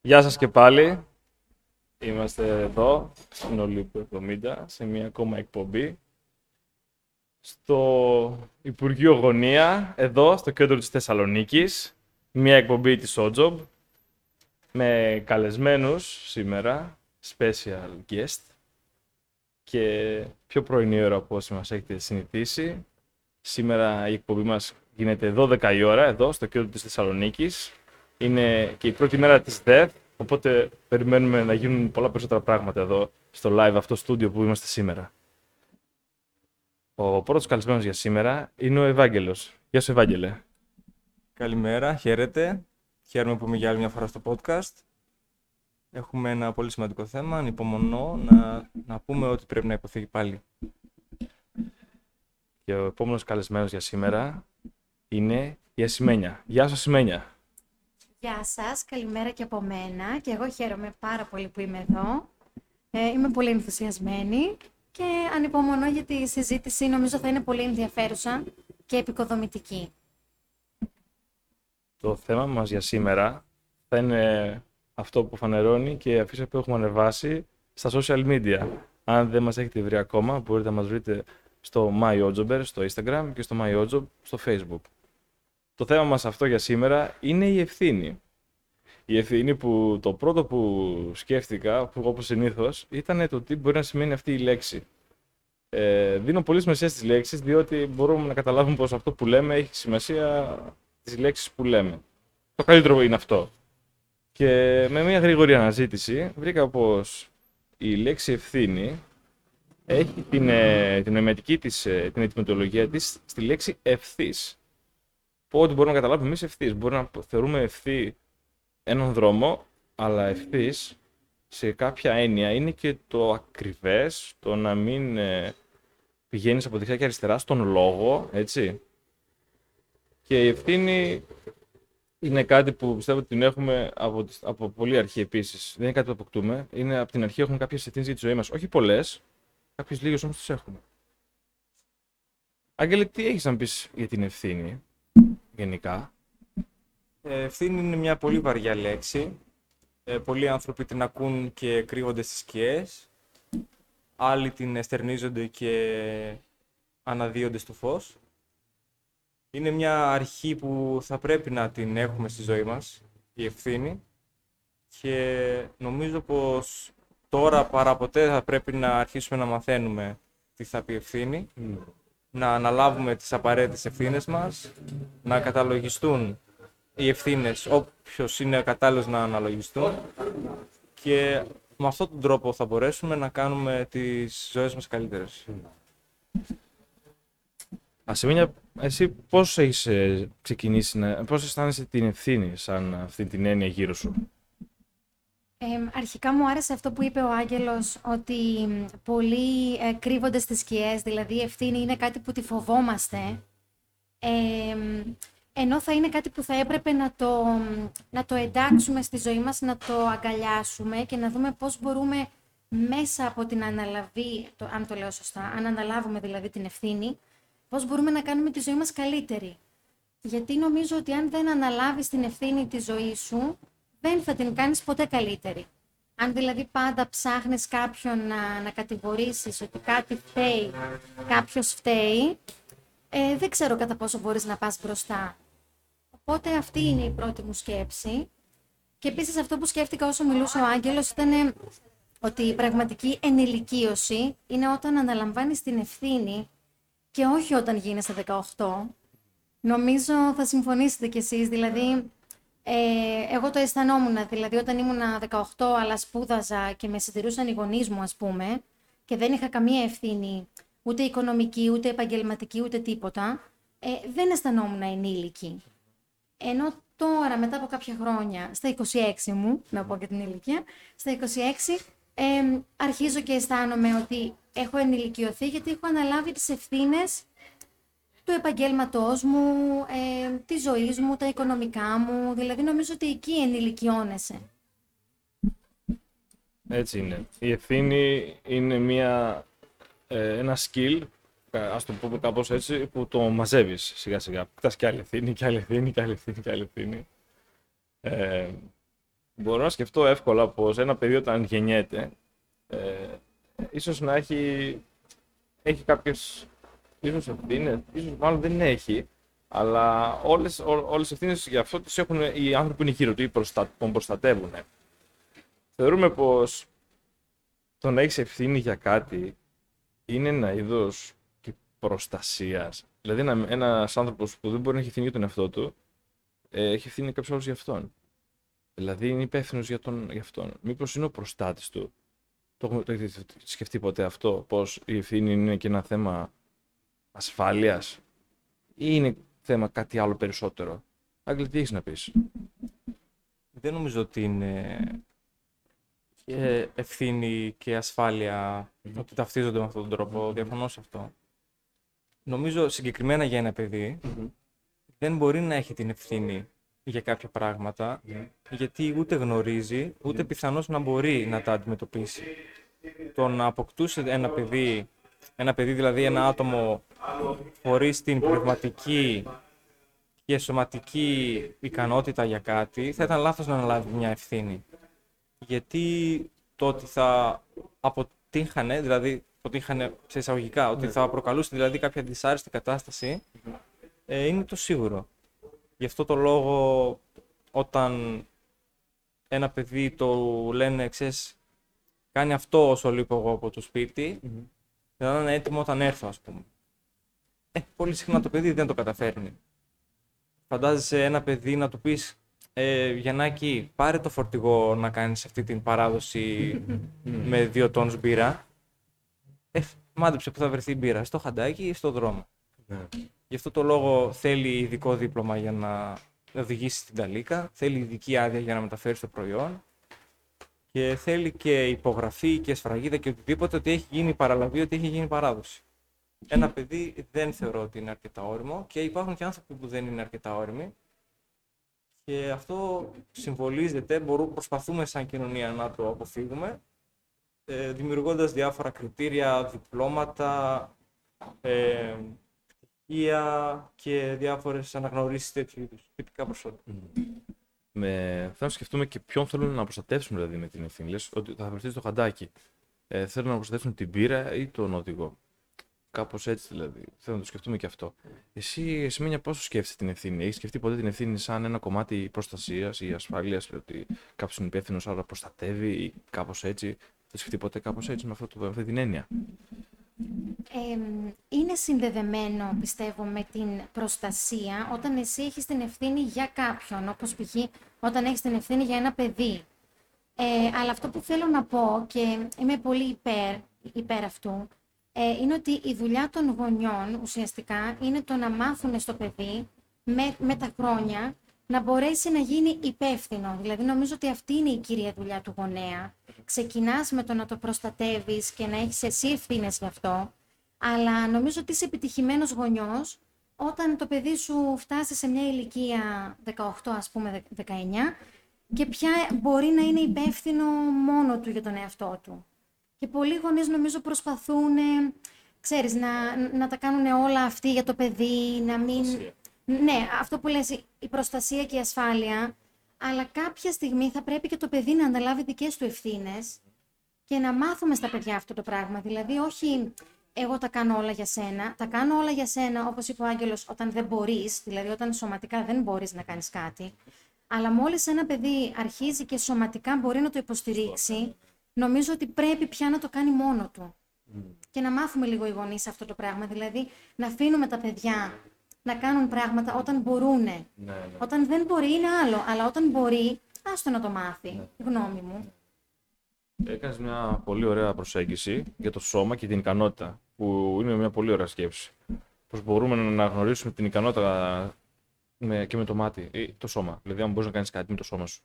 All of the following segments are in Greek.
Γεια σας και πάλι. Είμαστε εδώ, στην Ολύμπου 70, σε μια ακόμα εκπομπή. Στο Υπουργείο Γωνία, εδώ, στο κέντρο της Θεσσαλονίκης. Μια εκπομπή της OJOB, με καλεσμένους σήμερα, special guest. Και πιο πρωινή ώρα από όσοι μας έχετε συνηθίσει. Σήμερα η εκπομπή μας γίνεται 12 η ώρα, εδώ, στο κέντρο της Θεσσαλονίκης. Είναι και η πρώτη μέρα της ΔΕΔ, οπότε περιμένουμε να γίνουν πολλά περισσότερα πράγματα εδώ στο live αυτό στούντιο που είμαστε σήμερα. Ο πρώτος καλεσμένος για σήμερα είναι ο Ευάγγελος. Γεια σου Ευάγγελε. Καλημέρα, χαίρετε. Χαίρομαι που είμαι για άλλη μια φορά στο podcast. Έχουμε ένα πολύ σημαντικό θέμα, ανυπομονώ να, να πούμε ότι πρέπει να υποθεί πάλι. Και ο επόμενος καλεσμένος για σήμερα είναι η Ασημένια. Γεια σου Ασημένια. Γεια σας, καλημέρα και από μένα και εγώ χαίρομαι πάρα πολύ που είμαι εδώ. Ε, είμαι πολύ ενθουσιασμένη και ανυπομονώ για τη συζήτηση νομίζω θα είναι πολύ ενδιαφέρουσα και επικοδομητική. Το θέμα μας για σήμερα θα είναι αυτό που φανερώνει και η αφήσα που έχουμε ανεβάσει στα social media. Αν δεν μας έχετε βρει ακόμα, μπορείτε να μας βρείτε στο MyOjober, στο Instagram και στο MyOjob στο Facebook. Το θέμα μας αυτό για σήμερα είναι η ευθύνη. Η ευθύνη που το πρώτο που σκέφτηκα, που όπως συνήθως, ήταν το τι μπορεί να σημαίνει αυτή η λέξη. Ε, δίνω πολύ σημασία στις λέξεις, διότι μπορούμε να καταλάβουμε πως αυτό που λέμε έχει σημασία τις λέξεις που λέμε. Το καλύτερο είναι αυτό. Και με μια γρήγορη αναζήτηση βρήκα πως η λέξη ευθύνη έχει την, ε, την νοηματική της, ε, την ετοιμολογία της στη λέξη ευθύς. Πω ότι μπορούμε να καταλάβουμε εμείς ευθύς. Μπορούμε να θεωρούμε ευθύ έναν δρόμο, αλλά ευθύς σε κάποια έννοια είναι και το ακριβές, το να μην ε, πηγαίνεις από δεξιά και αριστερά στον λόγο, έτσι. Και η ευθύνη είναι κάτι που πιστεύω ότι την έχουμε από, τις- από πολύ αρχή επίσης. Δεν είναι κάτι που αποκτούμε. Είναι από την αρχή έχουμε κάποιες ευθύνες για τη ζωή μας. Όχι πολλές, κάποιες λίγες όμως τις έχουμε. Άγγελε, τι έχεις να πεις για την ευθύνη, γενικά. Ε, ευθύνη είναι μια πολύ βαριά λέξη. Ε, πολλοί άνθρωποι την ακούν και κρύβονται στις σκιές. Άλλοι την εστερνίζονται και αναδύονται στο φως. Είναι μια αρχή που θα πρέπει να την έχουμε στη ζωή μας, η ευθύνη. Και νομίζω πως τώρα παραποτέ θα πρέπει να αρχίσουμε να μαθαίνουμε τι θα πει ευθύνη. Να αναλάβουμε τις απαραίτητες ευθύνες μας, να καταλογιστούν οι ευθύνες όποιος είναι κατάλληλος να αναλογιστούν και με αυτόν τον τρόπο θα μπορέσουμε να κάνουμε τις ζωές μας καλύτερες. Ασημένια, εσύ πώς έχεις ε, ξεκινήσει, να, πώς αισθάνεσαι την ευθύνη σαν αυτή την έννοια γύρω σου; Ε, αρχικά μου άρεσε αυτό που είπε ο Άγγελος, ότι μ, πολλοί ε, κρύβονται στις σκιές, δηλαδή η ευθύνη είναι κάτι που τη φοβόμαστε, ε, μ, ενώ θα είναι κάτι που θα έπρεπε να το, μ, να το εντάξουμε στη ζωή μας, να το αγκαλιάσουμε και να δούμε πώς μπορούμε μέσα από την αναλαβή, το, αν το λέω σωστά, αν αναλάβουμε δηλαδή την ευθύνη, πώς μπορούμε να κάνουμε τη ζωή μας καλύτερη. Γιατί νομίζω ότι αν δεν αναλάβεις την ευθύνη της ζωής σου, δεν θα την κάνεις ποτέ καλύτερη. Αν δηλαδή πάντα ψάχνεις κάποιον να, να κατηγορήσεις ότι κάτι φταίει, κάποιος φταίει, ε, δεν ξέρω κατά πόσο μπορείς να πας μπροστά. Οπότε αυτή είναι η πρώτη μου σκέψη. Και επίσης αυτό που σκέφτηκα όσο μιλούσε ο Άγγελος ήταν ε, ότι η πραγματική ενηλικίωση είναι όταν αναλαμβάνεις την ευθύνη και όχι όταν γίνεσαι 18. Νομίζω θα συμφωνήσετε κι εσείς, δηλαδή ε, εγώ το αισθανόμουν, δηλαδή όταν ήμουν 18 αλλά σπούδαζα και με συντηρούσαν οι γονείς μου ας πούμε και δεν είχα καμία ευθύνη ούτε οικονομική, ούτε επαγγελματική, ούτε τίποτα, ε, δεν αισθανόμουν ενήλικη. Ενώ τώρα, μετά από κάποια χρόνια, στα 26 μου, να πω και την ηλικία, στα 26 ε, αρχίζω και αισθάνομαι ότι έχω ενηλικιωθεί γιατί έχω αναλάβει τις ευθύνες του επαγγέλματός μου, ε, της ζωής μου, τα οικονομικά μου. Δηλαδή νομίζω ότι εκεί ενηλικιώνεσαι. Έτσι είναι. Η ευθύνη είναι μια, ε, ένα skill, ε, ας το πούμε κάπως έτσι, που το μαζεύεις σιγά σιγά. Κτάς και άλλη ευθύνη, και άλλη ευθύνη, και άλλη ευθύνη, και άλλη ευθύνη. Ε, μπορώ να σκεφτώ εύκολα πως ένα παιδί όταν γεννιέται, ε, ίσως να έχει, έχει κάποιες ίσως ευθύνες, ίσως μάλλον δεν έχει, αλλά όλες, ό, όλες τις ευθύνες για αυτό τις έχουν οι άνθρωποι που είναι γύρω του ή προστα, τον προστατεύουν. Θεωρούμε πως το να έχεις ευθύνη για κάτι είναι ένα είδος προστασίας. Δηλαδή, ένα ένας άνθρωπος που δεν μπορεί να έχει ευθύνη για τον εαυτό του, ε, έχει ευθύνη κάποιος άλλος για αυτόν. Δηλαδή, είναι υπεύθυνος για, τον, για αυτόν. Μήπως είναι ο προστάτης του. Το, το έχετε σκεφτεί ποτέ αυτό, πως η ευθύνη είναι και ένα θέμα ασφάλειας, ή είναι θέμα κάτι άλλο περισσότερο. Άγγελ, τι έχεις να πεις; Δεν νομίζω ότι είναι ε, ευθύνη και ασφάλεια ότι ταυτίζονται με αυτόν τον τρόπο. Διαφωνώ σε αυτό. Νομίζω συγκεκριμένα για ένα δεν μπορεί να έχει την ευθύνη για κάποια πράγματα γιατί ούτε γνωρίζει ούτε πιθανώς να μπορεί να τα αντιμετωπίσει. Το να αποκτούσε ένα παιδί, ένα παιδί δηλαδή ένα άτομο χωρίς την πνευματική και σωματική ικανότητα για κάτι θα ήταν λάθος να αναλάβει μια ευθύνη γιατί το ότι θα αποτύχανε, δηλαδή αποτύχανε σε εισαγωγικά, ότι ναι. θα προκαλούσε δηλαδή κάποια δυσάρεστη κατάσταση, ε, είναι το σίγουρο. Γι' αυτό το λόγο όταν ένα παιδί το λένε, ξέρεις, κάνει αυτό όσο λείπω εγώ από το σπίτι, mm-hmm. θα είναι έτοιμο όταν έρθω, ας πούμε. Ε, πολύ συχνά το παιδί δεν το καταφέρνει. Φαντάζεσαι ένα παιδί να του πεις ε, Γιαννάκη, πάρε το φορτηγό να κάνεις αυτή την παράδοση με δύο τόνους μπύρα. Ε, μάντεψε που θα βρεθεί η μπύρα, στο χαντάκι ή στο δρόμο. Ναι. Γι' αυτό το λόγο θέλει ειδικό δίπλωμα για να οδηγήσει στην ταλίκα, θέλει ειδική άδεια για να μεταφέρει το προϊόν και θέλει και υπογραφή και σφραγίδα και οτιδήποτε ότι έχει γίνει παραλαβή, ότι έχει γίνει παράδοση. Ένα παιδί δεν θεωρώ ότι είναι αρκετά όριμο και υπάρχουν και άνθρωποι που δεν είναι αρκετά όριμοι και αυτό συμβολίζεται, μπορούμε, προσπαθούμε σαν κοινωνία να το αποφύγουμε, ε, δημιουργώντας διάφορα κριτήρια, διπλώματα, ε, πτυχία και διάφορες αναγνωρίσεις τέτοιου είδους, τυπικά προσόντα. Με... Θέλω να σκεφτούμε και ποιον θέλουν να προστατεύσουν δηλαδή με την ευθύνη. Λες ότι θα βρεθεί στο χαντάκι. Ε, θέλουν να προστατεύσουν την πύρα ή τον οδηγό; Κάπως έτσι δηλαδή. Θέλω να το σκεφτούμε και αυτό. Εσύ, εσύ Μίνια, πόσο σκέφτεσαι την ευθύνη; Έχεις σκεφτεί ποτέ την ευθύνη σαν ένα κομμάτι προστασίας ή ασφάλειας, ότι κάποιος είναι υπεύθυνος, άρα προστατεύει ή κάπως έτσι; Δεν σκεφτεί ποτέ κάπως έτσι με, αυτό το, αυτή την έννοια; Ε, είναι συνδεδεμένο, πιστεύω, με την προστασία όταν εσύ έχεις την ευθύνη για κάποιον, όπως π.χ. όταν έχεις την ευθύνη για ένα παιδί. Ε, αλλά αυτό που θέλω να πω και είμαι πολύ υπέρ, υπέρ αυτού, ε, είναι ότι η δουλειά των γονιών ουσιαστικά είναι το να μάθουν στο παιδί με, με τα χρόνια να μπορέσει να γίνει υπεύθυνο. Δηλαδή νομίζω ότι αυτή είναι η κύρια δουλειά του γονέα. Ξεκινάς με το να το προστατεύεις και να έχεις εσύ ευθύνες γι' αυτό, αλλά νομίζω ότι είσαι επιτυχημένος γονιός όταν το παιδί σου φτάσει σε μια ηλικία 18 ας πούμε 19 και πια μπορεί να είναι υπεύθυνο μόνο του για τον εαυτό του. Και πολλοί γονείς νομίζω προσπαθούν, ξέρεις, να, να τα κάνουν όλα αυτοί για το παιδί, να μην... Ναι, αυτό που λες, η προστασία και η ασφάλεια, αλλά κάποια στιγμή θα πρέπει και το παιδί να αναλάβει δικές του ευθύνες και να μάθουμε στα παιδιά αυτό το πράγμα. Δηλαδή, όχι εγώ τα κάνω όλα για σένα, τα κάνω όλα για σένα, όπως είπε ο Άγγελος, όταν δεν μπορείς, δηλαδή όταν σωματικά δεν μπορείς να κάνεις κάτι, αλλά μόλις ένα παιδί αρχίζει και σωματικά μπορεί να το υποστηρίξει, νομίζω ότι πρέπει πια να το κάνει μόνο του. Και να μάθουμε λίγο οι γονείς αυτό το πράγμα. Δηλαδή, να αφήνουμε τα παιδιά να κάνουν πράγματα όταν μπορούν. Ναι, ναι. Όταν δεν μπορεί είναι άλλο. Αλλά όταν μπορεί, άστο να το μάθει. Ναι. Γνώμη μου. Έκανες μια πολύ ωραία προσέγγιση για το σώμα και την ικανότητα, που είναι μια πολύ ωραία σκέψη. Πώς μπορούμε να αναγνωρίσουμε την ικανότητα με, και με το μάτι ή το σώμα. Δηλαδή, αν μπορείς να κάνεις κάτι με το σώμα σου.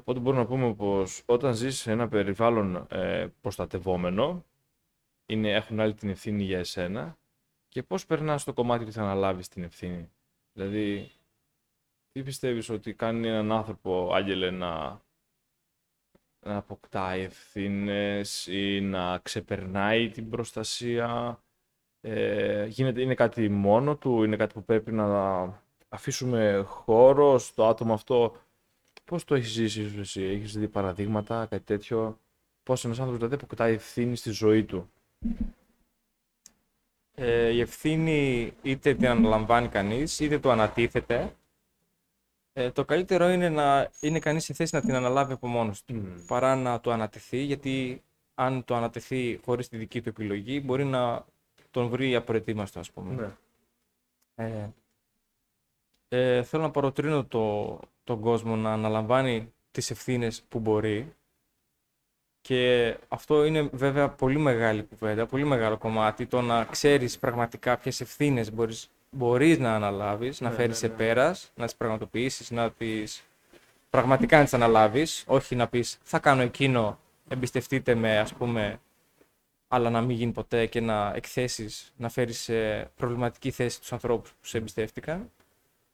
Οπότε μπορούμε να πούμε πως όταν ζεις σε ένα περιβάλλον ε, προστατευόμενο, είναι, έχουν άλλη την ευθύνη για εσένα και πώς περνάς το κομμάτι που θα αναλάβεις την ευθύνη. Δηλαδή, τι πιστεύεις ότι κάνει έναν άνθρωπο, Άγγελε, να, να αποκτάει ευθύνες ή να ξεπερνάει την προστασία; Ε, γίνεται, είναι κάτι μόνο του, είναι κάτι που πρέπει να αφήσουμε χώρο στο άτομο αυτό Πώς το έχεις ζήσει ίσως εσύ, έχεις δει παραδείγματα, κάτι τέτοιο; Πώς ένας άνθρωπος δηλαδή αποκτάει ευθύνη στη ζωή του; Ε, η ευθύνη είτε την αναλαμβάνει κανείς, είτε το ανατίθεται. Ε, το καλύτερο είναι να είναι κανείς σε θέση να την αναλάβει από μόνος του, Μμμ. παρά να το ανατεθεί, γιατί αν το ανατεθεί χωρίς τη δική του επιλογή, μπορεί να τον βρει απροετοίμαστο, ας πούμε. Ναι. Ε, ε, θέλω να παροτρύνω το, τον κόσμο να αναλαμβάνει τις ευθύνες που μπορεί. Και αυτό είναι βέβαια πολύ μεγάλη κουβέντα, πολύ μεγάλο κομμάτι το να ξέρεις πραγματικά ποιες ευθύνες μπορείς, μπορείς να αναλάβεις, να Ναι, φέρεις ναι, σε ναι. πέρας, να τις πραγματοποιήσεις, να τις πραγματικά να τις αναλάβεις, όχι να πεις θα κάνω εκείνο, εμπιστευτείτε με ας πούμε αλλά να μην γίνει ποτέ και να εκθέσεις, να φέρεις σε προβληματική θέση τους ανθρώπους που σε εμπιστεύτηκαν,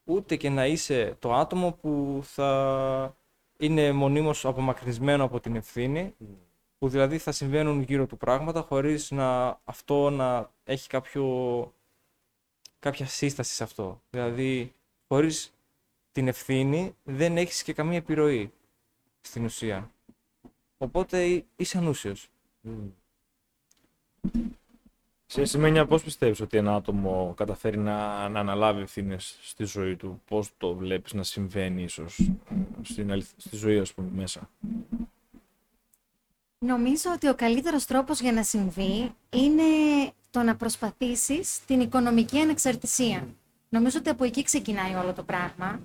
ούτε και να είσαι το άτομο που θα είναι μονίμως απομακρυσμένο από την ευθύνη, που δηλαδή θα συμβαίνουν γύρω του πράγματα χωρίς να αυτό να έχει κάποιο, κάποια σύσταση σε αυτό. Δηλαδή, χωρίς την ευθύνη δεν έχεις και καμία επιρροή στην ουσία. Οπότε είσαι ανούσιος. Σε σημαίνει πώς πιστεύεις ότι ένα άτομο καταφέρει να, να αναλάβει ευθύνες στη ζωή του, πώς το βλέπεις να συμβαίνει ίσως ε, στην αληθ- στη ζωή ας πούμε μέσα; Νομίζω ότι ο καλύτερος τρόπος για να συμβεί είναι το να προσπαθήσεις την οικονομική ανεξαρτησία. Νομίζω ότι από εκεί ξεκινάει όλο το πράγμα.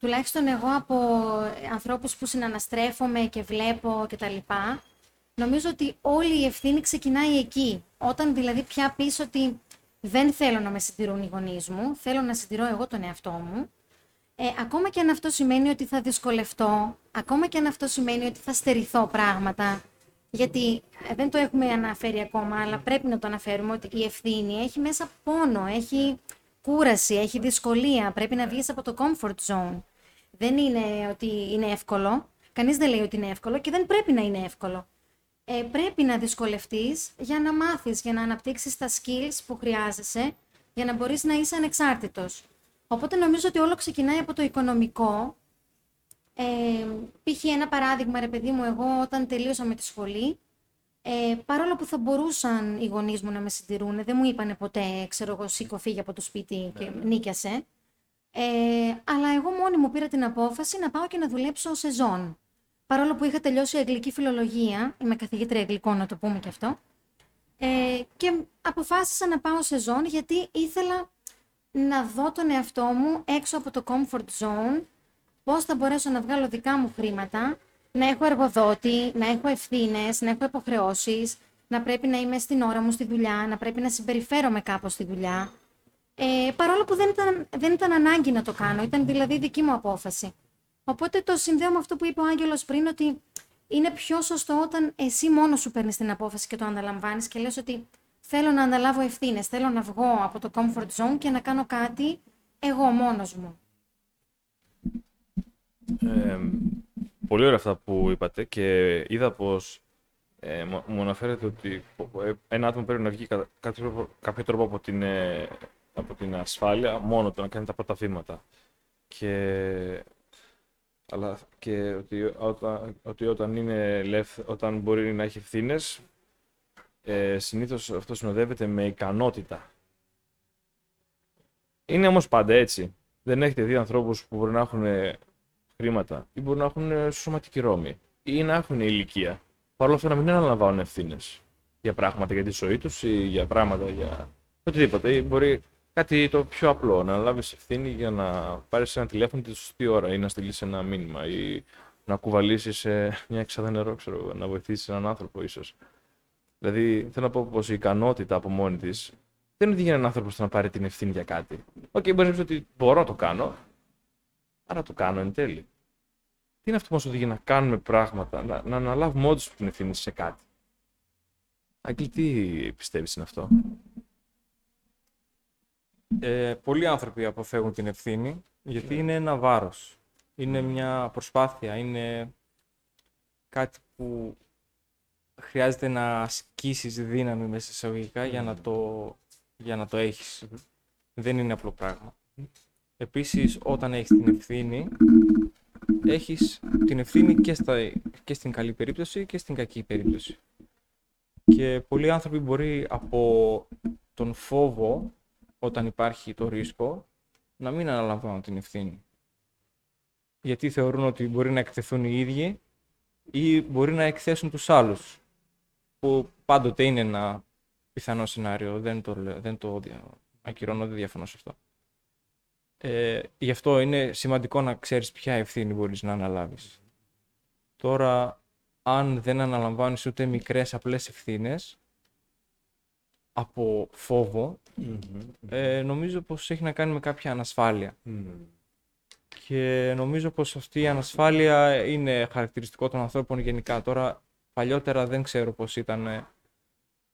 Τουλάχιστον εγώ από ανθρώπους που συναναστρέφομαι και βλέπω κτλ. Νομίζω ότι όλη η ευθύνη ξεκινάει εκεί. Όταν δηλαδή πια πεις ότι δεν θέλω να με συντηρούν οι γονείς μου, θέλω να συντηρώ εγώ τον εαυτό μου, ε, ακόμα και αν αυτό σημαίνει ότι θα δυσκολευτώ, ακόμα και αν αυτό σημαίνει ότι θα στερηθώ πράγματα, γιατί ε, δεν το έχουμε αναφέρει ακόμα, αλλά πρέπει να το αναφέρουμε ότι η ευθύνη έχει μέσα πόνο, έχει κούραση, έχει δυσκολία, πρέπει να βγεις από το comfort zone. Δεν είναι ότι είναι εύκολο, κανείς δεν λέει ότι είναι εύκολο και δεν πρέπει να είναι εύκολο. Ε, πρέπει να δυσκολευτείς για να μάθεις, για να αναπτύξεις τα skills που χρειάζεσαι, για να μπορείς να είσαι ανεξάρτητος. Οπότε νομίζω ότι όλο ξεκινάει από το οικονομικό. Ε, π.χ. ένα παράδειγμα, ρε παιδί μου, εγώ όταν τελείωσα με τη σχολή, ε, παρόλο που θα μπορούσαν οι γονείς μου να με συντηρούν, δεν μου είπανε ποτέ, ξέρω εγώ, σήκω φύγε από το σπίτι και νίκιασε. Ε, αλλά εγώ μόνη μου πήρα την απόφαση να πάω και να δουλέψω σεζόν. Παρόλο που είχα τελειώσει αγγλική φιλολογία, είμαι καθηγήτρια αγγλικών να το πούμε και αυτό, ε, και αποφάσισα να πάω σεζόν γιατί ήθελα να δω τον εαυτό μου έξω από το comfort zone, πώς θα μπορέσω να βγάλω δικά μου χρήματα, να έχω εργοδότη, να έχω ευθύνες, να έχω υποχρεώσεις, να πρέπει να είμαι στην ώρα μου στη δουλειά, να πρέπει να συμπεριφέρομαι κάπως στη δουλειά. Ε, παρόλο που δεν ήταν, δεν ήταν ανάγκη να το κάνω, ήταν δηλαδή δική μου απόφαση. Οπότε το συνδέω με αυτό που είπε ο Άγγελος πριν, ότι είναι πιο σωστό όταν εσύ μόνος σου παίρνεις την απόφαση και το αναλαμβάνεις και λες ότι θέλω να αναλάβω ευθύνες, θέλω να βγω από το comfort zone και να κάνω κάτι εγώ μόνος μου. Ε, πολύ ωραία αυτά που είπατε και είδα πως ε, μου- μου αναφέρετε ότι ε, ένα άτομο πρέπει να βγει κατά κάποιο τρόπο, κάποιο τρόπο από, την, ε, από την ασφάλεια μόνο του να κάνει τα πρώτα βήματα. Και, αλλά και ότι όταν, ότι όταν, είναι ελεύθε- όταν μπορεί να έχει ευθύνες, ε, συνήθως αυτό συνοδεύεται με ικανότητα. Είναι όμως πάντα έτσι. Δεν έχετε δει ανθρώπους που μπορεί να έχουν χρήματα ή μπορεί να έχουν ε, σωματική ρόμη ή να έχουν ηλικία. Παρ' όλα αυτά να μην αναλαμβάνουν ευθύνες για πράγματα για τη ζωή τους ή για πράγματα για οτιδήποτε. Ή μπορεί κάτι το πιο απλό, να αναλάβει ευθύνη για να πάρεις ένα τηλέφωνο τη σωστή ώρα ή να στείλεις ένα μήνυμα ή να κουβαλήσεις μια εξάδα νερό, ξέρω, εγώ, να βοηθήσεις έναν άνθρωπο ίσως. Δηλαδή, θέλω να πω πως η ικανότητα από μόνη της δεν οδηγεί έναν άνθρωπο στο να πάρει την ευθύνη για κάτι. Οκ, μπορεί να πει ότι μπορώ να το κάνω, άρα το κάνω εν τέλει. Τι είναι αυτό που μας οδηγεί να κάνουμε πράγματα, να, να αναλάβουμε όντως την ευθύνη σε κάτι; Αγγλί, τι πιστεύεις είναι αυτό; Ε, πολλοί άνθρωποι αποφεύγουν την ευθύνη γιατί είναι ένα βάρος. Είναι μια προσπάθεια, είναι κάτι που χρειάζεται να ασκήσεις δύναμη μέσα σε εισαγωγικά για, να το, για να το έχεις. Δεν είναι απλό πράγμα. Επίσης, όταν έχεις την ευθύνη, έχεις την ευθύνη και, στα, και στην καλή περίπτωση και στην κακή περίπτωση. Και πολλοί άνθρωποι μπορεί από τον φόβο, όταν υπάρχει το ρίσκο, να μην αναλαμβάνουν την ευθύνη. Γιατί θεωρούν ότι μπορεί να εκτεθούν οι ίδιοι ή μπορεί να εκθέσουν τους άλλους. Που πάντοτε είναι ένα πιθανό σενάριο, δεν το, δεν το ακυρώνω, δεν διαφωνώ σε αυτό. Ε, γι' αυτό είναι σημαντικό να ξέρεις ποια ευθύνη μπορείς να αναλάβεις. Τώρα, αν δεν αναλαμβάνεις ούτε μικρές απλές ευθύνες, από ε, νομίζω πως έχει να κάνει με κάποια ανασφάλεια. Και νομίζω πως αυτή η ανασφάλεια είναι χαρακτηριστικό των ανθρώπων γενικά. Τώρα, παλιότερα δεν ξέρω πώς ήταν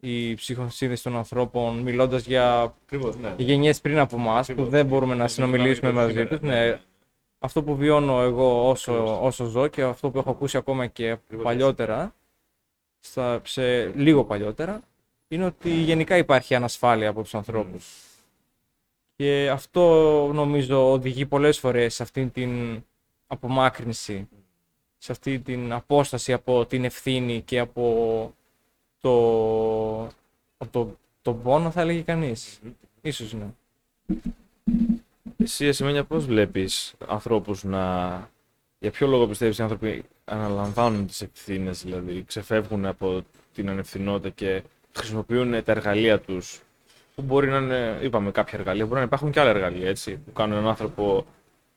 η ψυχοσύνδεση των ανθρώπων, μιλώντας για ναι. γενιές πριν από εμάς, που δεν μπορούμε να συνομιλήσουμε μαζί τους. Ναι. Αυτό που βιώνω εγώ όσο, όσο ζω και αυτό που έχω ακούσει ακόμα και παλιότερα, στα, σε λίγο παλιότερα, είναι ότι γενικά υπάρχει ανασφάλεια από τους ανθρώπους. Και αυτό νομίζω οδηγεί πολλές φορές σε αυτή την απομάκρυνση, σε αυτή την απόσταση από την ευθύνη και από το, το, το πόνο θα έλεγε κανείς. Ίσως ναι. Εσύ, Εσημένια, πώς βλέπεις ανθρώπους να... Για ποιο λόγο πιστεύεις οι άνθρωποι αναλαμβάνουν τις ευθύνες, δηλαδή ξεφεύγουν από την ανευθυνότητα και χρησιμοποιούν τα εργαλεία τους που μπορεί να είναι, είπαμε κάποια εργαλεία, μπορεί να υπάρχουν και άλλα εργαλεία, έτσι, που κάνουν έναν άνθρωπο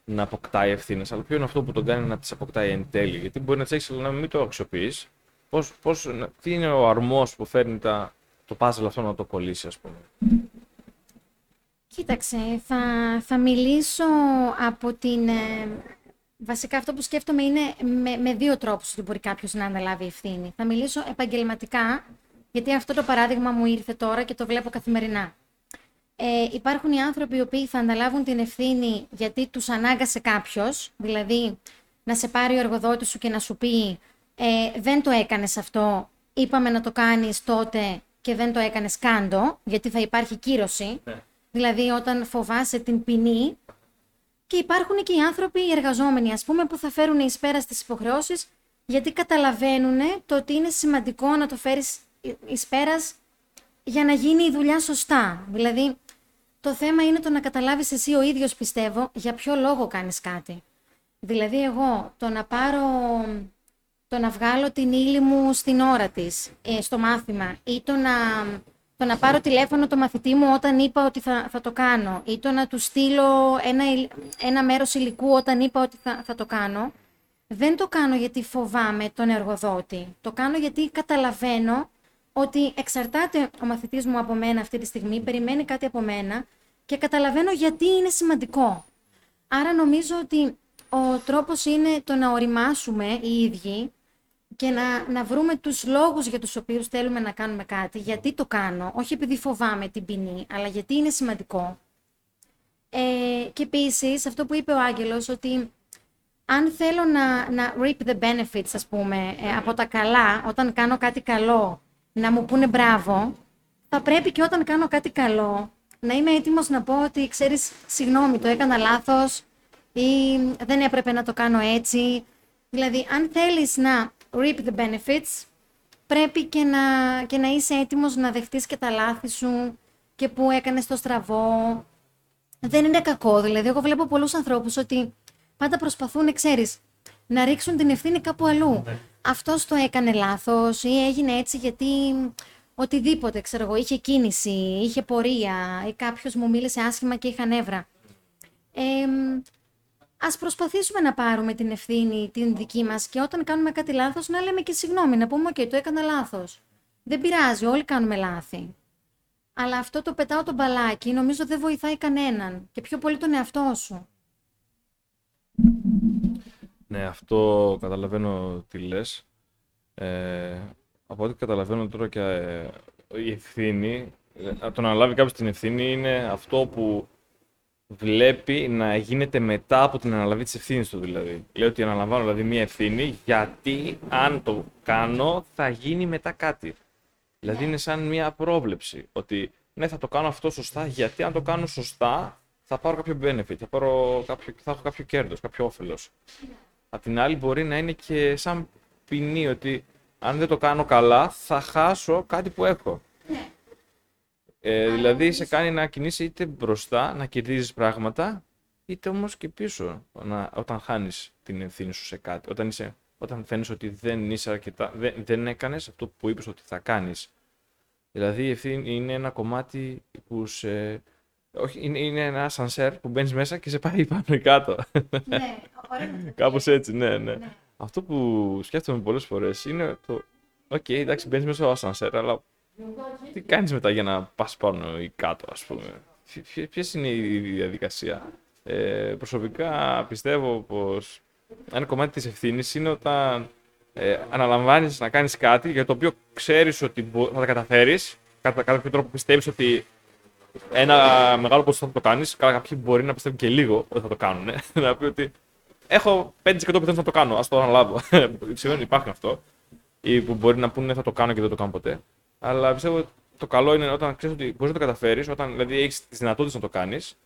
να αποκτάει ευθύνες. Αλλά ποιο είναι αυτό που τον κάνει να τις αποκτάει εν τέλει. Γιατί μπορεί να τις έχεις, αλλά να μην το αξιοποιείς Πώς, πώς, τι είναι ο αρμός που φέρνει τα, το puzzle αυτό να το κολλήσει, ας πούμε; Κοίταξε, θα, θα μιλήσω από την... Ε, βασικά αυτό που σκέφτομαι είναι με, με δύο τρόπους ότι μπορεί κάποιος να αναλάβει ευθύνη. Θα μιλήσω επαγγελματικά, γιατί αυτό το παράδειγμα μου ήρθε τώρα και το βλέπω καθημερινά. Ε, υπάρχουν οι άνθρωποι οι οποίοι θα αναλάβουν την ευθύνη γιατί τους ανάγκασε κάποιος, δηλαδή να σε πάρει ο εργοδότης σου και να σου πει ε, δεν το έκανες αυτό, είπαμε να το κάνεις τότε και δεν το έκανες κάντο, γιατί θα υπάρχει κύρωση. Ναι. Δηλαδή όταν φοβάσαι την ποινή και υπάρχουν και οι άνθρωποι, οι εργαζόμενοι ας πούμε, που θα φέρουν εις πέρα στις υποχρεώσεις γιατί καταλαβαίνουν το ότι είναι σημαντικό να το φέρεις εις πέρας για να γίνει η δουλειά σωστά. Δηλαδή, το θέμα είναι το να καταλάβεις εσύ ο ίδιος, πιστεύω, για ποιο λόγο κάνεις κάτι. Δηλαδή, εγώ το να πάρω το να βγάλω την ύλη μου στην ώρα της, ε, στο μάθημα, ή το να, το να πάρω τηλέφωνο το μαθητή μου όταν είπα ότι θα, θα το κάνω, ή το να του στείλω ένα, ένα μέρος υλικού όταν είπα ότι θα, θα το κάνω, δεν το κάνω γιατί φοβάμαι τον εργοδότη. Το κάνω γιατί καταλαβαίνω ότι εξαρτάται ο μαθητής μου από μένα αυτή τη στιγμή, περιμένει κάτι από μένα και καταλαβαίνω γιατί είναι σημαντικό. Άρα νομίζω ότι ο τρόπος είναι το να οριμάσουμε οι ίδιοι και να, να βρούμε τους λόγους για τους οποίους θέλουμε να κάνουμε κάτι, γιατί το κάνω, όχι επειδή φοβάμαι την ποινή, αλλά γιατί είναι σημαντικό. Ε, και επίσης αυτό που είπε ο Άγγελος, ότι αν θέλω να, να reap the benefits, ας πούμε, ε, από τα καλά, όταν κάνω κάτι καλό, να μου πούνε μπράβο, θα πρέπει και όταν κάνω κάτι καλό, να είμαι έτοιμος να πω ότι, ξέρεις, συγγνώμη, το έκανα λάθος ή δεν έπρεπε να το κάνω έτσι. Δηλαδή, αν θέλεις να reap the benefits, πρέπει και να, και να είσαι έτοιμος να δεχτείς και τα λάθη σου και που έκανες το στραβό. Δεν είναι κακό, δηλαδή εγώ βλέπω πολλούς ανθρώπους ότι πάντα προσπαθούν, ξέρεις, να ρίξουν την ευθύνη κάπου αλλού. Ναι. Αυτός το έκανε λάθος ή έγινε έτσι γιατί οτιδήποτε, ξέρω εγώ, είχε κίνηση, είχε πορεία ή κάποιος μου μίλησε άσχημα και είχα νεύρα. Ε, Α προσπαθήσουμε να πάρουμε την ευθύνη την δική μας και όταν κάνουμε κάτι λάθος να λέμε και συγγνώμη, να πούμε: OK, το έκανα λάθος. Δεν πειράζει, όλοι κάνουμε λάθη. Αλλά αυτό το πετάω το μπαλάκι νομίζω δεν βοηθάει κανέναν και πιο πολύ τον εαυτό σου. Ναι, αυτό καταλαβαίνω τι λες. Ε, από ό,τι καταλαβαίνω τώρα και ε, η ευθύνη, ε, το να λάβει κάποιος την ευθύνη είναι αυτό που βλέπει να γίνεται μετά από την αναλαβή της ευθύνης του δηλαδή. Λέω ότι αναλαμβάνω δηλαδή μία ευθύνη γιατί αν το κάνω θα γίνει μετά κάτι. Δηλαδή είναι σαν μία πρόβλεψη ότι ναι θα το κάνω αυτό σωστά γιατί αν το κάνω σωστά θα πάρω κάποιο benefit, θα, πάρω κάποιο, θα έχω κάποιο κέρδος, κάποιο όφελος. Απ' την άλλη μπορεί να είναι και σαν ποινή ότι αν δεν το κάνω καλά θα χάσω κάτι που έχω. Ε, δηλαδή σε κάνει να κινείσαι είτε μπροστά, να κερδίζεις πράγματα, είτε όμως και πίσω να, όταν χάνεις την ευθύνη σου σε κάτι. Όταν, είσαι, όταν φαίνεις ότι δεν, είσαι αρκετά, δεν, δεν έκανες αυτό που είπες ότι θα κάνεις. Δηλαδή η ευθύνη είναι ένα κομμάτι που σε... Όχι, είναι, είναι ένα ασανσέρ που μπαίνεις μέσα και σε πάει πάνω ή κάτω. Ναι, ωραία. Κάπως έτσι, ναι, ναι. Ναι. Αυτό που σκέφτομαι πολλές φορές είναι το. Οκ, εντάξει, μπαίνεις μέσα στο ασανσέρ, αλλά τι κάνεις μετά για να πας πάνω ή κάτω, ας πούμε; Ποια είναι η διαδικασία. Ε, προσωπικά πιστεύω πως ένα κομμάτι της ευθύνης είναι όταν ε, αναλαμβάνεις να κάνεις κάτι για το οποίο ξέρεις ότι μπο- θα τα καταφέρεις, κατά κάποιο τρόπο πιστεύεις ότι ένα μεγάλο ποσοστό θα το κάνεις. Καλά, κάποιοι μπορεί να πιστεύουν και λίγο ότι θα το κάνουν. να πει ότι έχω 5% πιθανότητα να το κάνω, ας το αναλάβω. Σημαίνει υπάρχουν αυτό. Ή που μπορεί να πούνε θα το κάνω και δεν το κάνω ποτέ. Αλλά πιστεύω ότι το καλό είναι όταν ξέρεις ότι μπορείς να το καταφέρεις, όταν δηλαδή έχεις τις δυνατότητες να το κάνεις.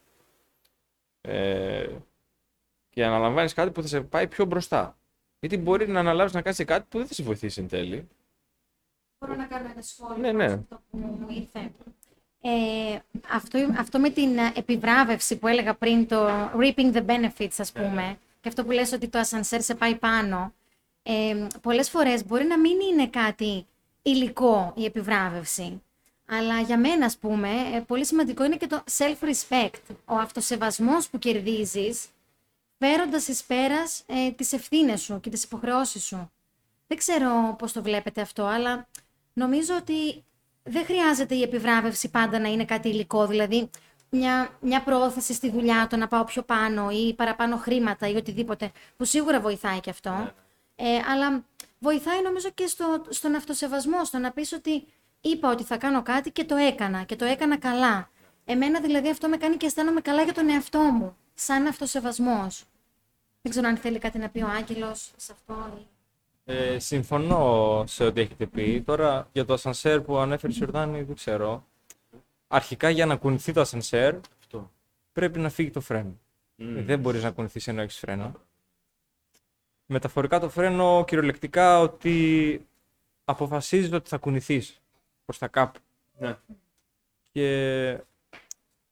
Ε, και αναλαμβάνεις κάτι που θα σε πάει πιο μπροστά. Γιατί μπορεί να αναλάβεις να κάνεις κάτι που δεν θα σε βοηθήσει εν τέλει. Μπορώ να κάνω ένα σχόλιο Ναι, ναι. σε αυτό που μου ήρθε. Ε, αυτό, αυτό με την ε, επιβράβευση που έλεγα πριν, το reaping the benefits ας πούμε, και αυτό που λες ότι το ασανσέρ σε πάει πάνω, ε, πολλές φορές μπορεί να μην είναι κάτι υλικό η επιβράβευση. Αλλά για μένα, ας πούμε, ε, πολύ σημαντικό είναι και το self-respect, ο αυτοσεβασμός που κερδίζεις, φέροντας εις πέρας ε, τις ευθύνες σου και τις υποχρεώσεις σου. Δεν ξέρω πώς το βλέπετε αυτό, αλλά νομίζω ότι δεν χρειάζεται η επιβράβευση πάντα να είναι κάτι υλικό. Δηλαδή, μια, μια προώθηση στη δουλειά, το να πάω πιο πάνω ή παραπάνω χρήματα ή οτιδήποτε, που σίγουρα βοηθάει και αυτό. Ε, αλλά βοηθάει νομίζω και στο, στον αυτοσεβασμό, στο να πεις ότι είπα ότι θα κάνω κάτι και το έκανα και το έκανα καλά. Εμένα δηλαδή αυτό με κάνει και αισθάνομαι καλά για τον εαυτό μου, σαν αυτοσεβασμός. Δεν ξέρω αν θέλει κάτι να πει ο Άγγελος σε αυτό. Ή- Ε, συμφωνώ σε ό,τι έχετε πει. Τώρα για το ασανσέρ που ανέφερε η Σιορδάνη δεν ξέρω. Αρχικά για να κουνηθεί το ασανσέρ Αυτό. πρέπει να φύγει το φρένο. Δεν μπορείς να κουνηθείς ενώ έχεις φρένο. Μεταφορικά το φρένο κυριολεκτικά ότι αποφασίζεις ότι θα κουνηθείς προς τα κάπου. Ναι. Και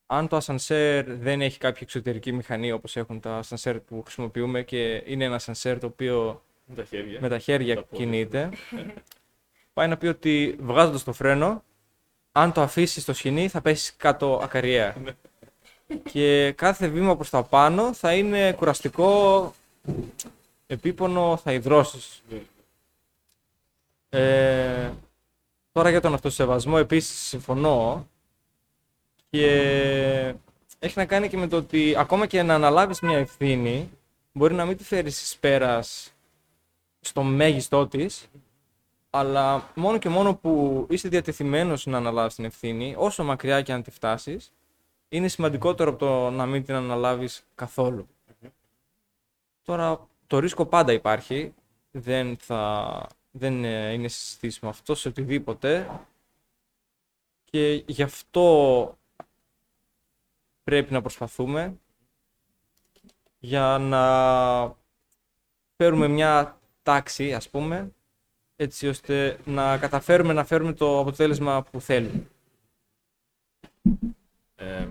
αν το ασανσέρ δεν έχει κάποια εξωτερική μηχανή όπως έχουν τα ασανσέρ που χρησιμοποιούμε και είναι ένα ασανσέρ το οποίο Με τα χέρια. με τα χέρια Τα πόδια. κινείται, πάει να πει ότι βγάζοντας το φρένο, αν το αφήσεις στο σκηνή θα πέσει κάτω ακαριέα. και κάθε βήμα προς τα πάνω θα είναι κουραστικό, επίπονο, θα υδρώσεις. Ε, τώρα για τον αυτοσεβασμό επίσης συμφωνώ και έχει να κάνει και με το ότι ακόμα και να αναλάβεις μια ευθύνη μπορεί να μην τη φέρεις εις πέρας στο μέγιστό της αλλά μόνο και μόνο που είσαι διατεθειμένος να αναλάβεις την ευθύνη όσο μακριά και αν τη φτάσεις είναι σημαντικότερο από το να μην την αναλάβεις καθόλου. Τώρα το ρίσκο πάντα υπάρχει δεν, θα, δεν ε, είναι συστήσιμο αυτό σε οτιδήποτε και γι' αυτό πρέπει να προσπαθούμε για να φέρουμε μια τάξη, ας πούμε, έτσι ώστε να καταφέρουμε να φέρουμε το αποτέλεσμα που θέλουμε. Ε,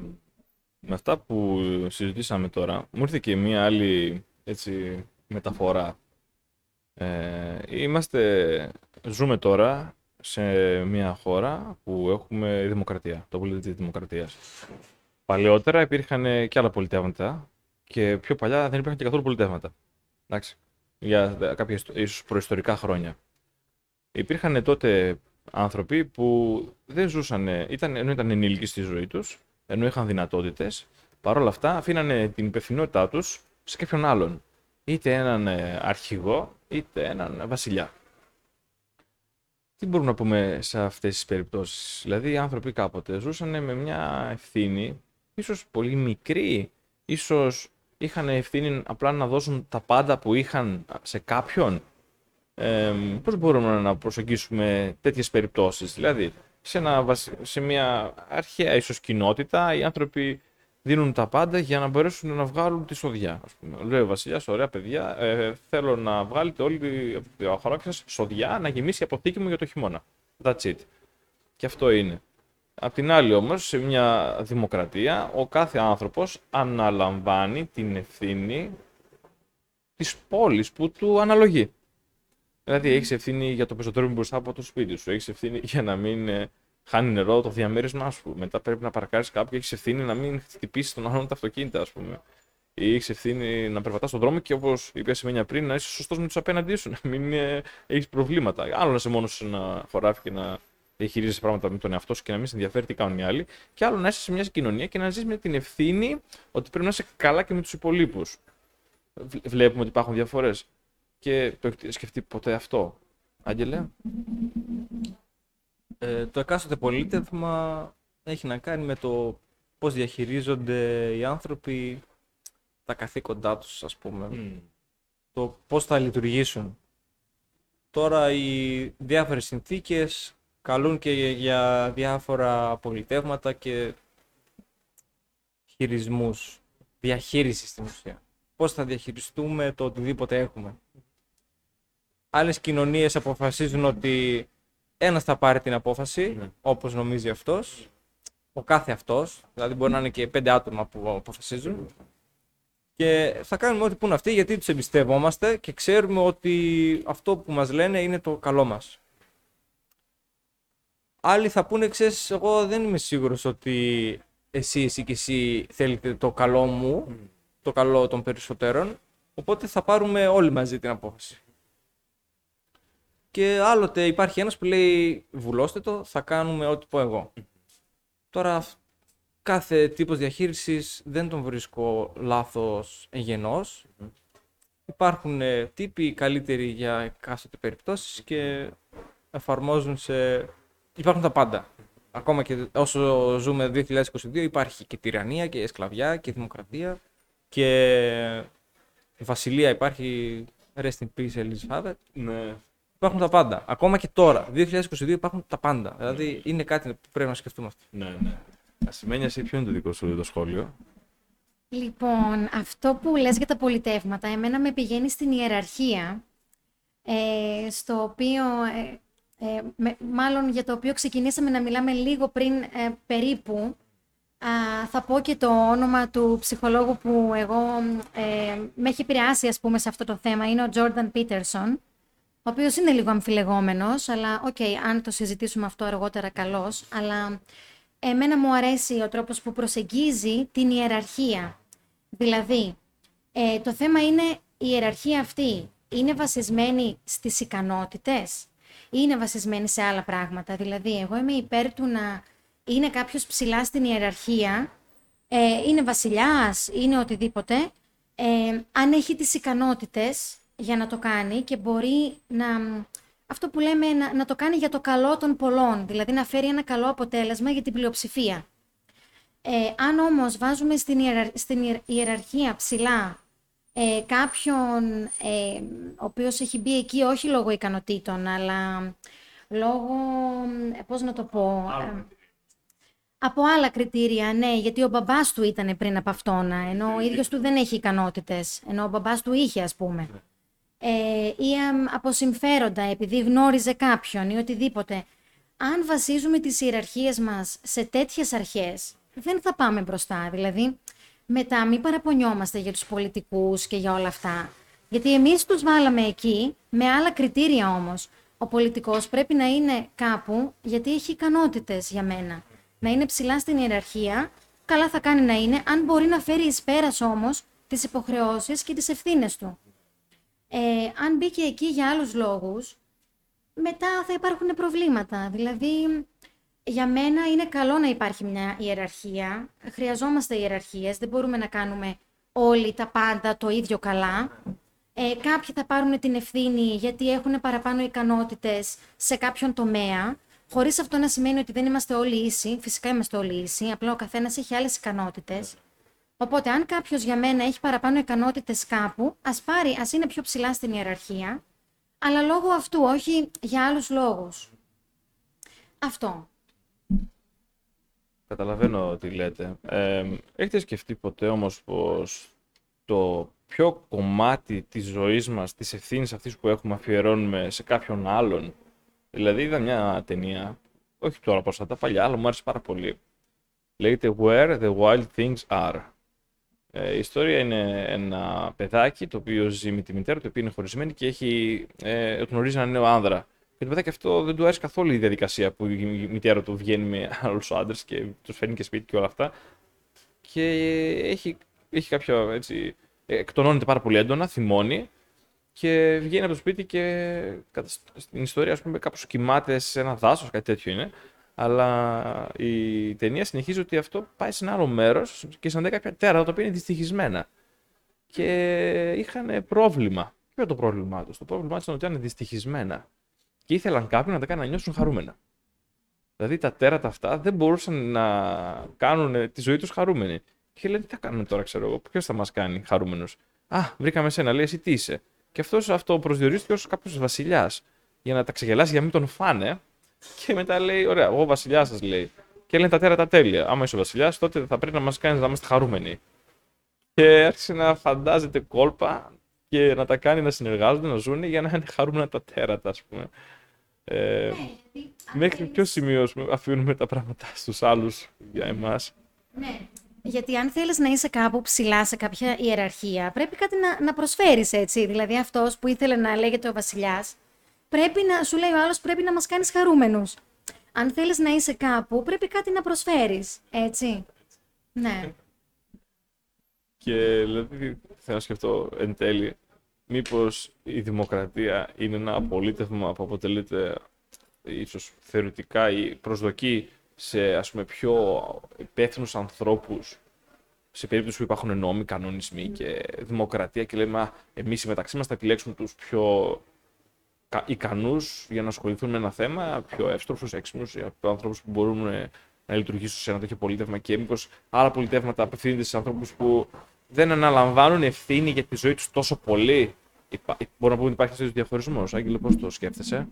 με αυτά που συζητήσαμε τώρα, μου ήρθε και μία άλλη έτσι, μεταφορά. Ε, είμαστε, ζούμε τώρα σε μία χώρα που έχουμε δημοκρατία, το πολιτή της δημοκρατίας. Παλαιότερα υπήρχαν και άλλα πολιτεύματα και πιο παλιά δεν υπήρχαν και καθόλου πολιτεύματα. Εντάξει, για κάποια ιστο- ίσως προϊστορικά χρόνια. Υπήρχαν τότε άνθρωποι που δεν ζούσαν, ήταν, ενώ ήταν ενήλικοι στη ζωή τους, ενώ είχαν δυνατότητες, παρόλα αυτά αφήνανε την υπευθυνότητά τους σε κάποιον άλλον. Είτε έναν ε, αρχηγό, είτε έναν βασιλιά. Τι μπορούμε να πούμε σε αυτές τις περιπτώσεις; Δηλαδή οι άνθρωποι κάποτε ζούσαν με μια ευθύνη, ίσως πολύ μικρή, ίσως είχαν ευθύνη απλά να δώσουν τα πάντα που είχαν σε κάποιον. Ε, πώς μπορούμε να προσεγγίσουμε τέτοιες περιπτώσεις; Δηλαδή, σε, ένα, βασι- σε μια αρχαία ίσως κοινότητα, οι άνθρωποι δίνουν τα πάντα για να μπορέσουν να βγάλουν τη σοδιά. Ας πούμε. Λέει ο Βασιλιάς, ωραία παιδιά, ε, θέλω να βγάλετε όλοι τη αγορά σας σοδιά να γεμίσει η αποθήκη μου για το χειμώνα. That's it. Και αυτό είναι. Απ' την άλλη όμως, σε μια δημοκρατία, ο κάθε άνθρωπος αναλαμβάνει την ευθύνη της πόλης που του αναλογεί. Δηλαδή, έχεις ευθύνη για το πεζοτέρμι μπροστά από το σπίτι σου. Έχεις ευθύνη για να μην ε, χάνει νερό το διαμέρισμά σου. Μετά πρέπει να παρκάρεις κάποιο. Έχεις ευθύνη να μην χτυπήσεις τον άλλον τα αυτοκίνητα, ας πούμε. Ή έχεις ευθύνη να περπατάς στον δρόμο και όπως είπε σημαίνει πριν, να είσαι σωστός με τους απέναντί σου. Να μην ε, έχεις προβλήματα. Άλλο να είσαι μόνος σε ένα χωράφι και να διαχειρίζεσαι πράγματα με τον εαυτό σου και να μην σε ενδιαφέρει τι κάνουν οι άλλοι. Και άλλο να είσαι σε μια κοινωνία και να ζεις με την ευθύνη ότι πρέπει να είσαι καλά και με τους υπολείπους. Βλέπουμε ότι υπάρχουν διαφορές. Και το έχει σκεφτεί ποτέ αυτό, Άγγελε; Ε, το εκάστοτε πολίτευμα έχει να κάνει με το πώς διαχειρίζονται οι άνθρωποι τα καθήκοντά τους, ας πούμε. Το πώς θα λειτουργήσουν. Τώρα οι διάφορες συνθήκες καλούν και για διάφορα πολιτεύματα και χειρισμούς, διαχείρισης στην ουσία. Πώς θα διαχειριστούμε το οτιδήποτε έχουμε. Άλλες κοινωνίες αποφασίζουν ότι ένας θα πάρει την απόφαση, Ναι. όπως νομίζει αυτός, ο κάθε αυτός, δηλαδή μπορεί να είναι και πέντε άτομα που αποφασίζουν, και θα κάνουμε ό,τι πούν αυτοί γιατί τους εμπιστεύομαστε και ξέρουμε ότι αυτό που μας λένε είναι το καλό μας. Άλλοι θα πούνε, ξέρεις, εγώ δεν είμαι σίγουρος ότι εσύ, εσύ και εσύ θέλετε το καλό μου, το καλό των περισσότερων, οπότε θα πάρουμε όλοι μαζί την απόφαση. Και άλλοτε υπάρχει ένας που λέει βουλώστε το, θα κάνουμε ό,τι πω εγώ. Τώρα αυ- κάθε τύπος διαχείρισης δεν τον βρίσκω λάθος εγενός. Υπάρχουν ε, τύποι καλύτεροι για εκάστοτε περιπτώσεις και εφαρμόζουν σε... Υπάρχουν τα πάντα. Ακόμα και όσο ζούμε 2022 υπάρχει και τυραννία και σκλαβιά και δημοκρατία και βασιλεία υπάρχει rest in peace Elizabeth. Ναι. Υπάρχουν τα πάντα. Ακόμα και τώρα, 2022 υπάρχουν τα πάντα. Δηλαδή είναι κάτι που πρέπει να σκεφτούμε αυτό. Ναι, ναι. Ασημένια, εσύ ποιο είναι το δικό σου το σχόλιο; Λοιπόν, αυτό που λες για τα πολιτεύματα, εμένα με πηγαίνει στην ιεραρχία, ε, στο οποίο, ε, ε, με- μάλλον για το οποίο ξεκινήσαμε να μιλάμε λίγο πριν ε, περίπου, Α, θα πω και το όνομα του ψυχολόγου που εγώ ε, με έχει επηρεάσει, ας πούμε, σε αυτό το θέμα. Είναι ο Jordan Peterson, ο οποίος είναι λίγο αμφιλεγόμενος, αλλά οκ, αν το συζητήσουμε αυτό αργότερα καλώς, αλλά εμένα μου αρέσει ο τρόπος που προσεγγίζει την ιεραρχία. Δηλαδή, ε, το θέμα είναι η ιεραρχία αυτή είναι βασισμένη στις ικανότητες; ή είναι βασισμένη σε άλλα πράγματα. Δηλαδή, εγώ είμαι υπέρ του να είναι κάποιος ψηλά στην ιεραρχία, ε, είναι βασιλιάς, είναι οτιδήποτε, ε, αν έχει τις ικανότητες για να το κάνει και μπορεί να, αυτό που λέμε, να, να το κάνει για το καλό των πολλών, δηλαδή να φέρει ένα καλό αποτέλεσμα για την πλειοψηφία. Ε, αν όμως βάζουμε στην, ιερα- στην ιερ- ιεραρχία ψηλά ε, κάποιον ε, ο οποίος έχει μπει εκεί όχι λόγω ικανοτήτων, αλλά λόγω, ε, πώς να το πω, ε, από άλλα κριτήρια, ναι, γιατί ο μπαμπάς του ήταν πριν από αυτόν, ενώ ο ίδιος του δεν έχει ικανότητες, ενώ ο μπαμπάς του είχε, ας πούμε. Ε, ή αμ, από συμφέροντα, επειδή γνώριζε κάποιον ή οτιδήποτε. Αν βασίζουμε τις ιεραρχίες μας σε τέτοιες αρχές, δεν θα πάμε μπροστά. Δηλαδή, μετά μην παραπονιόμαστε για τους πολιτικούς και για όλα αυτά. Γιατί εμείς τους βάλαμε εκεί, με άλλα κριτήρια όμως. Ο πολιτικός πρέπει να είναι κάπου, γιατί έχει ικανότητες για μένα. Να είναι ψηλά στην ιεραρχία, καλά θα κάνει να είναι, αν μπορεί να φέρει εις πέρας όμως τις υποχρεώσεις και τις ευθύνες του. Ε, αν μπήκε εκεί για άλλους λόγους, μετά θα υπάρχουν προβλήματα. Δηλαδή, για μένα είναι καλό να υπάρχει μια ιεραρχία. Χρειαζόμαστε ιεραρχίες. Δεν μπορούμε να κάνουμε όλοι τα πάντα το ίδιο καλά. Ε, κάποιοι θα πάρουν την ευθύνη γιατί έχουν παραπάνω ικανότητες σε κάποιον τομέα. Χωρίς αυτό να σημαίνει ότι δεν είμαστε όλοι ίσοι. Φυσικά είμαστε όλοι ίσοι. Απλά ο καθένας έχει άλλες ικανότητες. Οπότε, αν κάποιος για μένα έχει παραπάνω ικανότητες κάπου, ας πάρει, ας είναι πιο ψηλά στην ιεραρχία, αλλά λόγω αυτού, όχι για άλλους λόγους. Αυτό. Καταλαβαίνω τι λέτε. Ε, έχετε σκεφτεί ποτέ όμως πως το ποιο κομμάτι της ζωής μας, της ευθύνης αυτής που έχουμε αφιερώνουμε σε κάποιον άλλον; Δηλαδή είδα μια ταινία, όχι τώρα πως τα παλιά, αλλά μου άρεσε πάρα πολύ. Λέγεται Where the Wild Things Are. Ε, η ιστορία είναι ένα παιδάκι το οποίο ζει με τη μητέρα του, οποίο είναι χωρισμένη και έχει, ε, γνωρίζει ένα νέο άνδρα. Και το παιδάκι αυτό δεν του άρεσε καθόλου η διαδικασία που η μητέρα του βγαίνει με άλλους άντρες και τους φέρνει και σπίτι και όλα αυτά. Και έχει, έχει κάποια έτσι. Εκτονώνεται πάρα πολύ έντονα, θυμώνει και βγαίνει από το σπίτι και στην ιστορία, ας πούμε, κάπως κοιμάται σε ένα δάσος, κάτι τέτοιο είναι. Αλλά η ταινία συνεχίζει ότι αυτό πάει σε ένα άλλο μέρος και συναντάει κάποια τέρατα τα οποία είναι δυστυχισμένα. Και είχαν πρόβλημα. Ποιο είναι το πρόβλημά τους; Το πρόβλημά τους ήταν ότι ήταν δυστυχισμένα. Και ήθελαν κάποιον να τα κάνουν να νιώσουν χαρούμενα. Δηλαδή τα τέρατα αυτά δεν μπορούσαν να κάνουν τη ζωή τους χαρούμενη. Και λένε τι θα κάνουμε τώρα, ξέρω εγώ, ποιος θα μας κάνει χαρούμενος; Α, βρήκαμε σένα, λέει εσύ τι είσαι; Και αυτός αυτό προσδιορίστηκε ως κάποιος βασιλιάς. Για να τα ξεγελάσει, για να μην τον φάνε. Και μετά λέει: Ωραία, εγώ βασιλιάς σας λέει. Και λένε τα τέρατα τέλεια. Άμα είσαι ο βασιλιάς, τότε θα πρέπει να μας κάνεις να είμαστε χαρούμενοι. Και άρχισε να φαντάζεται κόλπα και να τα κάνει να συνεργάζονται, να ζουν για να είναι χαρούμενα τα τέρατα, ας πούμε. Ε, ναι, μέχρι ποιο σημείο αφήνουμε τα πράγματα στους άλλους για εμάς; Ναι, γιατί αν θέλεις να είσαι κάπου ψηλά σε κάποια ιεραρχία, πρέπει κάτι να, να προσφέρεις έτσι. Δηλαδή αυτός που ήθελε να λέγεται ο βασιλιάς, πρέπει να, σου λέει ο άλλος, πρέπει να μας κάνεις χαρούμενους. Αν θέλεις να είσαι κάπου, πρέπει κάτι να προσφέρεις, έτσι. Ναι. Και δηλαδή θέλω να σκεφτώ εν τέλει, μήπως η δημοκρατία είναι ένα απολίτευμα που αποτελείται ίσως θεωρητικά ή προσδοκεί σε ας πούμε πιο υπεύθυνους ανθρώπους σε περίπτωση που υπάρχουν νόμοι, κανονισμοί και δημοκρατία και λέμε εμείς οι μεταξύ μας θα επιλέξουμε τους πιο ικανούς για να ασχοληθούν με ένα θέμα, πιο εύστροφους, έξυπνους, ανθρώπους που μπορούν να λειτουργήσουν σε ένα τέτοιο πολίτευμα και μήπως άλλα πολιτεύματα απευθύνονται σε ανθρώπους που δεν αναλαμβάνουν ευθύνη για τη ζωή τους τόσο πολύ. Υπά... Μπορώ να πούμε ότι υπάρχει αυτό ο διαχωρισμός. Άγγελε, πώς το σκέφτεσαι;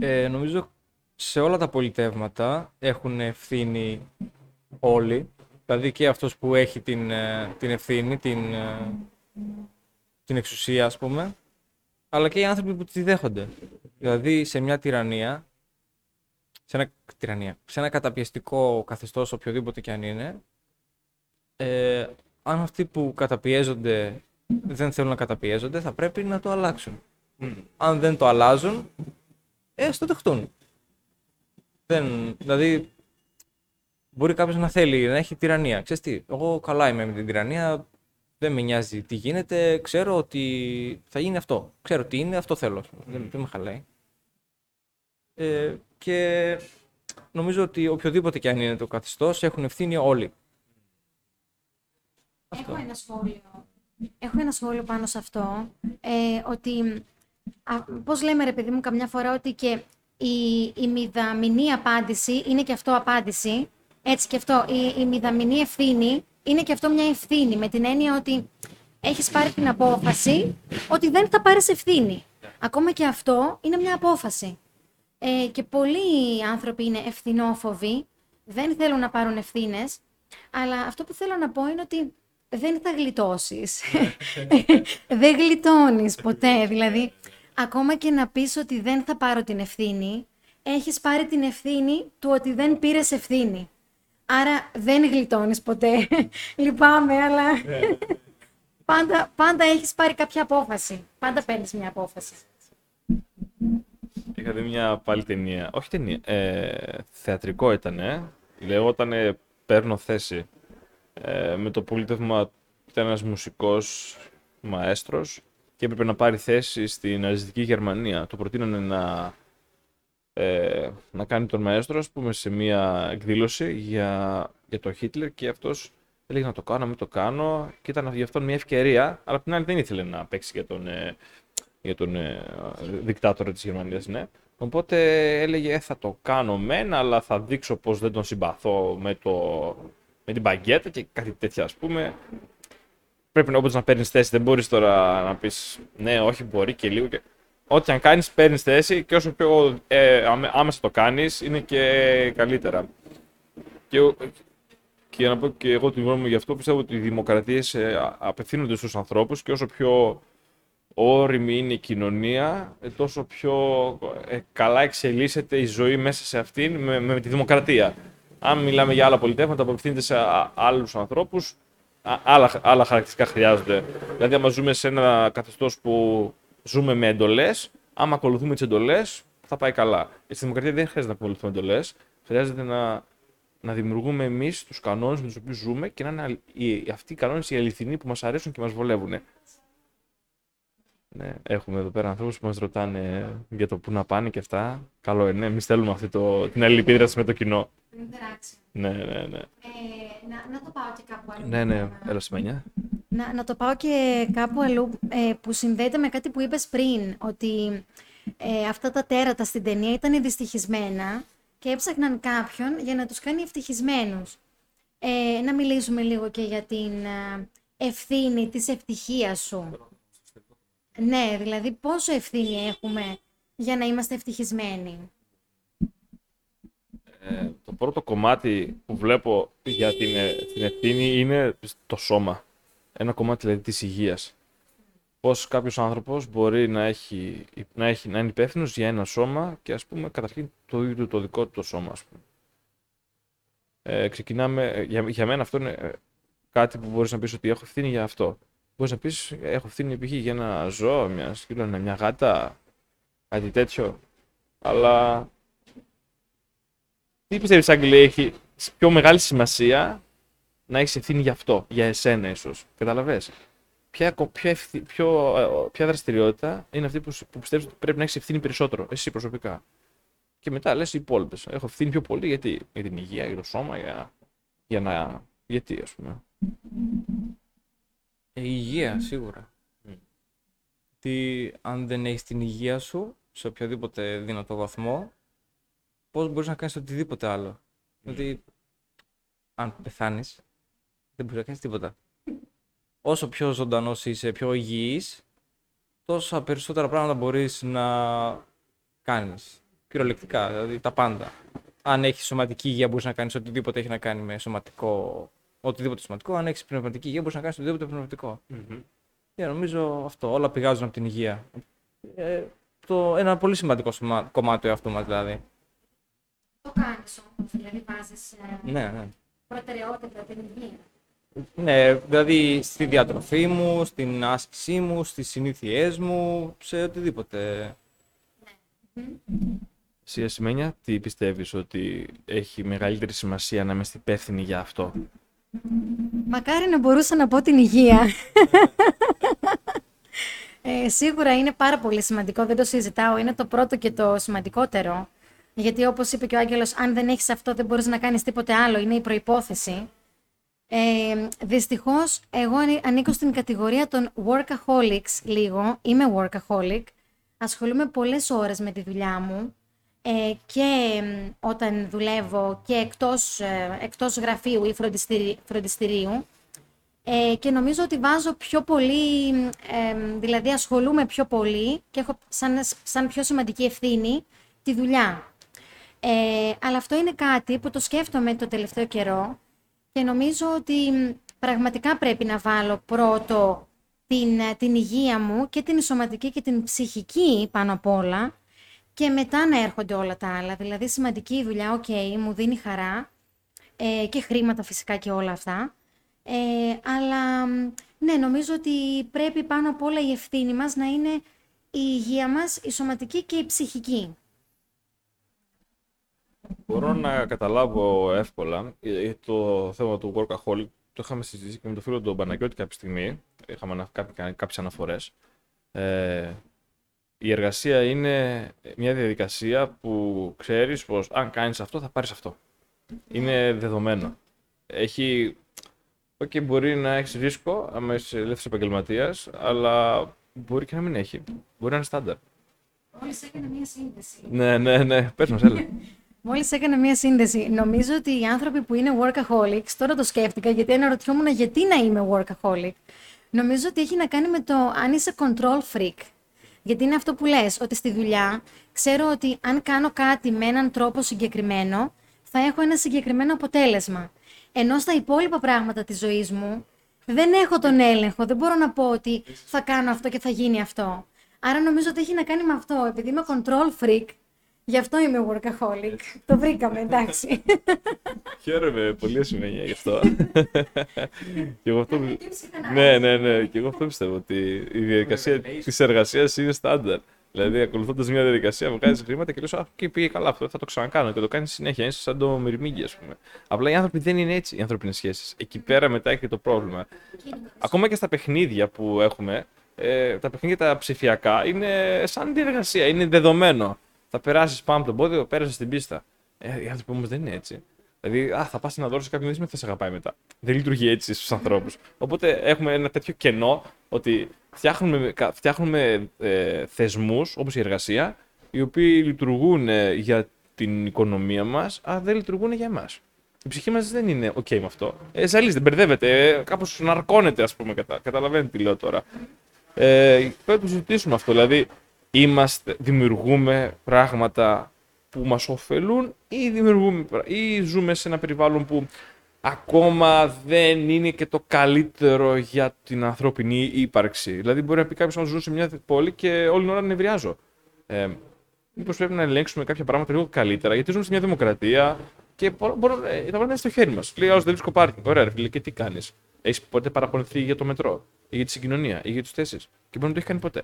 Ε, νομίζω σε όλα τα πολιτεύματα έχουν ευθύνη όλοι. Δηλαδή και αυτός που έχει την, ε, την ευθύνη, την, ε, την εξουσία ας πούμε, αλλά και οι άνθρωποι που τη δέχονται. Δηλαδή σε μια τυραννία, σε ένα, τυραννία, σε ένα καταπιεστικό καθεστώς οποιοδήποτε και αν είναι, ε, αν αυτοί που καταπιέζονται δεν θέλουν να καταπιέζονται, θα πρέπει να το αλλάξουν. Αν δεν το αλλάζουν, ε, το δεχτούν. Δεν, δηλαδή, μπορεί κάποιος να θέλει να έχει τυραννία. Ξέρεις τι, εγώ καλά είμαι με την τυραννία, δεν με νοιάζει τι γίνεται, ξέρω ότι θα γίνει αυτό. Ξέρω τι είναι, αυτό θέλω. Δεν, δεν με χαλάει. Ε, και νομίζω ότι οποιοδήποτε και αν είναι το καθεστώς έχουν ευθύνη όλοι. Έχω ένα σχόλιο. Έχω ένα σχόλιο πάνω σε αυτό. Ε, ότι, α, πώς λέμε ρε παιδί μου καμιά φορά ότι και η, η μηδαμινή απάντηση είναι και αυτό απάντηση. Έτσι και αυτό. Η, η μηδαμινή ευθύνη είναι και αυτό μια ευθύνη. Με την έννοια ότι έχεις πάρει την απόφαση ότι δεν θα πάρεις ευθύνη. Ακόμα και αυτό είναι μια απόφαση. Ε, και πολλοί άνθρωποι είναι ευθυνόφοβοι, δεν θέλουν να πάρουν ευθύνες. Αλλά αυτό που θέλω να πω είναι ότι δεν θα γλιτώσεις. δεν γλιτώνεις ποτέ. Δηλαδή, ακόμα και να πεις ότι δεν θα πάρω την ευθύνη, έχεις πάρει την ευθύνη του ότι δεν πήρες ευθύνη. Άρα δεν γλιτώνεις ποτέ. Λυπάμαι, αλλά πάντα, πάντα έχεις πάρει κάποια απόφαση. Πάντα παίρνεις μια απόφαση. Είχα δει μια πάλι ταινία, όχι ταινία, ε, θεατρικό ήταν, ε. Λεγόταν «Παίρνω θέση» ε, με το πολίτευμα ήταν ένας μουσικός μαέστρος και έπρεπε να πάρει θέση στην ναζιστική Γερμανία. Το προτείνανε να, ε, να κάνει τον μαέστρο, ας πούμε, σε μια εκδήλωση για, για τον Χίτλερ και αυτός έλεγε να το κάνω, να μην το κάνω και ήταν γι' αυτό μια ευκαιρία, αλλά απ' την άλλη δεν ήθελε να παίξει για τον, ε, για τον ε, δικτάτορα της Γερμανίας, ναι. Οπότε έλεγε «Ε, θα το κάνω μεν, αλλά θα δείξω πως δεν τον συμπαθώ με το, με την μπαγκέτα και κάτι τέτοια, ας πούμε. Πρέπει να, να παίρνεις θέση. Δεν μπορείς τώρα να πεις ναι, όχι, μπορεί και λίγο. Και... ό,τι αν κάνεις παίρνεις θέση και όσο πιο ε, άμε- άμεσα το κάνεις είναι και καλύτερα. Και, ο- και για να πω και εγώ την γνώμη μου γι' αυτό, πιστεύω ότι οι δημοκρατίες ε, α- απευθύνονται στους ανθρώπους και όσο πιο όρημη είναι η κοινωνία, ε, τόσο πιο ε, καλά εξελίσσεται η ζωή μέσα σε αυτήν με, με τη δημοκρατία. Αν μιλάμε για άλλα πολιτεύματα που απευθύνεται σε α- άλλους ανθρώπους, α- άλλα, άλλα χαρακτηριστικά χρειάζονται. Δηλαδή, άμα ζούμε σε ένα καθεστώς που ζούμε με εντολές, άμα ακολουθούμε τις εντολές, θα πάει καλά. Στη δημοκρατία δεν χρειάζεται να ακολουθούμε εντολές, χρειάζεται να, να δημιουργούμε εμείς τους κανόνες με τους οποίους ζούμε και να είναι αλ- οι- αυτοί οι κανόνες οι αληθινοί που μας αρέσουν και μας βολεύουν. Ναι, έχουμε εδώ πέρα ανθρώπους που μας ρωτάνε για το πού να πάνε και αυτά. Καλό είναι, εμείς θέλουμε αυτή το, την αλληλεπίδραση με το κοινό. Interaction. Ναι, ναι, ναι. Ε, να, να το πάω και κάπου αλλού. Ναι, ναι, Να- έλα Σιμενιά. Να, να το πάω και κάπου αλλού ε, που συνδέεται με κάτι που είπες πριν, ότι ε, αυτά τα τέρατα στην ταινία ήταν δυστυχισμένα και έψαχναν κάποιον για να τους κάνει ευτυχισμένους. Ε, να μιλήσουμε λίγο και για την ε, ευθύνη της ευτυχίας σου. Ναι, δηλαδή πόσο ευθύνη έχουμε για να είμαστε ευτυχισμένοι. Ε, το πρώτο κομμάτι που βλέπω για την, ε, την ευθύνη είναι το σώμα. Ένα κομμάτι δηλαδή της υγείας. Πώς κάποιος άνθρωπος μπορεί να, έχει, να, έχει, να είναι υπεύθυνος για ένα σώμα και ας πούμε καταρχήν το ίδιο του, το δικό του το σώμα ας πούμε. Ε, ξεκινάμε, ε, για, για μένα αυτό είναι ε, κάτι που μπορείς να πεις ότι έχω ευθύνη για αυτό. Μπορείς να πεις έχω ευθύνη π.χ. για ένα ζώο, μια σκύλωνα, μια γάτα, κάτι τέτοιο. Αλλά τι πιστεύεις, Άγγελε, έχει πιο μεγάλη σημασία να έχεις ευθύνη για αυτό, για εσένα ίσως. Καταλαβες; Ποια, κο- ποια, ευθύ- ποιο, ε, ποια δραστηριότητα είναι αυτή που, σ- που πιστεύεις ότι πρέπει να έχεις ευθύνη περισσότερο, εσύ προσωπικά; Και μετά λες οι υπόλοιπες. Έχω ευθύνη πιο πολύ γιατί, για την υγεία, για το σώμα, για, για να. Γιατί, ας πούμε. Ε, η υγεία, σίγουρα. Μμ. Τι αν δεν έχεις την υγεία σου, σε οποιοδήποτε δυνατό βαθμό, πώς μπορείς να κάνεις οτιδήποτε άλλο. Δηλαδή, αν πεθάνεις, δεν μπορείς να κάνεις τίποτα. Όσο πιο ζωντανός είσαι, πιο υγιής, τόσα περισσότερα πράγματα μπορείς να κάνεις. Κυριολεκτικά, δηλαδή τα πάντα. Αν έχεις σωματική υγεία, μπορείς να κάνεις οτιδήποτε έχει να κάνει με σωματικό οτιδήποτε σωματικό. Αν έχεις πνευματική υγεία, μπορείς να κάνεις οτιδήποτε πνευματικό. Και νομίζω αυτό. Όλα πηγάζουν από την υγεία. Ε, το, ένα πολύ σημαντικό σωμα- κομμάτι του εαυτού μας δηλαδή. Το κάνεις όμως, δηλαδή βάζεις ε, Ναι, ναι. προτεραιότητα την υγεία. Ναι, δηλαδή στη διατροφή μου, στην άσκησή μου, στις συνήθειές μου, σε οτιδήποτε. Εσύ, Ασημένια, τι πιστεύεις ότι έχει μεγαλύτερη σημασία να είμαστε υπεύθυνοι για αυτό; Μακάρι να μπορούσα να πω την υγεία. Ε, σίγουρα είναι πάρα πολύ σημαντικό, δεν το συζητάω. Είναι το πρώτο και το σημαντικότερο. Γιατί όπως είπε και ο Άγγελος, αν δεν έχεις αυτό δεν μπορείς να κάνεις τίποτε άλλο. Είναι η προϋπόθεση. Ε, δυστυχώς, εγώ ανή- ανήκω στην κατηγορία των workaholics λίγο. Είμαι workaholic. Ασχολούμαι πολλές ώρες με τη δουλειά μου. Ε, και μ, όταν δουλεύω και εκτός, ε, εκτός γραφείου ή φροντιστηρι- φροντιστηρίου. Ε, και νομίζω ότι βάζω πιο πολύ, μ, ε, μ, δηλαδή ασχολούμαι πιο πολύ και έχω σαν, σαν πιο σημαντική ευθύνη τη δουλειά. Ε, αλλά αυτό είναι κάτι που το σκέφτομαι το τελευταίο καιρό και νομίζω ότι μ, πραγματικά πρέπει να βάλω πρώτο την, ε, την υγεία μου και την σωματική και την ψυχική πάνω απ' όλα και μετά να έρχονται όλα τα άλλα. Δηλαδή σημαντική η δουλειά, οκ, μου δίνει χαρά ε, και χρήματα φυσικά και όλα αυτά. Ε, αλλά μ, ναι, νομίζω ότι πρέπει πάνω απ' όλα η ευθύνη μας να είναι η υγεία μας, η σωματική και η ψυχική. Μπορώ να καταλάβω εύκολα ε, το θέμα του workaholic. Το είχαμε συζητήσει και με τον φίλο του Παναγιώτη κάποια στιγμή. Είχαμε ανα- κά- κάνει κάποιες αναφορές. Ε, η εργασία είναι μια διαδικασία που ξέρεις πως αν κάνεις αυτό θα πάρεις αυτό. Είναι δεδομένο. Έχει... Okay, μπορεί να έχεις ρίσκο άμα είσαι ελεύθερος επαγγελματίας, αλλά μπορεί και να μην έχει. Μπορεί να είναι στάνταρ. Μόλις έκανα μία σύνδεση. Ναι, ναι, ναι. Πες μας, έλα. Μόλις έκανα μία σύνδεση. Νομίζω ότι οι άνθρωποι που είναι workaholics, τώρα το σκέφτηκα γιατί αναρωτιόμουν γιατί να είμαι workaholic. Νομίζω ότι έχει να κάνει με το αν είσαι control freak. Γιατί είναι αυτό που λες, ότι στη δουλειά ξέρω ότι αν κάνω κάτι με έναν τρόπο συγκεκριμένο, θα έχω ένα συγκεκριμένο αποτέλεσμα. Ενώ στα υπόλοιπα πράγματα της ζωής μου, δεν έχω τον έλεγχο, δεν μπορώ να πω ότι θα κάνω αυτό και θα γίνει αυτό. Άρα νομίζω ότι έχει να κάνει με αυτό. Επειδή είμαι control freak, γι' αυτό είμαι workaholic. Το βρήκαμε, εντάξει. Χαίρομαι πολύ ασημένια γι' αυτό. και εγώ αυτό... ναι, ναι, ναι. Και εγώ αυτό πιστεύω ότι η διαδικασία της εργασίας είναι στάνταρ. Δηλαδή, ακολουθώντας μια διαδικασία, βγάζει χρήματα και λες: Α, και πήγε καλά αυτό, θα το ξανακάνω και το κάνεις συνέχεια. Είσαι σαν το μυρμήγκι, ας πούμε. Απλά οι άνθρωποι δεν είναι έτσι, οι ανθρώπινε σχέσεις. Εκεί πέρα μετά έχει το πρόβλημα. Ακόμα και στα παιχνίδια που έχουμε, ε, τα παιχνίδια τα ψηφιακά είναι σαν διεργασία, είναι δεδομένο. Θα περάσεις πάνω από τον πόδι, πέρασες στην πίστα. Ε, οι άνθρωποι όμως δεν είναι έτσι. Δηλαδή, α, θα πας να δώσει κάποιον δεν θα σε αγαπάει μετά. Δεν λειτουργεί έτσι στους ανθρώπους. Οπότε έχουμε ένα τέτοιο κενό ότι φτιάχνουμε, φτιάχνουμε ε, θεσμούς όπως η εργασία, οι οποίοι λειτουργούν ε, για την οικονομία μας, αλλά δεν λειτουργούν για εμάς. Η ψυχή μας δεν είναι OK με αυτό. Ε, ζαλίζεται, μπερδεύεται, ε, κάπως ναρκώνεται, ας πούμε. Κατα, καταλαβαίνετε τι λέω τώρα. Ε, πρέπει να το συζητήσουμε αυτό. Δηλαδή, είμαστε, δημιουργούμε πράγματα που μας ωφελούν ή, δημιουργούμε, ή ζούμε σε ένα περιβάλλον που ακόμα δεν είναι και το καλύτερο για την ανθρώπινη ύπαρξη. Δηλαδή, μπορεί να πει κάποιος να ζω σε μια πόλη και όλη την ώρα νευριάζω. Ε, Μήπως πρέπει να ελέγξουμε κάποια πράγματα λίγο καλύτερα, γιατί ζούμε σε μια δημοκρατία και μπορώ, ε, τα πράγματα είναι στο χέρι μας. Λέει άλλο δεν βρίσκω πάρκινγκ. Ωραία, ρε φίλε, και τι κάνεις; Έχεις ποτέ παραπονηθεί για το μετρό, ή για τη συγκοινωνία, ή για τις θέσεις; Και μπορεί να το έχεις κάνει ποτέ.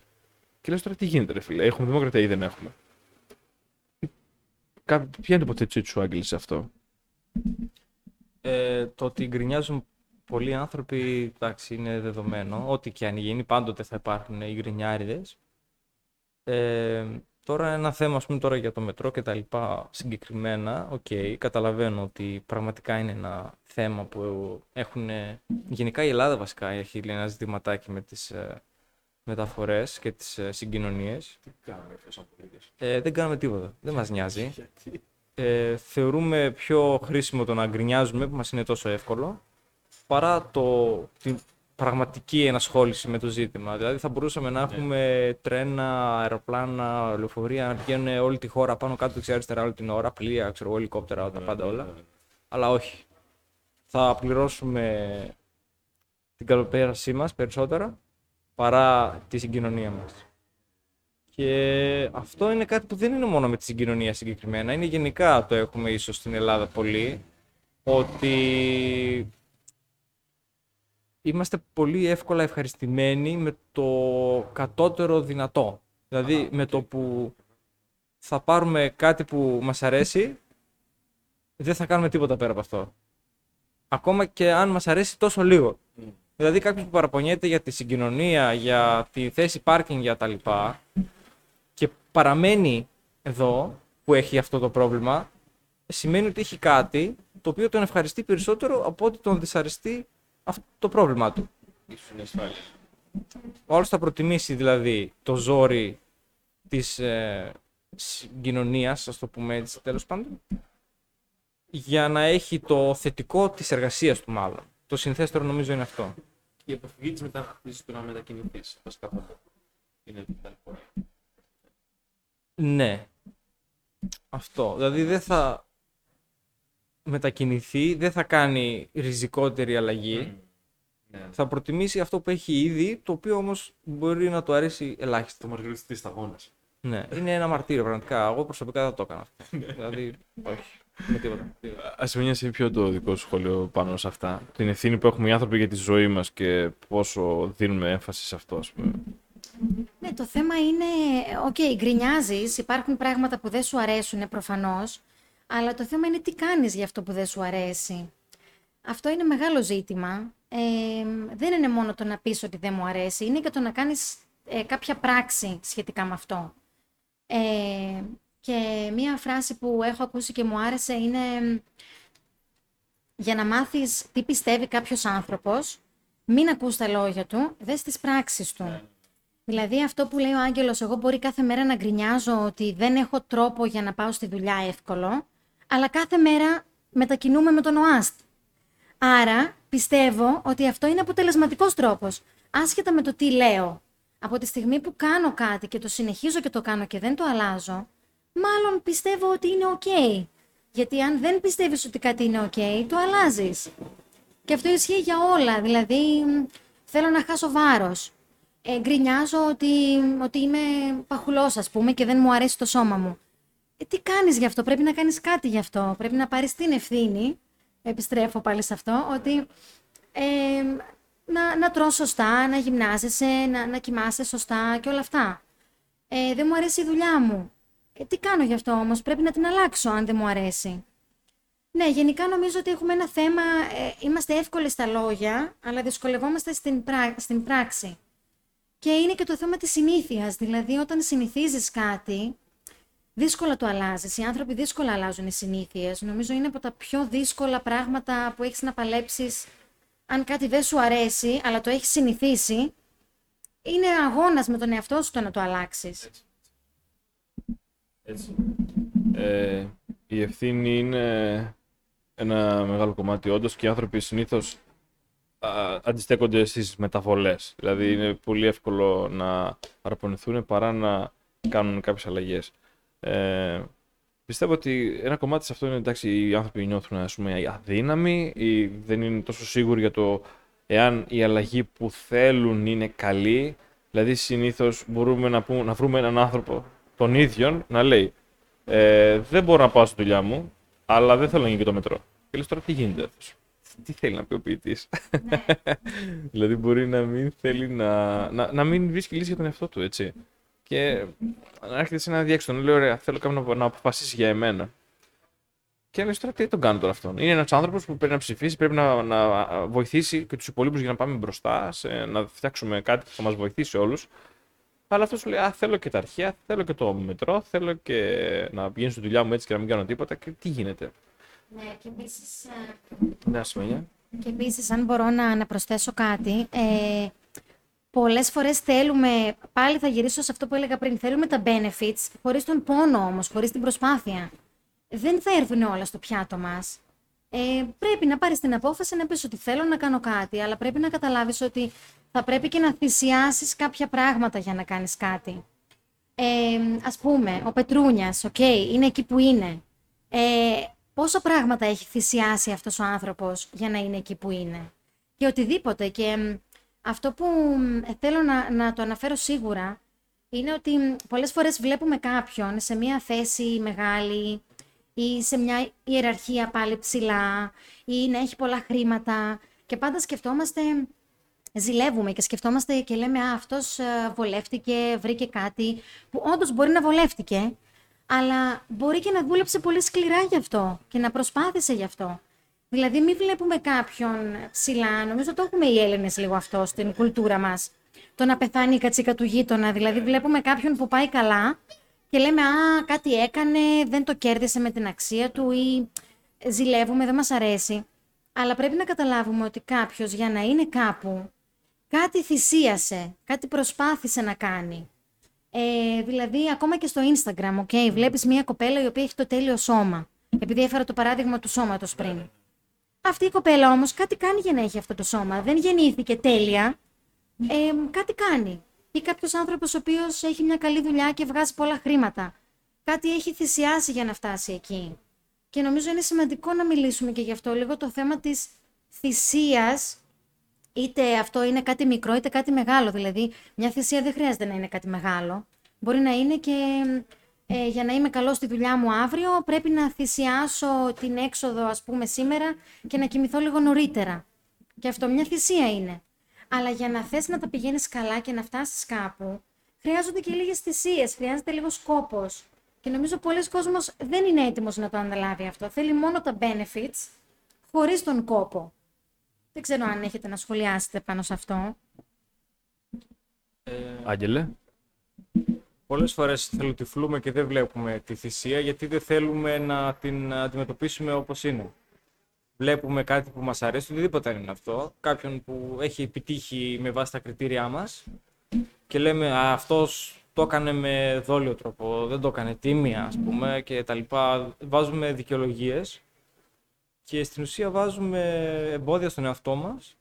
Και λες τώρα τι γίνεται, ρε φίλε, έχουμε δημοκρατία ή δεν έχουμε; Ποια είναι το υποθέτησή σου, Άγγελ, σε αυτό; Ε, το ότι γκρινιάζουν πολλοί άνθρωποι, εντάξει, είναι δεδομένο. Ό,τι και αν γίνει, πάντοτε θα υπάρχουν οι γκρινιάριδες. Ε, τώρα ένα θέμα, ας πούμε, τώρα για το μετρό και τα λοιπά συγκεκριμένα, OK, okay, καταλαβαίνω ότι πραγματικά είναι ένα θέμα που έχουν... Γενικά η Ελλάδα βασικά έχει ένα ζητηματάκι με τις ε, μεταφορές και τις ε, συγκοινωνίες. Τι κάνουμε σαν ε, Δεν κάνουμε τίποτα. Δεν μας νοιάζει. Ε, θεωρούμε πιο χρήσιμο το να γκρινιάζουμε που μας είναι τόσο εύκολο παρά το, την πραγματική ενασχόληση με το ζήτημα. Δηλαδή θα μπορούσαμε να ναι. έχουμε τρένα, αεροπλάνα, λεωφορεία να πηγαίνουν όλη τη χώρα πάνω κάτω δεξιά αριστερά όλη την ώρα, πλοία, ξέρω, ελικόπτερα, τα ναι, πάντα ναι, όλα. Αλλά όχι. Θα πληρώσουμε την καλοπέρασή μας περισσότερα παρά τη συγκοινωνία μας. Και αυτό είναι κάτι που δεν είναι μόνο με τη συγκοινωνία συγκεκριμένα, είναι γενικά το έχουμε ίσως στην Ελλάδα πολύ, ότι είμαστε πολύ εύκολα ευχαριστημένοι με το κατώτερο δυνατό. Δηλαδή με το που θα πάρουμε κάτι που μας αρέσει, δεν θα κάνουμε τίποτα πέρα από αυτό. Ακόμα και αν μας αρέσει τόσο λίγο. Δηλαδή κάποιος που παραπονιέται για τη συγκοινωνία, για τη θέση πάρκινγκ για τα λοιπά και παραμένει εδώ που έχει αυτό το πρόβλημα, σημαίνει ότι έχει κάτι το οποίο τον ευχαριστεί περισσότερο από ότι τον δυσαρεστεί αυτό το πρόβλημά του. Ο άλλος θα προτιμήσει δηλαδή το ζόρι της ε, συγκοινωνίας, ας το πούμε έτσι τέλος πάντων, για να έχει το θετικό της εργασίας του μάλλον. Το συνθέστερο νομίζω είναι αυτό η αποφυγή της μεταχείριση του να μετακινηθείς. Βασικά αυτό είναι το Ναι. Αυτό. Δηλαδή δεν θα μετακινηθεί, δεν θα κάνει ριζικότερη αλλαγή. Ναι. Θα προτιμήσει αυτό που έχει ήδη, το οποίο όμως μπορεί να του αρέσει ελάχιστα. Το μαργαρίτη τη σταγόνα. Ναι, είναι ένα μαρτύριο πραγματικά. Εγώ προσωπικά δεν το έκανα αυτό. Ναι. δηλαδή, όχι. Με τίποτα. Α σε πιο το δικό σου σχόλιο πάνω σε αυτά. Την ευθύνη που έχουμε οι άνθρωποι για τη ζωή μας και πόσο δίνουμε έμφαση σε αυτό, ας πούμε. Ναι, το θέμα είναι, OK, okay, γκρινιάζεις, υπάρχουν πράγματα που δεν σου αρέσουν προφανώς, αλλά το θέμα είναι τι κάνεις για αυτό που δεν σου αρέσει. Αυτό είναι μεγάλο ζήτημα. Ε, δεν είναι μόνο το να πεις ότι δεν μου αρέσει, είναι και το να κάνεις ε, κάποια πράξη σχετικά με αυτό. Ε, και μία φράση που έχω ακούσει και μου άρεσε είναι για να μάθεις τι πιστεύει κάποιος άνθρωπος, μην ακούς τα λόγια του, δες τις πράξεις του. Δηλαδή αυτό που λέει ο Άγγελος, εγώ μπορεί κάθε μέρα να γκρινιάζω ότι δεν έχω τρόπο για να πάω στη δουλειά εύκολο, αλλά κάθε μέρα μετακινούμε με τον ΟΑΣΤ. Άρα πιστεύω ότι αυτό είναι αποτελεσματικός τρόπος, άσχετα με το τι λέω. Από τη στιγμή που κάνω κάτι και το συνεχίζω και το κάνω και δεν το αλλάζω, μάλλον πιστεύω ότι είναι ok. Γιατί αν δεν πιστεύεις ότι κάτι είναι ok, το αλλάζεις. Και αυτό ισχύει για όλα. Δηλαδή, μ, θέλω να χάσω βάρος. Ε, γκρινιάζω ότι, ότι είμαι παχουλός, ας πούμε, και δεν μου αρέσει το σώμα μου. Ε, τι κάνεις γι' αυτό, πρέπει να κάνεις κάτι γι' αυτό. Πρέπει να πάρεις την ευθύνη, επιστρέφω πάλι σε αυτό, ότι ε, να, να τρως σωστά, να γυμνάζεσαι, να, να κοιμάσαι σωστά και όλα αυτά. Ε, δεν μου αρέσει η δουλειά μου. Ε, τι κάνω γι' αυτό όμως, πρέπει να την αλλάξω αν δεν μου αρέσει. Ναι, γενικά νομίζω ότι έχουμε ένα θέμα, ε, είμαστε εύκολοι στα λόγια, αλλά δυσκολευόμαστε στην, πρά- στην πράξη. Και είναι και το θέμα της συνήθειας, δηλαδή όταν συνηθίζεις κάτι, δύσκολα το αλλάζεις. Οι άνθρωποι δύσκολα αλλάζουν οι συνήθειες. Νομίζω είναι από τα πιο δύσκολα πράγματα που έχεις να παλέψεις αν κάτι δεν σου αρέσει, αλλά το έχεις συνηθίσει. Είναι αγώνας με τον εαυτό σου το να το αλλάξεις. Έτσι. Ε, η ευθύνη είναι ένα μεγάλο κομμάτι όντως και οι άνθρωποι συνήθως αντιστέκονται στις μεταβολές. Δηλαδή είναι πολύ εύκολο να παραπονηθούν παρά να κάνουν κάποιες αλλαγές. Ε, πιστεύω ότι ένα κομμάτι σε αυτό είναι εντάξει, οι άνθρωποι νιώθουν ας πούμε, αδύναμοι ή δεν είναι τόσο σίγουροι για το εάν η αλλαγή που θέλουν είναι καλή. Δηλαδή συνήθως μπορούμε να, πούμε, να βρούμε έναν άνθρωπο τον ίδιο να λέει ε, δεν μπορώ να πάω στη δουλειά μου, αλλά δεν θέλω να γίνει και το μετρό. Και λες τώρα τι γίνεται αυτός. Τι θέλει να πει ο ποιητής; δηλαδή μπορεί να μην θέλει να, να, να μην βρίσκει λύση για τον εαυτό του, έτσι. Και να έρχεται σε ένα διέξοδο, να λέει: Ωραία, θέλω κάποιον να, να αποφασίσει για εμένα. Και λες τώρα τι τον κάνω τώρα αυτόν; Είναι ένας άνθρωπος που πρέπει να ψηφίσει, πρέπει να, να βοηθήσει και τους υπολείπους για να πάμε μπροστά, σε, να φτιάξουμε κάτι που θα μας βοηθήσει όλους. Αλλά αυτός σου λέει: Α, θέλω και τα αρχαία, θέλω και το μετρό, θέλω και να πηγαίνω στη δουλειά μου έτσι και να μην κάνω τίποτα. Και τι γίνεται. Ναι, και επίσης, Ναι, σημαίνει. Και επίσης, αν μπορώ να, να προσθέσω κάτι, ε, πολλές φορές θέλουμε, πάλι θα γυρίσω σε αυτό που έλεγα πριν, θέλουμε τα benefits, χωρίς τον πόνο όμως, χωρίς την προσπάθεια. Δεν θα έρθουν όλα στο πιάτο μας. Ε, πρέπει να πάρεις την απόφαση να πεις ότι θέλω να κάνω κάτι, αλλά πρέπει να καταλάβεις ότι θα πρέπει και να θυσιάσεις κάποια πράγματα για να κάνεις κάτι. Ε, ας πούμε, ο Πετρούνιας, οκ, είναι εκεί που είναι. Ε, πόσα πράγματα έχει θυσιάσει αυτός ο άνθρωπος για να είναι εκεί που είναι; Και οτιδήποτε. Και μ, αυτό που μ, θέλω να, να το αναφέρω σίγουρα είναι ότι μ, πολλές φορές βλέπουμε κάποιον σε μια θέση μεγάλη ή σε μια ιεραρχία πάλι ψηλά ή να έχει πολλά χρήματα και πάντα σκεφτόμαστε, ζηλεύουμε και σκεφτόμαστε και λέμε «Α, αυτός ε, βολεύτηκε, βρήκε κάτι» που όντως μπορεί να βολεύτηκε αλλά μπορεί και να δούλεψε πολύ σκληρά γι' αυτό και να προσπάθησε γι' αυτό. Δηλαδή, μην βλέπουμε κάποιον ψηλά. Νομίζω το έχουμε οι Έλληνες λίγο αυτό στην κουλτούρα μας. Το να πεθάνει η κατσίκα του γείτονα. Δηλαδή, βλέπουμε κάποιον που πάει καλά και λέμε Α, κάτι έκανε, δεν το κέρδισε με την αξία του ή ζηλεύουμε, δεν μας αρέσει. Αλλά πρέπει να καταλάβουμε ότι κάποιος για να είναι κάπου, κάτι θυσίασε, κάτι προσπάθησε να κάνει. Ε, δηλαδή, ακόμα και στο Instagram, okay, βλέπεις μια κοπέλα η οποία έχει το τέλειο σώμα. Επειδή έφερα το παράδειγμα του σώματος πριν. Αυτή η κοπέλα όμως κάτι κάνει για να έχει αυτό το σώμα. Δεν γεννήθηκε τέλεια. Ε, κάτι κάνει. Ή κάποιος άνθρωπος ο οποίος έχει μια καλή δουλειά και βγάζει πολλά χρήματα. Κάτι έχει θυσιάσει για να φτάσει εκεί. Και νομίζω είναι σημαντικό να μιλήσουμε και γι' αυτό λίγο το θέμα της θυσίας είτε αυτό είναι κάτι μικρό είτε κάτι μεγάλο. Δηλαδή, μια θυσία δεν χρειάζεται να είναι κάτι μεγάλο. Μπορεί να είναι και ε, για να είμαι καλός στη δουλειά μου αύριο, πρέπει να θυσιάσω την έξοδο, ας πούμε, σήμερα και να κοιμηθώ λίγο νωρίτερα. Και αυτό μια θυσία είναι. Αλλά για να θες να τα πηγαίνεις καλά και να φτάσεις κάπου, χρειάζονται και λίγες θυσίες, χρειάζεται λίγος κόπος. Και νομίζω πολλοί κόσμος δεν είναι έτοιμος να το αναλάβει αυτό. Θέλει μόνο τα benefits, χωρίς τον κόπο. Δεν ξέρω αν έχετε να σχολιάσετε πάνω σε αυτό. Ε, Άγγελε. Πολλές φορές θελοτυφλούμε και δεν βλέπουμε τη θυσία γιατί δεν θέλουμε να την αντιμετωπίσουμε όπως είναι. Βλέπουμε κάτι που μας αρέσει, οτιδήποτε είναι αυτό, κάποιον που έχει επιτύχει με βάση τα κριτήριά μας και λέμε «Α, αυτός το έκανε με δόλιο τρόπο, δεν το έκανε τίμια ας πούμε και τα λοιπά. Βάζουμε δικαιολογίες και στην ουσία βάζουμε εμπόδια στον εαυτό μας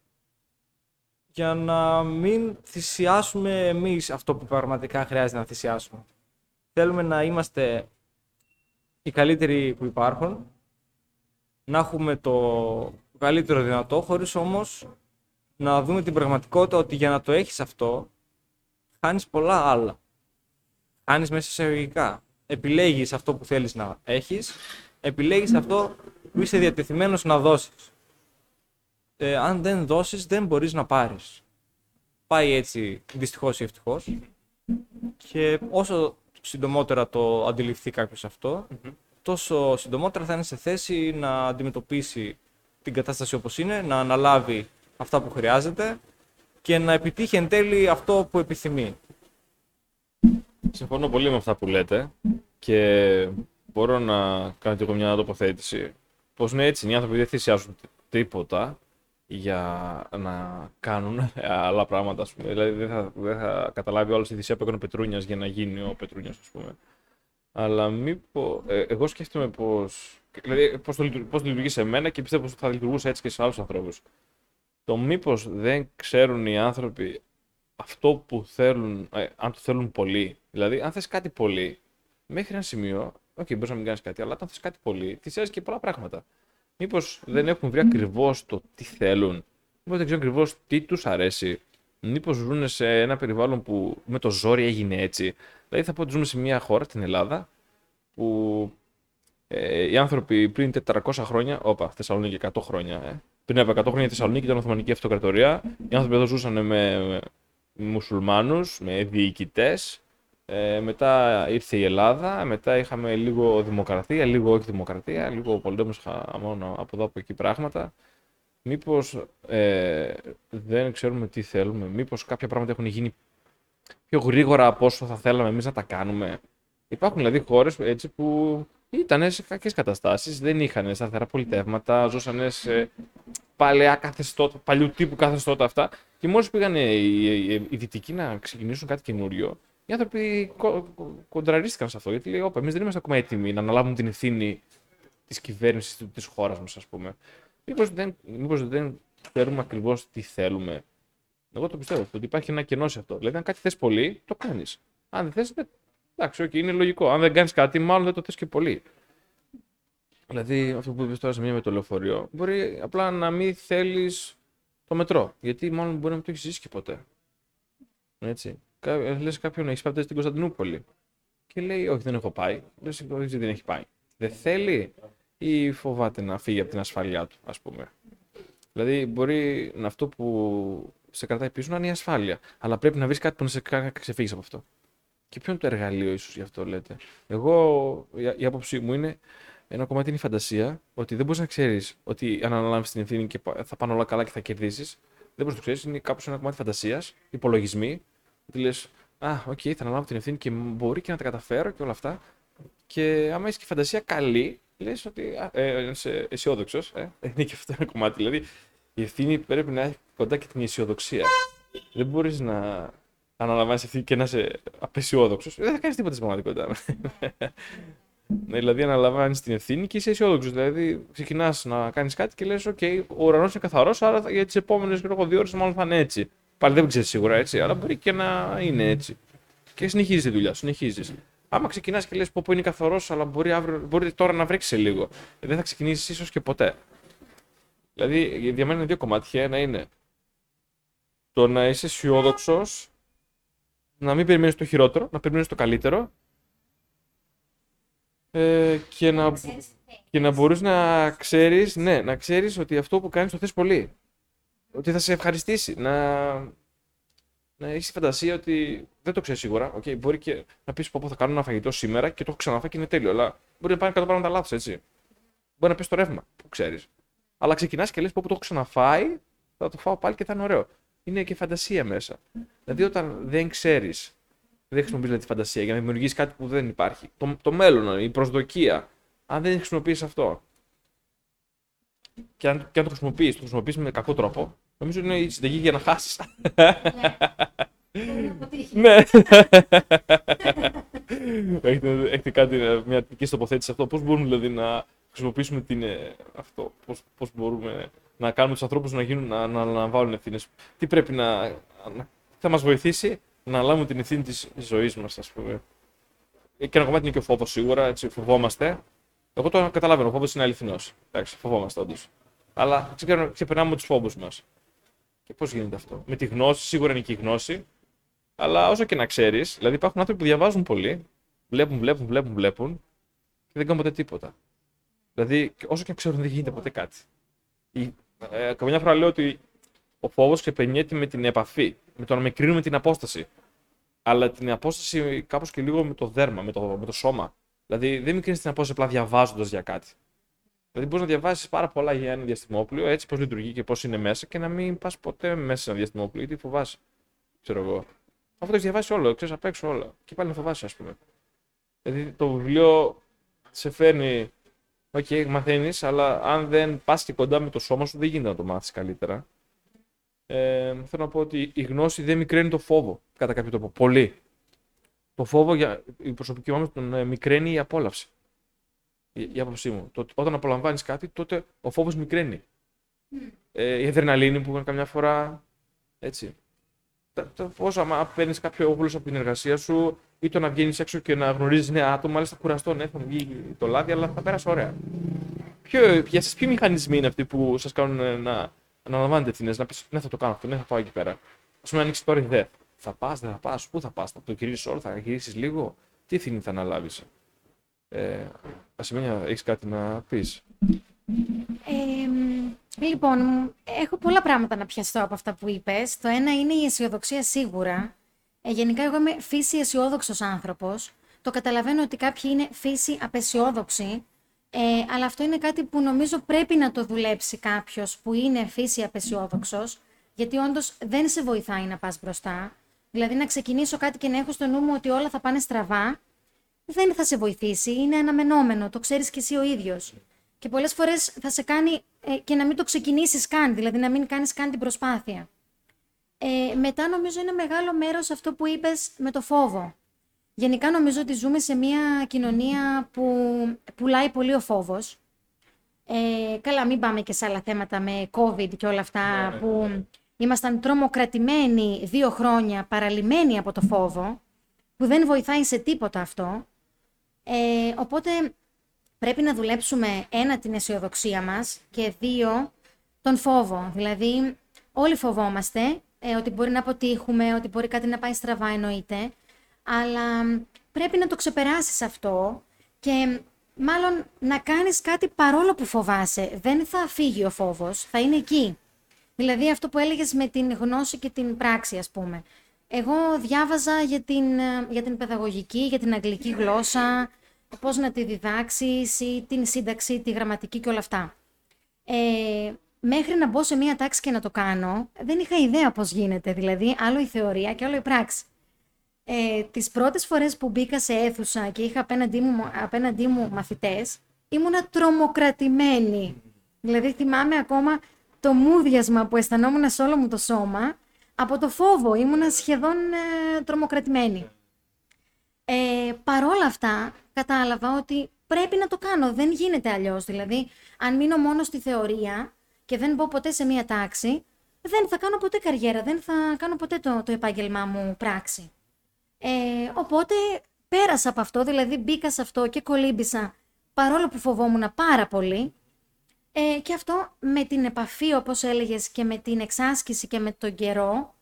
για να μην θυσιάσουμε εμείς αυτό που πραγματικά χρειάζεται να θυσιάσουμε. Θέλουμε να είμαστε οι καλύτεροι που υπάρχουν, να έχουμε το καλύτερο δυνατό, χωρίς όμως να δούμε την πραγματικότητα ότι για να το έχεις αυτό, χάνεις πολλά άλλα. Χάνεις μέσα σε εισαγωγικά. Επιλέγεις αυτό που θέλεις να έχεις, επιλέγεις αυτό που είσαι διατεθειμένος να δώσεις. Ε, αν δεν δώσεις, δεν μπορείς να πάρεις. Πάει έτσι, δυστυχώς ή ευτυχώς. Και όσο συντομότερα το αντιληφθεί κάποιος αυτό, τόσο συντομότερα θα είναι σε θέση να αντιμετωπίσει την κατάσταση όπως είναι, να αναλάβει αυτά που χρειάζεται και να επιτύχει εν τέλει αυτό που επιθυμεί. Συμφωνώ πολύ με αυτά που λέτε και μπορώ να κάνω και εγώ μια τοποθέτηση. Πως ναι, έτσι οι άνθρωποι δεν θυσιάζουν τίποτα για να κάνουν άλλα πράγματα, ας πούμε. Δηλαδή δεν θα, δεν θα καταλάβει όλη τη θυσία που έκανε ο Πετρούνιας για να γίνει ο Πετρούνιας, ας πούμε. Αλλά μήπως. Ε, εγώ σκέφτομαι πώς. Δηλαδή, πώς το, λειτουργεί- πώς λειτουργεί σε μένα και πιστεύω πως θα λειτουργούσε έτσι και σε άλλους ανθρώπους. Το μήπως δεν ξέρουν οι άνθρωποι αυτό που θέλουν, ε, αν το θέλουν πολύ. Δηλαδή, αν θες κάτι πολύ, μέχρι ένα σημείο, OK, okay, μπορείς να μην κάνεις κάτι, αλλά όταν θες κάτι πολύ, θυσιάζεις και πολλά πράγματα. Μήπως δεν έχουν βρει ακριβώς το τι θέλουν, μήπως δεν ξέρουν ακριβώς τι τους αρέσει, μήπως ζουν σε ένα περιβάλλον που με το ζόρι έγινε έτσι. Δηλαδή, θα πω ότι ζούμε σε μια χώρα, την Ελλάδα, που ε, οι άνθρωποι πριν 400 χρόνια, όπα, Θεσσαλονίκη 100 χρόνια, ε, πριν από 100 χρόνια η Θεσσαλονίκη ήταν Οθωμανική Αυτοκρατορία. Οι άνθρωποι εδώ ζούσαν με, με μουσουλμάνους, με διοικητές. Ε, μετά ήρθε η Ελλάδα, μετά είχαμε λίγο δημοκρατία, λίγο όχι δημοκρατία, λίγο πολέμους χαμόν από εδώ από εκεί πράγματα. Μήπως ε, δεν ξέρουμε τι θέλουμε, μήπως κάποια πράγματα έχουν γίνει πιο γρήγορα από όσο θα θέλαμε εμείς να τα κάνουμε. Υπάρχουν δηλαδή χώρες έτσι που ήταν σε κακές καταστάσεις, δεν είχαν σταθερά πολιτεύματα, ζούσαν σε παλαιά καθεστώτα, παλιού τύπου καθεστώτα αυτά. Και μόλις πήγαν οι, οι, οι δυτικοί να ξεκινήσουν κάτι καινούριο, οι άνθρωποι κο, κο, κοντραρίστηκαν σε αυτό. Γιατί λέει: Όπα, εμείς δεν είμαστε ακόμα έτοιμοι να αναλάβουμε την ευθύνη της κυβέρνησης της χώρας μας, ας πούμε. Μήπως δεν, μήπως δεν ξέρουμε ακριβώς τι θέλουμε. Εγώ το πιστεύω ότι υπάρχει ένα κενό σε αυτό. Δηλαδή, αν κάτι θες πολύ, το κάνεις. Αν δεν θες, δεν... εντάξει, okay, είναι λογικό. Αν δεν κάνεις κάτι, μάλλον δεν το θες και πολύ. Δηλαδή, αυτό που είπες τώρα σε μία με το λεωφορείο, μπορεί απλά να μην θέλεις το μετρό. Γιατί μάλλον μπορεί να μην το έχεις ζήσει και ποτέ. Έτσι. Λες κάποιον να έχεις πάει στην Κωνσταντινούπολη. Και λέει, Όχι, δεν έχω πάει. Λες, Όχι, δεν έχει πάει. Δεν θέλει ή φοβάται να φύγει από την ασφάλειά του, ας πούμε. Δηλαδή, μπορεί να αυτό που σε κρατάει πίσω να είναι η ασφάλεια. Αλλά πρέπει να βρεις κάτι που να σε κάνει να ξεφύγεις από αυτό. Και ποιο είναι το εργαλείο, ίσως γι' αυτό λέτε. Εγώ, η άποψή μου είναι ένα κομμάτι είναι η φαντασία, ότι δεν μπορείς να ξέρεις ότι αν αναλάβεις την ευθύνη και θα πάνε όλα καλά και θα κερδίσεις. Δεν μπορείς να το ξέρεις. Είναι κάπως ένα κομμάτι φαντασίας, υπολογισμοί. Ότι λες, Α, OK, okay, θα αναλάβω την ευθύνη και μπορεί και να τα καταφέρω και όλα αυτά. Και άμα έχει και φαντασία καλή, λες ότι. Α, ε, είσαι αισιόδοξος. Ε, είναι και αυτό ένα κομμάτι. Δηλαδή, η ευθύνη πρέπει να έχει κοντά και την αισιοδοξία. Δεν μπορείς να αναλαμβάνεις ευθύνη και να είσαι απεσιόδοξος. Δεν θα κάνεις τίποτα στην πραγματικότητα. Ναι, δηλαδή αναλαμβάνεις την ευθύνη και είσαι αισιόδοξος. Δηλαδή ξεκινάς να κάνεις κάτι και λες: OK, ο ουρανός είναι καθαρός, άρα για τις επόμενες δύο ώρες μάλλον θα είναι έτσι. Πάλι δεν ξέρεις σίγουρα έτσι, αλλά μπορεί και να είναι έτσι. Και συνεχίζεις τη δουλειά, συνεχίζεις. Άμα ξεκινάς και λες: Πω, πω είναι καθαρός, αλλά μπορεί, αύριο, μπορεί τώρα να βρέξει λίγο. Ε, δεν θα ξεκινήσεις ίσως και ποτέ. Δηλαδή διαμένουν δύο κομμάτια. Ένα είναι το να είσαι αισιόδοξος, να μην περιμένεις το χειρότερο, να περιμένεις το καλύτερο ε, και, να, και να μπορείς να ξέρεις, ναι, να ξέρεις ότι αυτό που κάνεις το θες πολύ. Ότι θα σε ευχαριστήσει. Να, να έχεις φαντασία ότι δεν το ξέρεις σίγουρα. Okay, μπορεί και να πεις πω θα κάνω ένα φαγητό σήμερα και το έχω ξαναφάει και είναι τέλειο. Αλλά μπορεί να πάνε κάτω πράγματα λάθος, έτσι. Μπορεί να πεις το ρεύμα που ξέρεις. Αλλά ξεκινάς και λες πω που το έχω ξαναφάει, θα το φάω πάλι και θα είναι ωραίο. Είναι και φαντασία μέσα. Δηλαδή όταν δεν ξέρεις δεν χρησιμοποιείς δηλαδή, τη φαντασία για να δημιουργήσει κάτι που δεν υπάρχει. Το, το μέλλον, η προσδοκία. Αν δεν χρησιμοποιείς αυτό. Και αν, και αν το χρησιμοποιείς, το χρησιμοποιείς με κακό τρόπο, νομίζω είναι η συνταγή για να χάσεις. ναι. έχετε, έχετε κάτι, μια τυπική τοποθέτηση σε αυτό; Πώς μπορούμε δηλαδή να χρησιμοποιήσουμε την, ε, αυτό, πώς, πώς μπορούμε να κάνουμε τους ανθρώπους να, γίνουν, να, να αναβάλουν ευθύνες; Τι πρέπει να, να θα μας βοηθήσει να λάβουμε την ευθύνη της ζωής μας, ας πούμε; Ε, Και ένα κομμάτι είναι και ο φόβος σίγουρα, έτσι, φοβόμαστε. Εγώ το καταλαβαίνω, ο φόβος είναι αληθινός. Εντάξει, φοβόμαστε όντως. Αλλά ξεπερνάμε, ξεπερνάμε τους φόβους μας. Και πώς γίνεται αυτό; Με τη γνώση, σίγουρα είναι και η γνώση, αλλά όσο και να ξέρεις, δηλαδή υπάρχουν άνθρωποι που διαβάζουν πολύ, βλέπουν, βλέπουν, βλέπουν, βλέπουν και δεν κάνουν ποτέ τίποτα. Δηλαδή, και όσο και να ξέρουν, δεν γίνεται ποτέ κάτι. Η, ε, καμιά φορά λέω ότι ο φόβος ξεπερνιέται με την επαφή, με το να μικρύνουμε την απόσταση. Αλλά την απόσταση κάπως και λίγο με το δέρμα, με το, με το σώμα. Δηλαδή, δεν μικραίνει την απόσταση απλά διαβάζοντας για κάτι. Δηλαδή, μπορείς να διαβάσεις πάρα πολλά για ένα διαστημόπλιο, έτσι πώς λειτουργεί και πώς είναι μέσα, και να μην πας ποτέ μέσα σε ένα διαστημόπλιο, γιατί φοβάσαι. Ξέρω εγώ. Αυτό το έχεις διαβάσει όλο, ξέρεις απ' έξω όλα. Και πάλι να φοβάσαι, ας πούμε. Δηλαδή το βιβλίο σε φέρνει. OK, okay, μαθαίνεις, αλλά αν δεν πας και κοντά με το σώμα σου, δεν γίνεται να το μάθεις καλύτερα. Ε, θέλω να πω ότι η γνώση δεν μικραίνει το φόβο, κατά κάποιο τρόπο. Πολύ. Το φόβο, για η προσωπική μου τον ε, μικραίνει η απόλαυση. Η, η άποψή μου. Το, όταν απολαμβάνεις κάτι, τότε ο φόβος μικραίνει. Ε, η αδρεναλίνη που καμιά φορά. Έτσι πώ άμα παίρνεις κάποιο όπλο από την εργασία σου ή το να βγαίνεις έξω και να γνωρίζεις νέα άτομα, μάλιστα κουραστό, ναι, θα μου βγει το λάδι, αλλά θα πέρασε ωραία. Ποιο, για εσά, ποιοι μηχανισμοί είναι αυτοί που σας κάνουν να αναλαμβάνετε ευθύνε, να πεις ναι, θα το κάνω αυτό, ναι, θα πάω εκεί πέρα. Α πούμε, ανοίξεις τώρα ιδέα. Θα πας, δεν θα πας, πού θα πας, θα το γυρίσει όλο, θα γυρίσεις λίγο. Τι ευθύνη θα αναλάβεις. Ε, Ασημένια, έχεις κάτι να πεις; Ε, λοιπόν, έχω πολλά πράγματα να πιαστώ από αυτά που είπες. Το ένα είναι η αισιοδοξία σίγουρα. Ε, γενικά, εγώ είμαι φύση αισιόδοξος άνθρωπος. Το καταλαβαίνω ότι κάποιοι είναι φύση απεσιόδοξοι. Ε, αλλά αυτό είναι κάτι που νομίζω πρέπει να το δουλέψει κάποιος που είναι φύση απεσιόδοξος, γιατί όντως δεν σε βοηθάει να πας μπροστά. Δηλαδή, να ξεκινήσω κάτι και να έχω στο νου μου ότι όλα θα πάνε στραβά, δεν θα σε βοηθήσει. Είναι αναμενόμενο. Το ξέρεις κι εσύ ο ίδιος. Και πολλές φορές θα σε κάνει ε, και να μην το ξεκινήσεις καν, δηλαδή να μην κάνεις καν την προσπάθεια. Ε, μετά νομίζω είναι μεγάλο μέρος αυτό που είπες με το φόβο. Γενικά νομίζω ότι ζούμε σε μια κοινωνία που πουλάει πολύ ο φόβος. Ε, καλά, μην πάμε και σε άλλα θέματα με COVID και όλα αυτά Ναι, ναι, που ήμασταν τρομοκρατημένοι δύο χρόνια, παραλυμένοι από το φόβο, που δεν βοηθάει σε τίποτα αυτό. Ε, οπότε πρέπει να δουλέψουμε ένα την αισιοδοξία μας και δύο τον φόβο. Δηλαδή όλοι φοβόμαστε ε, ότι μπορεί να αποτύχουμε, ότι μπορεί κάτι να πάει στραβά εννοείται, αλλά πρέπει να το ξεπεράσεις αυτό και μάλλον να κάνεις κάτι παρόλο που φοβάσαι. Δεν θα φύγει ο φόβος, θα είναι εκεί. Δηλαδή αυτό που έλεγες με την γνώση και την πράξη ας πούμε. Εγώ διάβαζα για την, ε, για την παιδαγωγική, για την αγγλική γλώσσα, πώς να τη διδάξεις ή την σύνταξη, τη γραμματική και όλα αυτά. Ε, μέχρι να μπω σε μία τάξη και να το κάνω, δεν είχα ιδέα πώς γίνεται. Δηλαδή, άλλο η θεωρία και άλλο η πράξη. Ε, τις πρώτες φορές που μπήκα σε αίθουσα και είχα απέναντί μου, απέναντί μου μαθητές, ήμουνα τρομοκρατημένη. Δηλαδή, θυμάμαι ακόμα το μούδιασμα που αισθανόμουν σε όλο μου το σώμα, από το φόβο ήμουνα σχεδόν ε, τρομοκρατημένη. Ε, παρόλα αυτά, κατάλαβα ότι πρέπει να το κάνω. Δεν γίνεται αλλιώς. Δηλαδή, αν μείνω μόνο στη θεωρία και δεν μπω ποτέ σε μία τάξη, δεν θα κάνω ποτέ καριέρα, δεν θα κάνω ποτέ το, το επάγγελμά μου πράξη. Ε, οπότε πέρασα από αυτό, δηλαδή μπήκα σε αυτό και κολύμπησα παρόλο που φοβόμουν πάρα πολύ. Ε, και αυτό με την επαφή, όπως έλεγες, και με την εξάσκηση και με τον καιρό,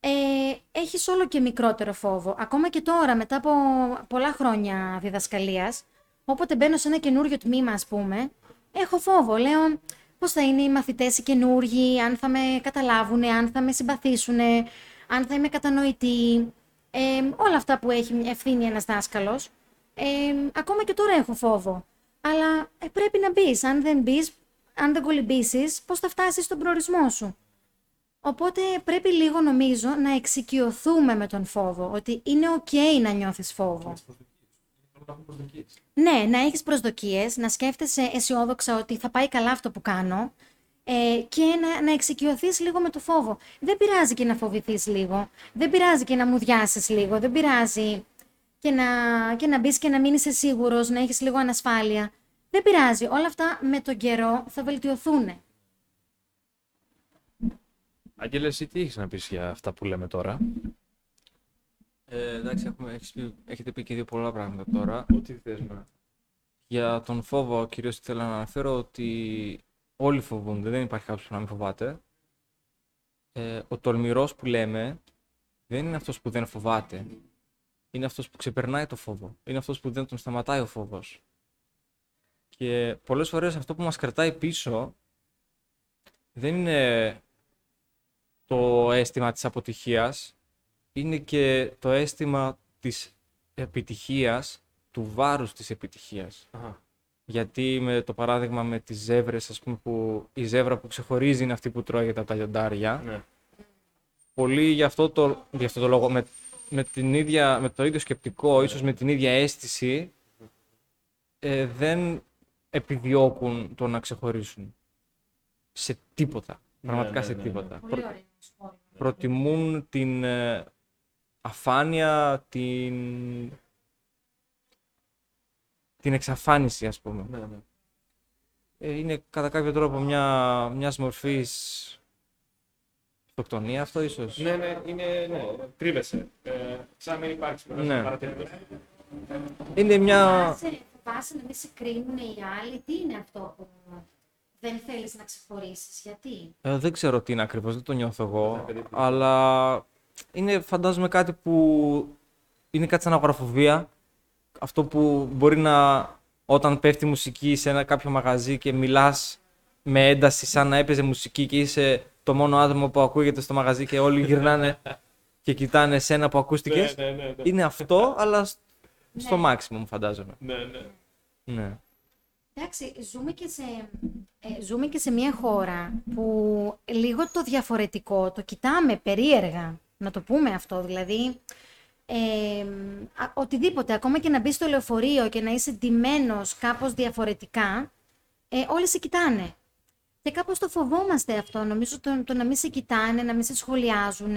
ε, έχεις όλο και μικρότερο φόβο. Ακόμα και τώρα, μετά από πολλά χρόνια διδασκαλίας, όποτε μπαίνω σε ένα καινούριο τμήμα, ας πούμε, έχω φόβο. Λέω πώς θα είναι οι μαθητές οι καινούργοι, αν θα με καταλάβουν, αν θα με συμπαθήσουν, αν θα είμαι κατανοητή. Ε, όλα αυτά που έχει ευθύνη ένας δάσκαλος. Ε, ακόμα και τώρα έχω φόβο. Αλλά ε, πρέπει να μπεις. Αν δεν μπεις, αν δεν κολυμπήσεις, πώς θα φτάσεις στον προορισμό σου; Οπότε πρέπει λίγο νομίζω να εξοικειωθούμε με τον φόβο, ότι είναι ok να νιώθεις φόβο. Ναι, να έχεις προσδοκίες, να σκέφτεσαι αισιόδοξα ότι θα πάει καλά αυτό που κάνω ε, και να, να εξοικειωθείς λίγο με το φόβο. Δεν πειράζει και να φοβηθείς λίγο, δεν πειράζει και να μου διάσεις λίγο, δεν πειράζει και να, και να μπεις και να μην είσαι σίγουρος, να έχεις λίγο ανασφάλεια. Δεν πειράζει. Όλα αυτά με τον καιρό θα βελτιωθούν. Άγγελε, εσύ τι έχεις να πεις για αυτά που λέμε τώρα; Ε, εντάξει, έχουμε, έχεις πει- έχετε πει και δύο πολλά πράγματα τώρα. Ό,τι θες να. Για τον φόβο, κυρίως θέλω να αναφέρω ότι όλοι φοβούνται, δεν υπάρχει κάποιος που να μην φοβάται. Ε, ο τολμηρός που λέμε δεν είναι αυτός που δεν φοβάται. Είναι αυτός που ξεπερνάει το φόβο. Είναι αυτός που δεν τον σταματάει ο φόβος. Και πολλές φορές αυτό που μας κρατάει πίσω δεν είναι το αίσθημα της αποτυχίας, είναι και το αίσθημα της επιτυχίας, του βάρους της επιτυχίας. Γιατί με το παράδειγμα με τις ζεύρες, ας πούμε, που η ζεύρα που ξεχωρίζει είναι αυτή που τρώγεται από τα λιοντάρια. Ναι. Πολλοί γι' αυτό το, γι' αυτό το λόγο, με, με, την ίδια, με το ίδιο σκεπτικό, ίσως με την ίδια αίσθηση, ε, δεν επιδιώκουν το να ξεχωρίσουν. Σε τίποτα. Πραγματικά ναι, σε ναι, ναι. τίποτα. Πολύ Προ- ωραίο σχόλιο. προτιμούν την ε, αφάνεια, την... την εξαφάνιση, ας πούμε. Ναι, ναι. Ε, είναι κατά κάποιο τρόπο μια, μιας μορφής αυτοκτονία αυτό ίσως; Ναι, ναι, είναι. Ναι, κρύβεσαι. Ε, σαν να μην υπάρχει. Ναι. Είναι μια... Φοβάσαι, φοβάσαι να μην σε κρίνουν οι άλλοι. Τι είναι αυτό που δεν θέλεις να ξεχωρίσεις. Γιατί; Ε, δεν ξέρω τι είναι ακριβώς, δεν το νιώθω εγώ, αλλά είναι φαντάζομαι κάτι που είναι κάτι σαν αγοραφοβία. Αυτό που μπορεί να, όταν πέφτει μουσική σε ένα κάποιο μαγαζί και μιλάς με ένταση σαν να έπαιζε μουσική και είσαι το μόνο άτομο που ακούγεται στο μαγαζί και όλοι γυρνάνε και κοιτάνε σένα που ακούστηκες. Ναι, ναι, ναι. Είναι αυτό, αλλά σ- στο Ναι. maximum φαντάζομαι. ναι, ναι. Ναι. Εντάξει, ζούμε και, σε, ε, ζούμε και σε μια χώρα που λίγο το διαφορετικό το κοιτάμε περίεργα, να το πούμε αυτό. Δηλαδή, ε, α- οτιδήποτε, ακόμα και να μπεις στο λεωφορείο και να είσαι ντυμένος κάπως διαφορετικά, ε, όλοι σε κοιτάνε. Και κάπως το φοβόμαστε αυτό. Νομίζω το, το να μην σε κοιτάνε, να μην σε σχολιάζουν.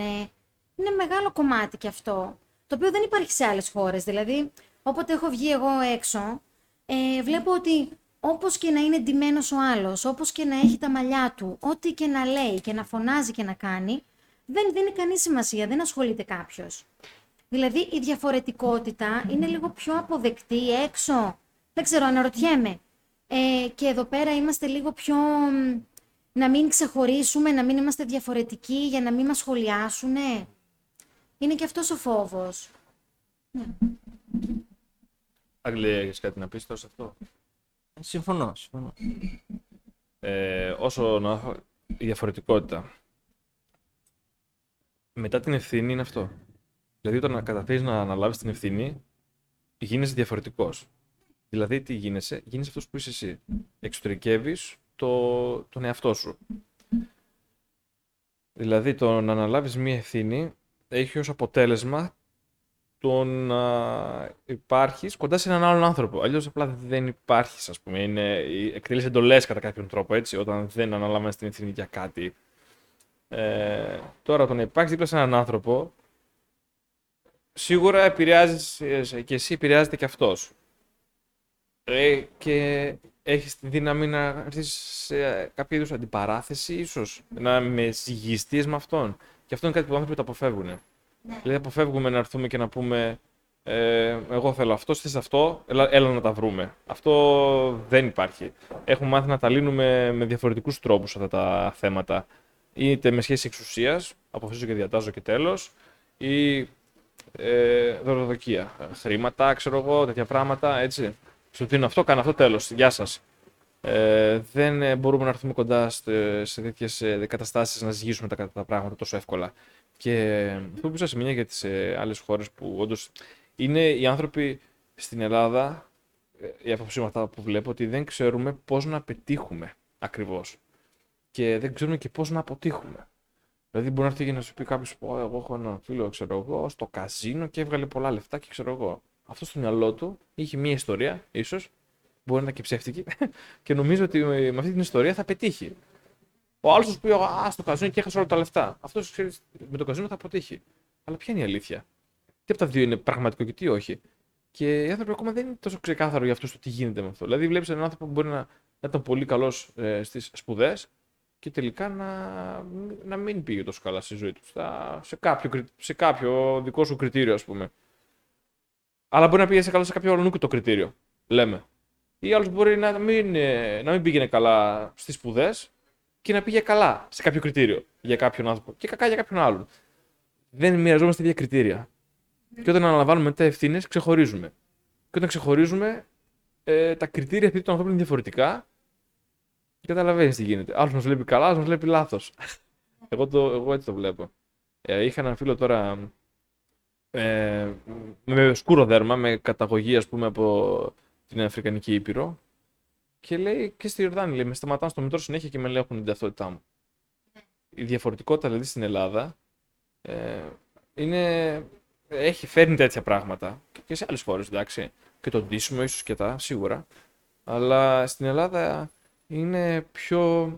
Είναι μεγάλο κομμάτι και αυτό. Το οποίο δεν υπάρχει σε άλλες χώρες. Δηλαδή, όποτε έχω βγει εγώ έξω, ε, βλέπω ότι όπως και να είναι ντυμένος ο άλλος, όπως και να έχει τα μαλλιά του, ό,τι και να λέει και να φωνάζει και να κάνει, δεν δίνει κανείς σημασία, δεν ασχολείται κάποιος. Δηλαδή η διαφορετικότητα είναι λίγο πιο αποδεκτή έξω. Δεν ξέρω, αναρωτιέμαι. Ε, και εδώ πέρα είμαστε λίγο πιο... μ, Να μην ξεχωρίσουμε, να μην είμαστε διαφορετικοί για να μην μας σχολιάσουν. Είναι και αυτός ο φόβος. Άγγελε, έχεις κάτι να πεις τώρα σε αυτό; Συμφωνώ, συμφωνώ. Ε, όσο να η διαφορετικότητα. Μετά την ευθύνη είναι αυτό. Δηλαδή, όταν καταφέρεις να αναλάβεις την ευθύνη, γίνεσαι διαφορετικός. Δηλαδή, τι γίνεσαι, γίνεσαι αυτός που είσαι εσύ. Εξωτερικεύεις το, τον εαυτό σου. Δηλαδή, το να αναλάβεις μία ευθύνη έχει ως αποτέλεσμα το να υπάρχεις κοντά σε έναν άλλον άνθρωπο. Αλλιώς απλά δεν υπάρχεις, ας πούμε. Είναι, εκτελείς εντολές κατά κάποιον τρόπο, έτσι, όταν δεν αναλαμβάνεις την ευθύνη για κάτι. Ε, τώρα, το να υπάρχεις δίπλα σε έναν άνθρωπο, σίγουρα επηρεάζεις ε, και εσύ επηρεάζεται και αυτός. Ε, και έχεις τη δύναμη να έρθεις σε κάποια είδους αντιπαράθεση, ίσως, να με συγγυστείς με αυτόν. Και αυτό είναι κάτι που οι άνθρωποι το αποφεύγουν. Δηλαδή αποφεύγουμε να έρθουμε και να πούμε ε, εγώ θέλω αυτό, θες αυτό, έλα, έλα να τα βρούμε. Αυτό δεν υπάρχει. Έχουμε μάθει να τα λύνουμε με διαφορετικούς τρόπους αυτά τα θέματα. Είτε με σχέση εξουσίας, αποφασίζω και διατάζω και τέλος, ή ε, δωροδοκία. Χρήματα, ξέρω εγώ, τέτοια πράγματα, έτσι. Σου δίνω αυτό, κάνω αυτό, τέλος. Γεια σας. Ε, δεν ε, μπορούμε να έρθουμε κοντά σε, σε τέτοιες ε, καταστάσεις να ζυγίσουμε τα, τα πράγματα τόσο εύκολα. Και αυτό που σε μια για τις ε, άλλες χώρες που όντως είναι οι άνθρωποι στην Ελλάδα, ε, η άποψή μου αυτά που βλέπω, ότι δεν ξέρουμε πώς να πετύχουμε ακριβώς. Και δεν ξέρουμε και πώς να αποτύχουμε. Δηλαδή μπορεί να έρθει και να σου πει κάποιος: Πω, εγώ έχω ένα φίλο, ξέρω εγώ, στο καζίνο και έβγαλε πολλά λεφτά και ξέρω εγώ. Αυτό στο μυαλό του είχε μία ιστορία, ίσως, μπορεί να ήταν και ψεύτικη, και νομίζω ότι με με αυτή την ιστορία θα πετύχει. Ο άλλος σου πει: Α, στο καζίνο και έχασε όλα τα λεφτά. Αυτός με το καζίνο θα αποτύχει. Αλλά ποια είναι η αλήθεια; Τι από τα δύο είναι πραγματικό και τι όχι; Και οι άνθρωποι ακόμα δεν είναι τόσο ξεκάθαρο για αυτό το τι γίνεται με αυτό. Δηλαδή, βλέπεις έναν άνθρωπο που μπορεί να, να ήταν πολύ καλός ε, στις σπουδές και τελικά να, να μην πήγε τόσο καλά στη ζωή του. Στα, σε, κάποιο, κρι- σε κάποιο δικό σου κριτήριο, ας πούμε. Αλλά μπορεί να πήγε σε καλά σε κάποιο άλλο το κριτήριο. Λέμε. Ή άλλος μπορεί να μην, ε, να μην πήγαινε καλά στις σπουδές και να πήγε καλά σε κάποιο κριτήριο για κάποιον άνθρωπο και κακά για κάποιον άλλον. Δεν μοιραζόμαστε ίδια κριτήρια. Και όταν αναλαμβάνουμε μετά ευθύνες, ξεχωρίζουμε. Και όταν ξεχωρίζουμε, ε, τα κριτήρια επειδή των ανθρώπων είναι διαφορετικά, καταλαβαίνεις τι γίνεται. Άλλος μας βλέπει καλά, άλλος μας βλέπει λάθος. εγώ, το, εγώ έτσι το βλέπω. Ε, είχα έναν φίλο τώρα ε, με σκούρο δέρμα, με καταγωγή ας πούμε από την Αφρικανική Ήπειρο και λέει και στη Ιορδάνη, λέει, με σταματάνε στο μετρό συνέχεια και με ελέγχουν την ταυτότητά μου. Η διαφορετικότητα δηλαδή στην Ελλάδα ε, είναι, έχει, φέρνει τέτοια πράγματα και σε άλλες χώρες, εντάξει, και το ντύσιμο ίσως και τα, σίγουρα, αλλά στην Ελλάδα είναι πιο...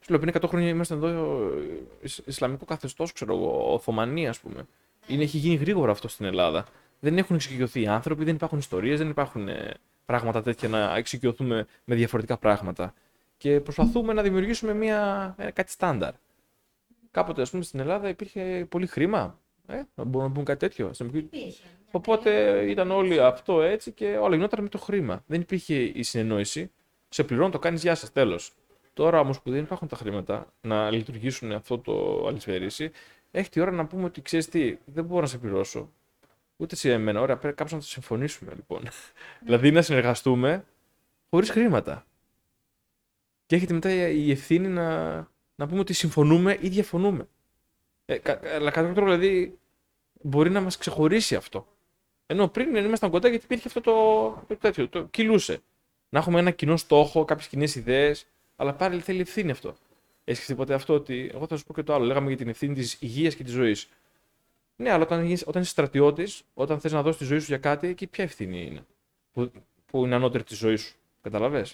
Σου λέω, πριν 100 χρόνια είμαστε εδώ ε, Ισ- Ισλαμικό καθεστώς, ξέρω εγώ, Οθωμανία, ας πούμε. Είναι, έχει γίνει γρήγορα αυτό στην Ελλάδα. Δεν έχουν εξοικειωθεί οι άνθρωποι, δεν υπάρχουν ιστορίες, δεν υπάρχουν ε, πράγματα τέτοια να εξοικειωθούμε με διαφορετικά πράγματα. Και προσπαθούμε να δημιουργήσουμε μια, ε, κάτι στάνταρ. Κάποτε, ας πούμε, στην Ελλάδα υπήρχε πολύ χρήμα. Ε, μπορούμε να πούμε κάτι τέτοιο. Στην εποχή- Οπότε ήταν όλοι αυτό έτσι και όλα γινόταν με το χρήμα. Δεν υπήρχε η συνεννόηση. Σε πληρώνω, το κάνεις γεια σας, τέλος. Τώρα όμως που δεν υπάρχουν τα χρήματα να λειτουργήσουν αυτό το αλυσφαίρεση, έχει τη ώρα να πούμε ότι ξέρεις τι, δεν μπορώ να σε πληρώσω. Ούτε σε εμένα. Ωραία, πρέπει κάπως να το συμφωνήσουμε λοιπόν. δηλαδή να συνεργαστούμε χωρίς χρήματα. Και έχετε μετά η ευθύνη να, να πούμε ότι συμφωνούμε ή διαφωνούμε. Ε, κα, αλλά κατά κάποιο τρόπο δηλαδή μπορεί να μας ξεχωρίσει αυτό. Ενώ πριν δεν ήμασταν κοντά γιατί υπήρχε αυτό το, το τέτοιο, το κυλούσε. Να έχουμε ένα κοινό στόχο, κάποιες κοινές ιδέες, αλλά πάλι θέλει ευθύνη αυτό. Έχει σκεφτεί ποτέ αυτό ότι. Εγώ θα σου πω και το άλλο. Λέγαμε για την ευθύνη της υγείας και της ζωής. Ναι, αλλά όταν, γίνεις, όταν είσαι στρατιώτης, όταν θες να δώσεις τη ζωή σου για κάτι, εκεί ποια ευθύνη είναι; Που, που είναι ανώτερη της ζωής σου. Κατάλαβες.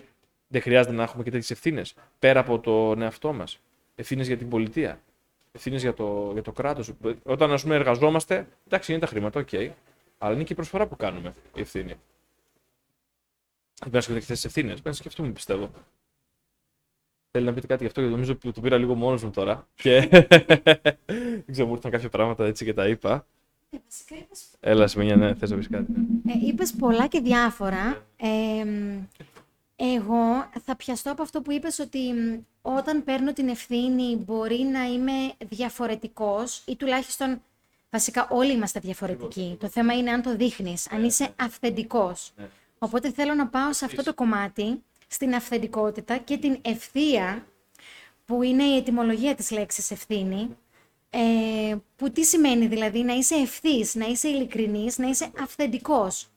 Δεν χρειάζεται να έχουμε και τέτοιες ευθύνες πέρα από τον εαυτό μας. Ευθύνες για την πολιτεία. Ευθύνες για το, για το κράτος. Όταν ας πούμε, εργαζόμαστε, εντάξει, είναι τα χρήματα, οκ. Αλλά είναι και η προσφορά που κάνουμε η ευθύνη. Δεν πρέπει να σκεφτείτε και τις ευθύνες. Πρέπει να σκεφτούμε, πιστεύω. Θέλετε να πείτε κάτι γι' αυτό, γιατί νομίζω ότι το πήρα λίγο μόνος μου τώρα. Και δεν ξέρω, μου ήρθαν κάποια πράγματα έτσι και τα είπα. Ε, βασικά είπες, Έλα, Σιμενιά, ναι, θες να πεις κάτι. ε, είπες πολλά και διάφορα. Ε, μ, εγώ θα πιαστώ από αυτό που είπες ότι μ, όταν παίρνω την ευθύνη μπορεί να είμαι διαφορετικός ή τουλάχιστον βασικά όλοι είμαστε διαφορετικοί. Το θέμα είναι αν το δείχνεις, αν είσαι αυθεντικός. Οπότε θέλω να πάω σε αυτό το κομμάτι, στην αυθεντικότητα και την ευθεία που είναι η ετυμολογία της λέξης ευθύνη, ε, που τι σημαίνει δηλαδή να είσαι ευθύς, να είσαι ειλικρινής, να είσαι αυθεντικός.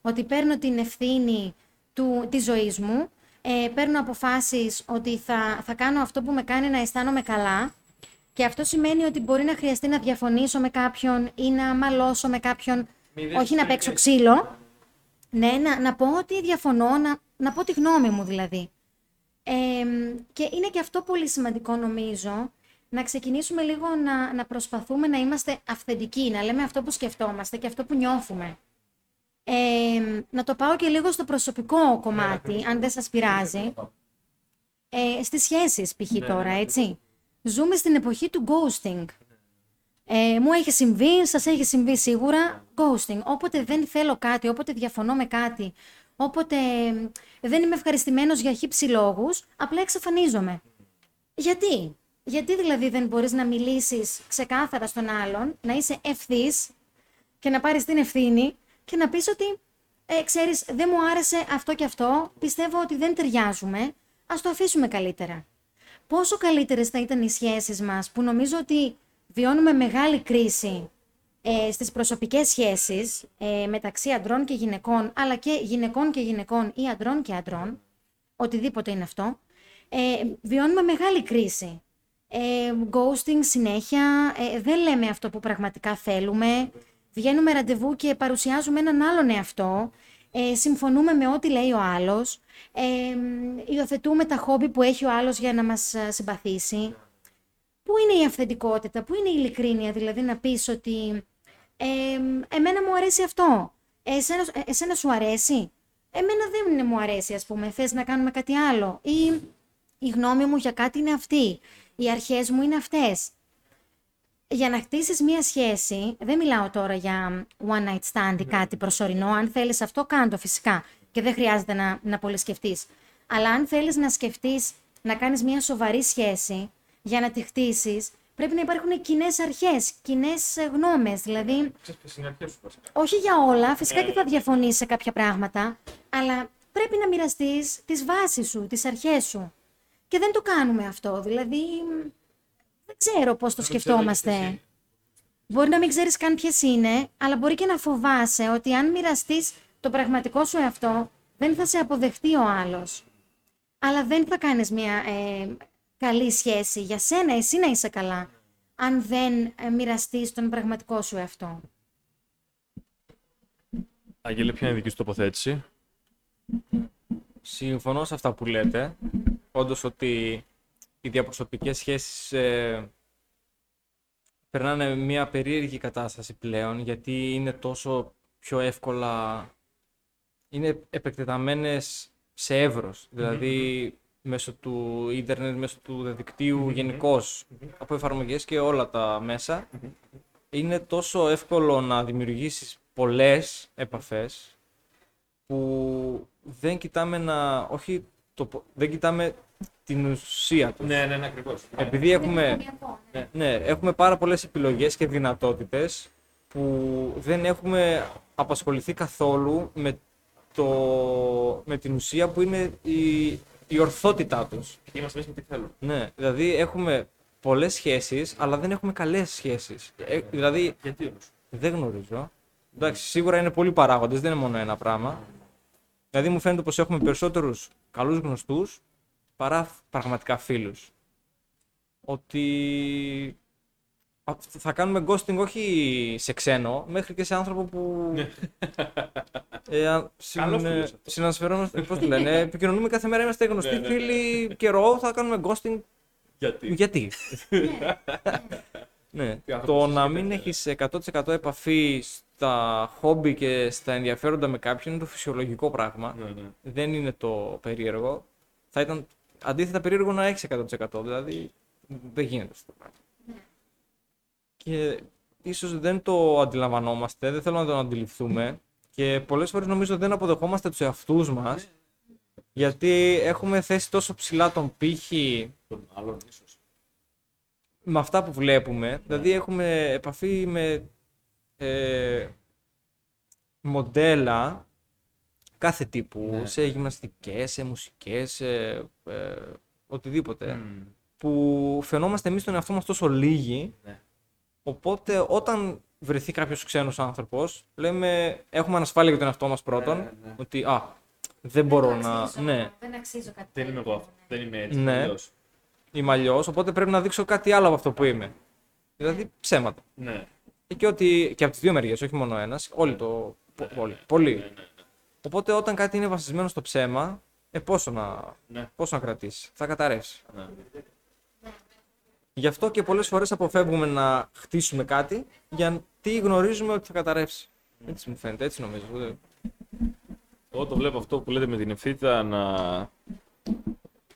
Ότι παίρνω την ευθύνη του, της ζωής μου, ε, παίρνω αποφάσεις ότι θα, θα κάνω αυτό που με κάνει να αισθάνομαι καλά και αυτό σημαίνει ότι μπορεί να χρειαστεί να διαφωνήσω με κάποιον ή να μαλώσω με κάποιον, όχι να παίξω ξύλο, ναι, να, να πω ότι διαφωνώ, να, να πω τη γνώμη μου δηλαδή. Ε, και είναι και αυτό πολύ σημαντικό νομίζω, να ξεκινήσουμε λίγο να, να προσπαθούμε να είμαστε αυθεντικοί, να λέμε αυτό που σκεφτόμαστε και αυτό που νιώθουμε. Ε, να το πάω και λίγο στο προσωπικό κομμάτι, αν δεν σας πειράζει. Ε, στις σχέσεις π.χ. τώρα, έτσι. Ζούμε στην εποχή του ghosting. Ε, μου έχει συμβεί, σας έχει συμβεί σίγουρα, ghosting. Όποτε δεν θέλω κάτι, όποτε διαφωνώ με κάτι, όποτε ε, δεν είμαι ευχαριστημένος για χύψη λόγους, απλά εξαφανίζομαι. Γιατί; Γιατί δηλαδή δεν μπορείς να μιλήσεις ξεκάθαρα στον άλλον, να είσαι ευθύς και να πάρεις την ευθύνη και να πεις ότι, ε, ξέρεις, δεν μου άρεσε αυτό και αυτό, πιστεύω ότι δεν ταιριάζουμε, ας το αφήσουμε καλύτερα. Πόσο καλύτερες θα ήταν οι σχέσεις μας, που νομίζω ότι βιώνουμε μεγάλη κρίση ε, στις προσωπικές σχέσεις ε, μεταξύ αντρών και γυναικών, αλλά και γυναικών και γυναικών ή αντρών και αντρών, οτιδήποτε είναι αυτό, ε, βιώνουμε μεγάλη κρίση. Ε, ghosting συνέχεια, ε, δεν λέμε αυτό που πραγματικά θέλουμε, βγαίνουμε ραντεβού και παρουσιάζουμε έναν άλλον εαυτό, ε, συμφωνούμε με ό,τι λέει ο άλλος, ε, υιοθετούμε τα χόμπι που έχει ο άλλος για να μας ε, συμπαθήσει. Πού είναι η αυθεντικότητα, πού είναι η ειλικρίνεια, δηλαδή να πεις ότι ε, εμένα μου αρέσει αυτό, εσένα, ε, εσένα σου αρέσει; Εμένα δεν μου αρέσει, ας πούμε. Θες να κάνουμε κάτι άλλο. Ή η γνώμη μου για κάτι είναι αυτή. Οι αρχές μου είναι αυτές. Για να χτίσεις μία σχέση, δεν μιλάω τώρα για one night stand ή κάτι προσωρινό. Αν θέλεις αυτό, κάντο φυσικά. Και δεν χρειάζεται να, να πολύ σκεφτείς. Αλλά αν θέλεις να σκεφτείς να κάνεις μία σοβαρή σχέση για να τη χτίσεις, πρέπει να υπάρχουν κοινέ αρχές, κοινές γνώμες. Δηλαδή, όχι για όλα, φυσικά και θα διαφωνείς σε κάποια πράγματα, αλλά πρέπει να μοιραστείς τις βάσεις σου, τις αρχές σου. Και δεν το κάνουμε αυτό. Δηλαδή, δεν ξέρω πώς το σκεφτόμαστε. Μπορεί να μην ξέρεις καν ποιες είναι, αλλά μπορεί και να φοβάσαι ότι αν μοιραστείς το πραγματικό σου εαυτό, δεν θα σε αποδεχτεί ο άλλος. Αλλά δεν θα κάνεις μια ε, καλή σχέση για σένα, εσύ να είσαι καλά, αν δεν ε, μοιραστείς τον πραγματικό σου εαυτό. Αγγέλε, ποια είναι η δική σου τοποθέτηση; Συμφωνώ σε αυτά που λέτε. Όντως ότι οι διαπροσωπικές σχέσεις ε, περνάνε μια περίεργη κατάσταση πλέον, γιατί είναι τόσο πιο εύκολα, είναι επεκτεταμένες σε ευρος Δηλαδή, μέσω του ίντερνετ, μέσω του διαδικτύου γενικώς από εφαρμογές και όλα τα μέσα, είναι τόσο εύκολο να δημιουργήσεις πολλές επαφές που δεν κοιτάμε να, όχι το, δεν κοιτάμε την ουσία τους. Ναι, ναι, ναι, ακριβώς. Επειδή έχουμε, ναι, έχουμε πάρα πολλές επιλογές και δυνατότητες που δεν έχουμε απασχοληθεί καθόλου με, το, με την ουσία που είναι η, η ορθότητά τους. Και είμαστε μέσα με τι θέλουν. Ναι, δηλαδή έχουμε πολλές σχέσεις, αλλά δεν έχουμε καλές σχέσεις. Ε, δηλαδή, Γιατί όμως; δεν γνωρίζω. Εντάξει, σίγουρα είναι πολλοί παράγοντες, δεν είναι μόνο ένα πράγμα. Δηλαδή μου φαίνεται πως έχουμε περισσότερους καλούς γνωστούς παρά πραγματικά φίλους. Ότι α, θα κάνουμε ghosting όχι σε ξένο, μέχρι και σε άνθρωπο που ε, α, συν, Καλός ε, φίλος αυτός. συνασφερόμαστε, πώς το λένε, επικοινωνούμε κάθε μέρα, είμαστε γνωστοί φίλοι καιρό, θα κάνουμε ghosting Γιατί; γιατί; ναι. Τι άνθρωπος Το είσαι να και μην δεν- έχεις 100% επαφή στα χόμπι και στα ενδιαφέροντα με κάποιον είναι το φυσιολογικό πράγμα. Ναι, ναι. Δεν είναι το περίεργο. Θα ήταν αντίθετα περίεργο να έχεις 100%. Δηλαδή δεν γίνεται αυτό το πράγμα. Και ίσως δεν το αντιλαμβανόμαστε, δεν θέλω να το αντιληφθούμε και πολλές φορές νομίζω δεν αποδεχόμαστε τους εαυτούς μας γιατί έχουμε θέσει τόσο ψηλά τον πύχη Τον άλλον ίσως. με αυτά που βλέπουμε. Δηλαδή έχουμε επαφή με ε, μοντέλα κάθε τύπου, Ναι. σε γυμναστικές, σε μουσικές, σε ε, οτιδήποτε, Μμμ. που φαινόμαστε εμείς τον εαυτό μας τόσο λίγοι, Ναι. Οπότε όταν βρεθεί κάποιος ξένος άνθρωπος, λέμε, έχουμε ανασφάλεια για τον εαυτό μας πρώτον, Ναι, ναι. ότι α, δεν μπορώ να... αξίζω, Ναι, Δεν αξίζω κάτι Δεν είμαι τέτοιο. εγώ αυτό. Δεν είμαι έτσι. Ναι. αλλιώς. είμαι αλλιώς, οπότε πρέπει να δείξω κάτι άλλο από αυτό που είμαι. Δηλαδή ψέματα. Ναι. Και, ότι, και από τις δύο μεριές, όχι μόνο ένας. Όλοι το. πο- Όλοι. Πολλοί. Οπότε όταν κάτι είναι βασισμένο στο ψέμα, ε, πόσο να, Ναι. πόσο να κρατήσει. Θα καταρρεύσει. Ναι. Γι' αυτό και πολλές φορές αποφεύγουμε να χτίσουμε κάτι γιατί γνωρίζουμε ότι θα καταρρεύσει. Έτσι μου φαίνεται, έτσι νομίζω. Δεν- Εγώ το βλέπω αυτό που λέτε με την ευθύτητα να.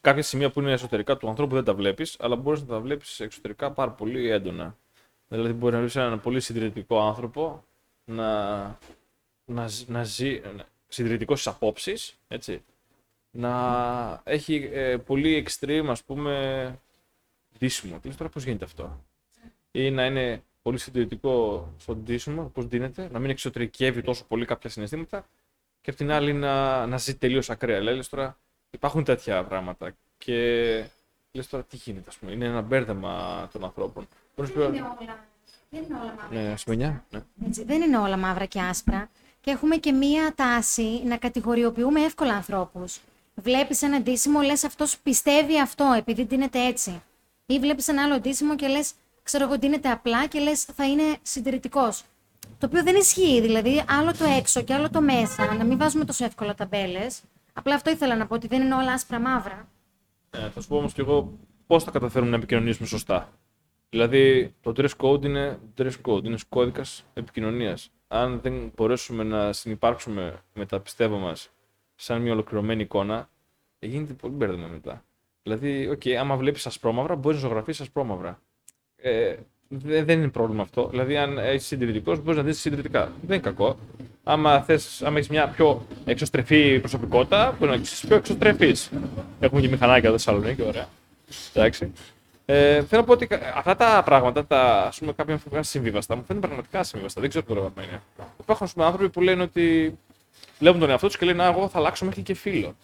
Κάποια σημεία που είναι εσωτερικά του ανθρώπου δεν τα βλέπεις, αλλά μπορείς να τα βλέπεις εξωτερικά πάρα πολύ έντονα. Δηλαδή, μπορεί να βρεις έναν πολύ συντηρητικό άνθρωπο να, να, ζ- να ζει να- συντηρητικός στι απόψει, έτσι. Να έχει ε, πολύ extreme, ας πούμε, ντύσιμο. Τι λες τώρα, πώς γίνεται αυτό; Ή να είναι πολύ συντηρητικό στο ντύσιμο, πώς ντύνεται, να μην εξωτερικεύει τόσο πολύ κάποια συναισθήματα και απ' την άλλη να, να ζει τελείως ακραία. Λέει, λες τώρα, υπάρχουν τέτοια πράγματα. Και λες τώρα τι γίνεται, ας πούμε. Είναι ένα μπέρδεμα των ανθρώπων. Μπορείς Δεν να- είναι όλα, δεν είναι όλα μαύρα. Ναι, σημαίνει. Ναι. Έτσι, δεν είναι όλα μαύρα και άσπρα. Και έχουμε και μία τάση να κατηγοριοποιούμε εύκολα ανθρώπους. Βλέπεις ένα ντύσιμο, λες αυτός πιστεύει αυτό επειδή ντύνεται έτσι. Ή βλέπεις ένα άλλο ντύσιμο και λες, ξέρω εγώ, ντύνεται απλά και λες θα είναι συντηρητικός. Το οποίο δεν ισχύει, δηλαδή άλλο το έξω και άλλο το μέσα, να μην βάζουμε τόσο εύκολα ταμπέλες. Απλά αυτό ήθελα να πω ότι δεν είναι όλα άσπρα μαύρα. Ε, θα σου πω όμως κι εγώ πώς θα καταφέρουμε να επικοινωνήσουμε σωστά. Δηλαδή, το dress code είναι dress code, είναι κώδικας επικοινωνίας. αν δεν μπορέσουμε να συνυπάρξουμε με τα πιστεύω μας σαν μια ολοκληρωμένη εικόνα, γίνεται πολύ μπέρδεμα μετά. Δηλαδή, οκ, άμα βλέπεις ασπρόμαυρα, μπορείς να ζωγραφίσεις ασπρόμαυρα. Ε, δε- δεν είναι πρόβλημα αυτό. Δηλαδή, αν είσαι συντηρητικός, μπορείς να δεις συντηρητικά. Δεν είναι κακό. Άμα, θες, άμα έχεις μια πιο εξωστρεφή προσωπικότητα, μπορεί να έχεις πιο εξωστρεφή. Έχουμε και μηχανάκια εδώ στη Θεσσαλονίκη, ωραία. Εντάξει. Ε, θέλω να πω ότι κα- αυτά τα πράγματα, τα ας πούμε, κάποια φορά συμβίβαστα, μου φαίνονται πραγματικά συμβίβαστα. Δεν ξέρω τι πράγμα είναι. Υπάρχουν ας πούμε, άνθρωποι που λένε ότι βλέπουν τον εαυτό τους και λένε Α, εγώ θα αλλάξω μέχρι και φίλο.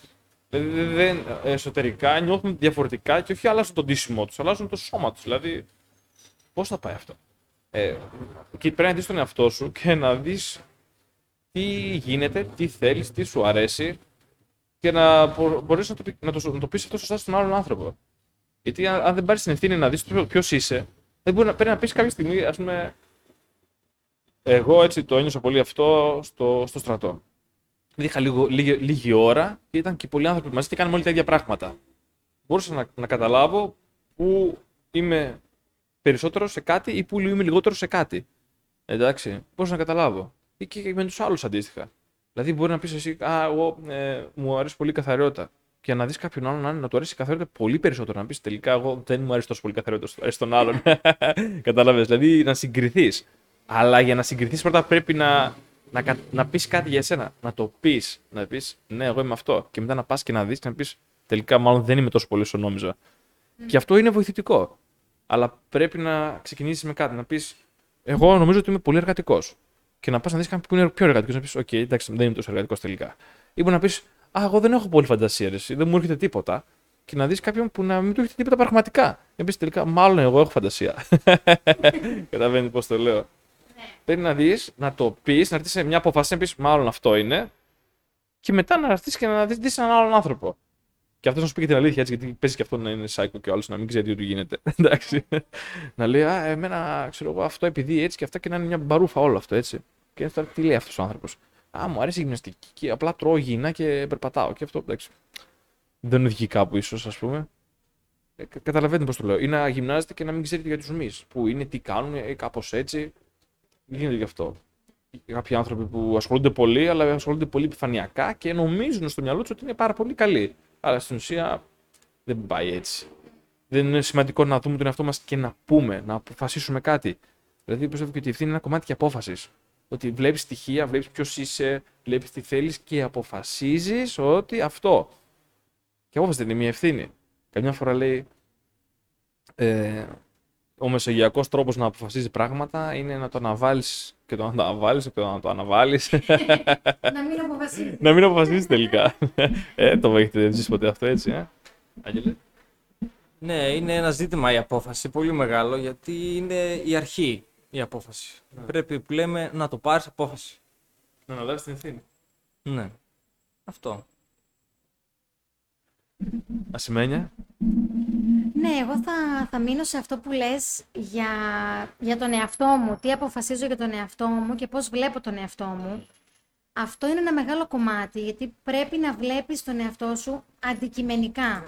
Δηλαδή δεν, εσωτερικά νιώθουν διαφορετικά και όχι αλλάζουν τον τίσιμό τους, αλλάζουν το σώμα τους. Δηλαδή, πώς θα πάει αυτό; Ε, και πρέπει να δεις τον εαυτό σου και να δεις τι γίνεται, τι θέλεις, τι σου αρέσει και να μπορείς να το, πει- να το, να το πεις αυτό σωστά στον άλλον άνθρωπο. Γιατί αν, αν δεν πάρεις την ευθύνη να δεις ποιος είσαι, δεν μπορεί να, πρέπει να πεις κάποια στιγμή, ας πούμε. Εγώ έτσι το ένιωσα πολύ αυτό στο, στο στρατό. Είχα λίγο, λίγη, λίγη ώρα και ήταν και πολλοί άνθρωποι μαζί και κάναμε όλοι τα ίδια πράγματα. Μπορούσα να, να καταλάβω πού είμαι περισσότερο σε κάτι ή πού είμαι λιγότερο σε κάτι. Εντάξει, μπορούσα να καταλάβω. Ή και με τους άλλους αντίστοιχα. Δηλαδή, μπορεί να πεις εσύ, Α, εγώ ε, μου αρέσει πολύ η καθαριότητα. Και να δεις κάποιον άλλον να, να του αρέσει η καθαριότητα πολύ περισσότερο. Να πεις τελικά, εγώ δεν μου αρέσει τόσο πολύ η καθαριότητα, σου αρέσει τον άλλον. Κατάλαβες. Δηλαδή, να συγκριθείς. Αλλά για να συγκριθείς πρώτα πρέπει να, να, κα- να πεις κάτι για εσένα. Να το πεις. Να πεις, Ναι, εγώ είμαι αυτό. Και μετά να πας και να δεις και να πεις, Τελικά, μάλλον δεν είμαι τόσο πολύ όσο νόμιζα. Και αυτό είναι βοηθητικό. Αλλά πρέπει να ξεκινήσεις με κάτι. Να πεις, Εγώ νομίζω ότι είμαι πολύ εργατικός. Και να πας να δεις κάποιον που είναι πιο εργατικός. Να πεις, Οκ, εντάξει, δεν είμαι τόσο εργατικός τελικά. Ή μπορεί να πεις, Α, εγώ δεν έχω πολύ φαντασία, ρε, εσύ, δεν μου έρχεται τίποτα. Και να δεις κάποιον που να μην του έρχεται τίποτα πραγματικά. Και να πεις τελικά, Μάλλον εγώ έχω φαντασία. Καταλαβαίνεις πώς το λέω. Πρέπει να δεις, να το πεις, να έρθει σε μια απόφαση, να πεις, Μάλλον αυτό είναι. Και μετά να έρθει και να δεις έναν άλλον άνθρωπο. Και αυτός να σου πει και την αλήθεια, έτσι, γιατί παίζει και αυτό να είναι psycho και ο άλλος να μην ξέρει τι του γίνεται. Εντάξει. να λέει, Α, εμένα ξέρω εγώ αυτό επειδή έτσι και αυτά και να είναι μια μπαρούφα όλο αυτό έτσι. Και τώρα τι λέει αυτός ο άνθρωπος. Α, μου αρέσει η γυμναστική και απλά τρώω υγιεινά και περπατάω. Και αυτό εντάξει. Δεν οδηγεί κάπου ίσως, ας πούμε. Ε, κα- καταλαβαίνετε πώς το λέω. Ή να γυμνάζετε και να μην ξέρετε για τους μυς. Που είναι, τι κάνουν, ε, κάπως έτσι. Γίνεται γι' αυτό. Κάποιοι άνθρωποι που ασχολούνται πολύ, αλλά ασχολούνται πολύ επιφανειακά και νομίζουν στο μυαλό τους ότι είναι πάρα πολύ καλοί. Αλλά στην ουσία δεν πάει έτσι. Δεν είναι σημαντικό να δούμε τον εαυτό μας και να πούμε, να αποφασίσουμε κάτι. Δηλαδή, πιστεύω και ότι η ευθύνη είναι ένα κομμάτι και απόφασης. Ότι βλέπεις στοιχεία, βλέπεις ποιος είσαι, βλέπεις τι θέλεις και αποφασίζεις ότι αυτό. Και απόφαση δεν είναι μια ευθύνη. Καμιά φορά λέει. Ε, ο μεσογειακός τρόπος να αποφασίζεις πράγματα είναι να το αναβάλεις και το να το αναβάλει και το να το αναβάλεις. να μην αποφασίσει. να μην αποφασίσει τελικά. ε, το έχετε ζήσει ποτέ αυτό έτσι, ε; Άγγελε; Ναι, είναι ένα ζήτημα η απόφαση, πολύ μεγάλο, γιατί είναι η αρχή η απόφαση. Πρέπει που λέμε να το πάρεις απόφαση. Να αναλάβει την ευθύνη. Ναι. Αυτό. Ασημένια; Ναι, εγώ θα, θα μείνω σε αυτό που λες για, για τον εαυτό μου. Τι αποφασίζω για τον εαυτό μου και πώς βλέπω τον εαυτό μου. Αυτό είναι ένα μεγάλο κομμάτι, γιατί πρέπει να βλέπεις τον εαυτό σου αντικειμενικά.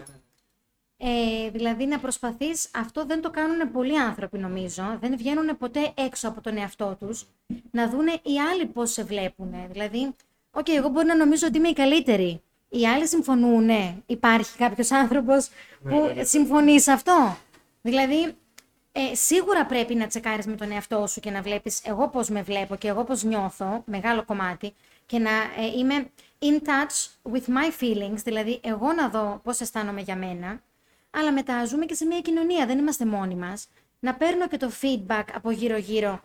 Ε, δηλαδή να προσπαθείς, αυτό δεν το κάνουν πολλοί άνθρωποι νομίζω, δεν βγαίνουν ποτέ έξω από τον εαυτό τους, να δούνε οι άλλοι πώς σε βλέπουν. Δηλαδή, οκ, εγώ μπορεί να νομίζω ότι είμαι η καλύτερη. Οι άλλοι συμφωνούν, υπάρχει κάποιος άνθρωπος που συμφωνεί σε αυτό. Δηλαδή, ε, σίγουρα πρέπει να τσεκάρεις με τον εαυτό σου και να βλέπεις εγώ πώς με βλέπω και εγώ πώς νιώθω, μεγάλο κομμάτι, και να ε, είμαι in touch with my feelings, δηλαδή εγώ να δω πώς αισθάνομαι για μένα, αλλά μετά ζούμε και σε μια κοινωνία, δεν είμαστε μόνοι μας. Να παίρνω και το feedback από γύρω-γύρω.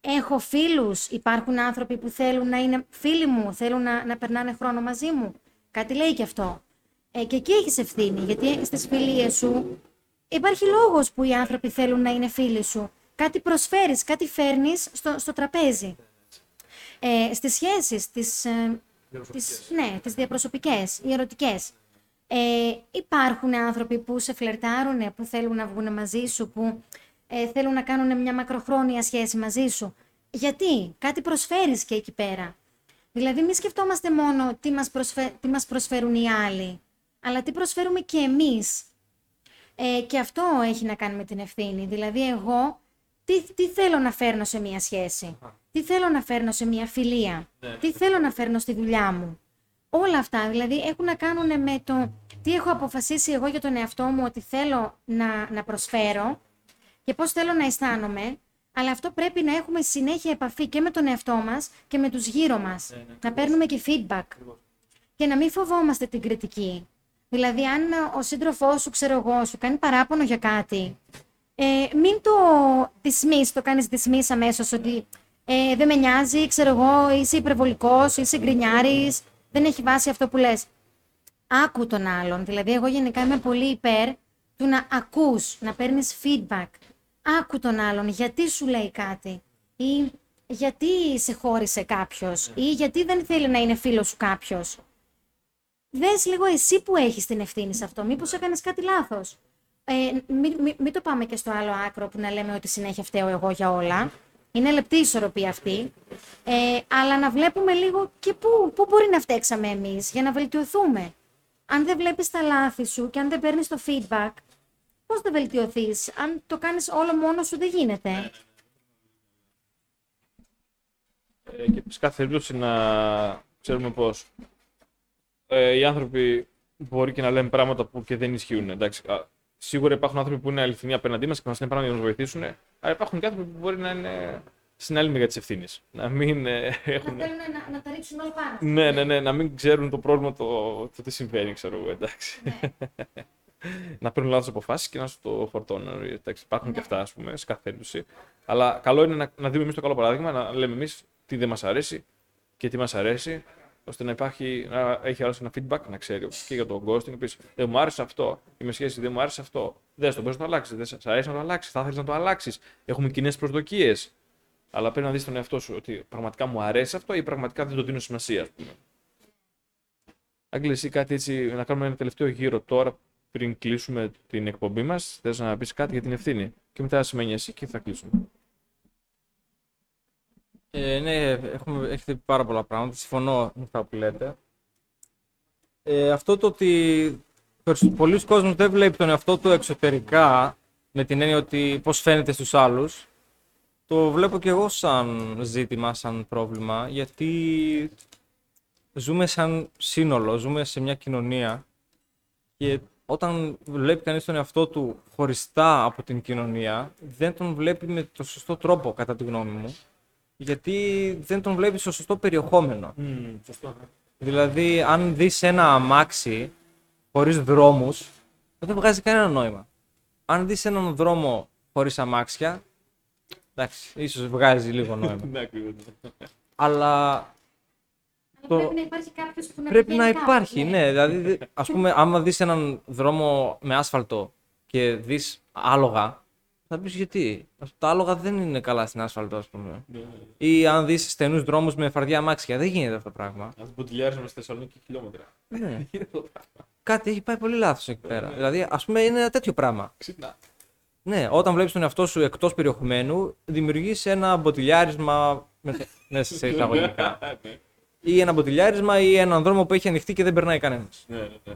Έχω φίλους, υπάρχουν άνθρωποι που θέλουν να είναι φίλοι μου, θέλουν να, να περνάνε χρόνο μαζί μου. Κάτι λέει και αυτό. Ε, και εκεί έχεις ευθύνη, γιατί στις φιλίες σου υπάρχει λόγος που οι άνθρωποι θέλουν να είναι φίλοι σου. Κάτι προσφέρεις, κάτι φέρνεις στο, στο τραπέζι. Ε, στις σχέσεις, τις, ε, τις, ναι, τις διαπροσωπικές, οι ερωτικές. Ε, υπάρχουν άνθρωποι που σε φλερτάρουν, που θέλουν να βγουν μαζί σου, που ε, θέλουν να κάνουν μια μακροχρόνια σχέση μαζί σου. Γιατί, κάτι προσφέρεις και εκεί πέρα. Δηλαδή, μη σκεφτόμαστε μόνο τι μας, προσφε... τι μας προσφέρουν οι άλλοι, αλλά τι προσφέρουμε και εμείς. Ε, και αυτό έχει να κάνει με την ευθύνη. Δηλαδή, εγώ τι, τι θέλω να φέρνω σε μια σχέση; τι θέλω να φέρνω σε μια φιλία, τι θέλω να φέρνω στη δουλειά μου; Όλα αυτά δηλαδή έχουν να κάνουν με το τι έχω αποφασίσει εγώ για τον εαυτό μου ότι θέλω να, να προσφέρω και πώς θέλω να αισθάνομαι, αλλά αυτό πρέπει να έχουμε συνέχεια επαφή και με τον εαυτό μας και με τους γύρω μας. να παίρνουμε και feedback. Και να μην φοβόμαστε την κριτική. Δηλαδή, αν ο σύντροφός σου, ξέρω εγώ, σου κάνει παράπονο για κάτι, ε, μην το dismiss, το κάνεις dismiss αμέσως ότι ε, δεν με νοιάζει, ξέρω εγώ, είσαι υπερβολικός, είσαι γκρινιάρης, δεν έχει βάση αυτό που λες. Άκου τον άλλον. Δηλαδή, εγώ γενικά είμαι πολύ υπέρ του να ακούς, να παίρνεις feedback. Άκου τον άλλον, γιατί σου λέει κάτι ή γιατί σε χώρισε κάποιος ή γιατί δεν θέλει να είναι φίλος σου κάποιος. Δες λίγο εσύ που έχεις την ευθύνη σε αυτό, μήπως έκανες κάτι λάθος. Ε, μην, μην, μην το πάμε και στο άλλο άκρο που να λέμε ότι συνέχεια φταίω εγώ για όλα. Είναι λεπτή η ισορροπία αυτή. Ε, αλλά να βλέπουμε λίγο και πού, πού μπορεί να φταίξαμε εμείς για να βελτιωθούμε. Αν δεν βλέπεις τα λάθη σου και αν δεν παίρνεις το feedback, πώς θα βελτιωθείς; Αν το κάνεις όλο μόνο σου δεν γίνεται. Ε, και σε κάθε περίπτωση να ξέρουμε πως ε, οι άνθρωποι μπορεί και να λένε πράγματα που και δεν ισχύουν. Εντάξει, α, σίγουρα υπάρχουν άνθρωποι που είναι αληθινοί απέναντί μας και μας λένε πράγματα για να μα βοηθήσουν, αλλά υπάρχουν και άνθρωποι που μπορεί να είναι στην άλλη μεριά της ευθύνης. Να μην ε, έχουν. Να θέλουν να, να τα ρίξουν όλα πάνω. Ναι, ναι, ναι, να μην ξέρουν το πρόβλημα το, το τι συμβαίνει, ξέρω εγώ, εντάξει. να παίρνουν λάθος αποφάσεις και να σου το φορτώνουν. Εντάξει, υπάρχουν και αυτά, ας πούμε, σε κάθε περίπτωση. Αλλά καλό είναι να, να δούμε εμείς το καλό παράδειγμα, να λέμε εμείς τι δεν μας αρέσει και τι μας αρέσει, ώστε να υπάρχει, να έχει άλλος ένα feedback, να ξέρει και για τον ghosting. Να πεις: Δεν μου άρεσε αυτό, είμαι σχέση, δεν μου άρεσε αυτό. Δεν το μπορείς να το αλλάξεις, δεν σα αρέσει να το αλλάξεις, θα ήθελε να το αλλάξεις. Έχουμε κοινέ προσδοκίες. Αλλά πρέπει να δεις τον εαυτό σου ότι πραγματικά μου αρέσει αυτό ή πραγματικά δεν το δίνω σημασία, ας πούμε. Άγγελε, εσύ κάτι έτσι, να κάνουμε ένα τελευταίο γύρο τώρα πριν κλείσουμε την εκπομπή μας. Θες να πεις κάτι για την ευθύνη. Και μετά σημαίνει εσύ και θα κλείσουμε. Ε, ναι, έχουμε, έχετε πει πάρα πολλά πράγματα. Συμφωνώ με αυτά που λέτε. Ε, αυτό το ότι πολλοί κόσμοι δεν βλέπει τον εαυτό του εξωτερικά με την έννοια ότι πώς φαίνεται στους άλλους το βλέπω και εγώ σαν ζήτημα, σαν πρόβλημα γιατί ζούμε σαν σύνολο, ζούμε σε μια κοινωνία και όταν βλέπει κανείς τον εαυτό του χωριστά από την κοινωνία δεν τον βλέπει με το σωστό τρόπο κατά τη γνώμη μου γιατί δεν τον βλέπει στο σωστό περιεχόμενο. σωστό. Δηλαδή, αν δεις ένα αμάξι χωρίς δρόμους, δεν βγάζει κανένα νόημα. Αν δεις έναν δρόμο χωρίς αμάξια, εντάξει, ίσως βγάζει λίγο νόημα. Ναι, Αλλά Το... Πρέπει να υπάρχει κάποιος που να πρέπει να πηγαίνει υπάρχει, κάπου, ναι. Δηλαδή, ας πούμε, άμα δεις έναν δρόμο με άσφαλτο και δεις άλογα, θα πεις γιατί; Τα άλογα δεν είναι καλά στην άσφαλτο, ας πούμε. Ή αν δεις στενούς δρόμους με φαρδιά αμάξια, δεν γίνεται αυτό το πράγμα. Α μποτιλιάρισουμε στη Θεσσαλονίκη χιλιόμετρα. Ναι. Κάτι έχει πάει πολύ λάθος εκεί πέρα. Δηλαδή, ας πούμε, είναι ένα τέτοιο πράγμα. Ξυπνά. Ναι, όταν βλέπεις τον εαυτό σου εκτός περιεχομένου, δημιουργείς ένα μποτιλιάρισμα. με- μέσα σε εισαγωγικά. Ναι, ή ένα μποτιλιάρισμα ή έναν δρόμο που έχει ανοιχτεί και δεν περνάει κανένας. ναι, ναι, ναι.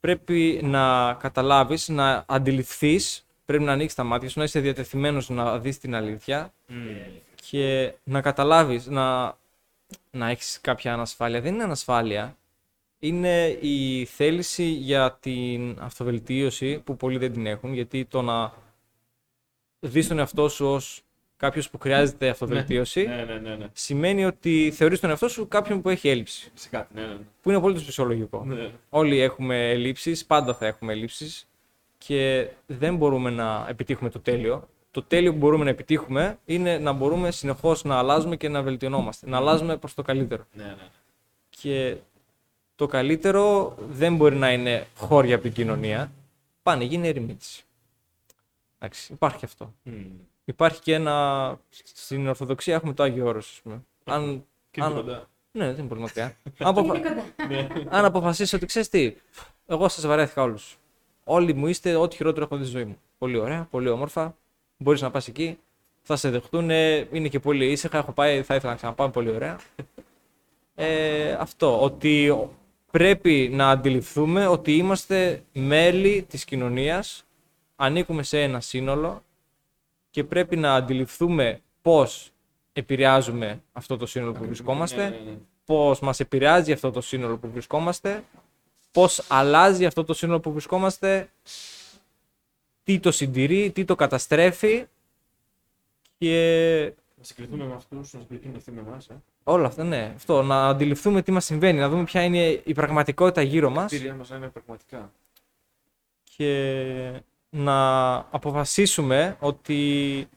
Πρέπει να καταλάβεις, να αντιληφθείς, πρέπει να ανοίξεις τα μάτια σου, να είσαι διατεθειμένος να δεις την αλήθεια και να καταλάβεις, να, να έχεις κάποια ανασφάλεια. Δεν είναι ανασφάλεια. Είναι η θέληση για την αυτοβελτίωση που πολλοί δεν την έχουν, γιατί το να δεις τον εαυτό σου ως κάποιος που χρειάζεται αυτοβελτίωση Ναι, ναι, ναι, ναι. σημαίνει ότι θεωρείς τον εαυτό σου κάποιον που έχει έλλειψη. Σε κάτι, ναι, ναι. Που είναι απολύτως φυσιολογικό. ναι. Όλοι έχουμε ελλείψεις, πάντα θα έχουμε ελλείψεις και δεν μπορούμε να επιτύχουμε το τέλειο. Το τέλειο που μπορούμε να επιτύχουμε είναι να μπορούμε συνεχώς να αλλάζουμε και να βελτιωνόμαστε. Να αλλάζουμε προς το καλύτερο. ναι, ναι. Και το καλύτερο δεν μπορεί να είναι χώρια από την κοινωνία. Πάνε, γίνει ερημίτηση. Εντάξει, υπάρχει και αυτό. Μμμ. Υπάρχει και ένα. Στην Ορθοδοξία έχουμε το Άγιο Όρος, ας πούμε. Αν... Και είναι αν- κοντά. Ναι, δεν είναι πολύ μακριά. αν, αποφα... Είναι κοντά. αν αποφασίσεις ότι ξέρεις τι, εγώ σας βαρέθηκα όλους. Όλοι μου είστε ό,τι χειρότερο έχω δει στη ζωή μου. Πολύ ωραία, πολύ όμορφα. Μπορείς να πας εκεί, θα σε δεχτούν. Είναι και πολύ ήσυχα. Έχω πάει, θα ήθελα να ξαναπάω πολύ ωραία. Ε, αυτό, ότι πρέπει να αντιληφθούμε ότι είμαστε μέλη της κοινωνίας, ανήκουμε σε ένα σύνολο και πρέπει να αντιληφθούμε πώς επηρεάζουμε αυτό το σύνολο που βρισκόμαστε, Ναι, ναι, ναι. πώς μας επηρεάζει αυτό το σύνολο που βρισκόμαστε, πώς αλλάζει αυτό το σύνολο που βρισκόμαστε, τι το συντηρεί, τι το καταστρέφει και Να συγκριθούμε με αυτούς, να συγκριθούμε αυτοί με εμάς. Ε. όλα αυτά, ναι. Αυτό, να αντιληφθούμε τι μας συμβαίνει, να δούμε ποια είναι η πραγματικότητα γύρω μας. Τα μας να είναι πραγματικά. και να αποφασίσουμε ότι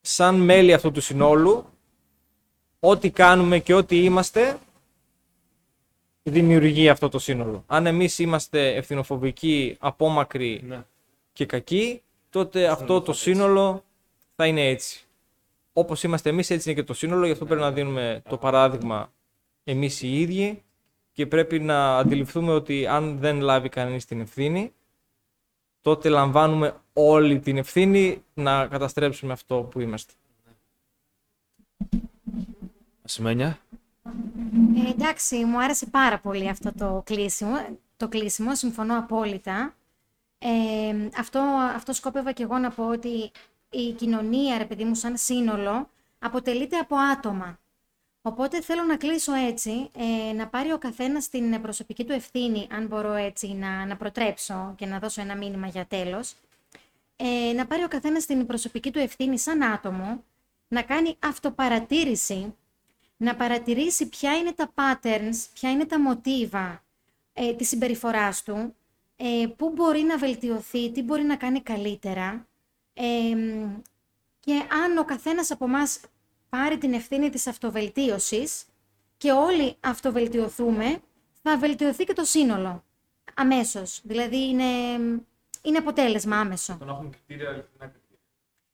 σαν μέλη αυτού του συνόλου ό,τι κάνουμε και ό,τι είμαστε δημιουργεί αυτό το σύνολο. Αν εμείς είμαστε ευθυνοφοβικοί, απόμακροι Ναι. και κακοί, τότε αυτό το έτσι. σύνολο θα είναι έτσι. Όπως είμαστε εμείς, έτσι είναι και το σύνολο, γι' αυτό πρέπει να δίνουμε το παράδειγμα εμείς οι ίδιοι και πρέπει να αντιληφθούμε ότι αν δεν λάβει κανείς την ευθύνη, τότε λαμβάνουμε όλη την ευθύνη να καταστρέψουμε αυτό που είμαστε. Ασημένια. Ε, εντάξει, μου άρεσε πάρα πολύ αυτό το κλείσιμο. Το κλείσιμο, συμφωνώ απόλυτα. Ε, αυτό, αυτό σκόπευα και εγώ να πω ότι η κοινωνία, ρε παιδί μου, σαν σύνολο, αποτελείται από άτομα. Οπότε θέλω να κλείσω έτσι, ε, να πάρει ο καθένας την προσωπική του ευθύνη, αν μπορώ έτσι να, να προτρέψω και να δώσω ένα μήνυμα για τέλος, ε, να πάρει ο καθένας την προσωπική του ευθύνη σαν άτομο, να κάνει αυτοπαρατήρηση να παρατηρήσει ποια είναι τα patterns, ποια είναι τα μοτίβα ε, της συμπεριφοράς του, ε, πού μπορεί να βελτιωθεί, τι μπορεί να κάνει καλύτερα. Ε, και αν ο καθένας από μας πάρει την ευθύνη της αυτοβελτίωσης και όλοι αυτοβελτιωθούμε, θα βελτιωθεί και το σύνολο αμέσως. Δηλαδή είναι, είναι αποτέλεσμα άμεσο. Το να έχουμε κριτήρια αληθινά κριτήρια.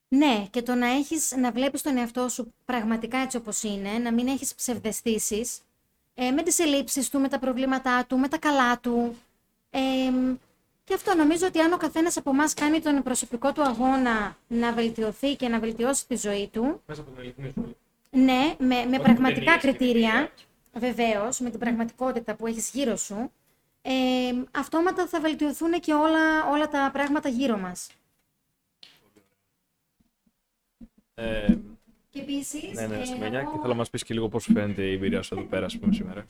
Ναι, και το να έχεις, να βλέπεις τον εαυτό σου πραγματικά έτσι όπως είναι, να μην έχεις ψευδεστήσεις, ε, με τις ελλείψεις του, με τα προβλήματά του, με τα καλά του. Ε, και αυτό νομίζω ότι αν ο καθένας από εμάς κάνει τον προσωπικό του αγώνα να βελτιωθεί και να βελτιώσει τη ζωή του, Μέσα από την αληθινή ζωή. ναι, με, με Όχι πραγματικά ταινίες και κριτήρια, βεβαίως, με την πραγματικότητα που έχεις γύρω σου, ε, αυτόματα θα βελτιωθούν και όλα, όλα τα πράγματα γύρω μας. Ε, Και επίσης, Ναι, ναι, ε, Ασημένια. εγώ- Και θέλω να μας πεις και λίγο πώς φαίνεται η εμπειρία σου εδώ πέρα, ας πούμε, σήμερα.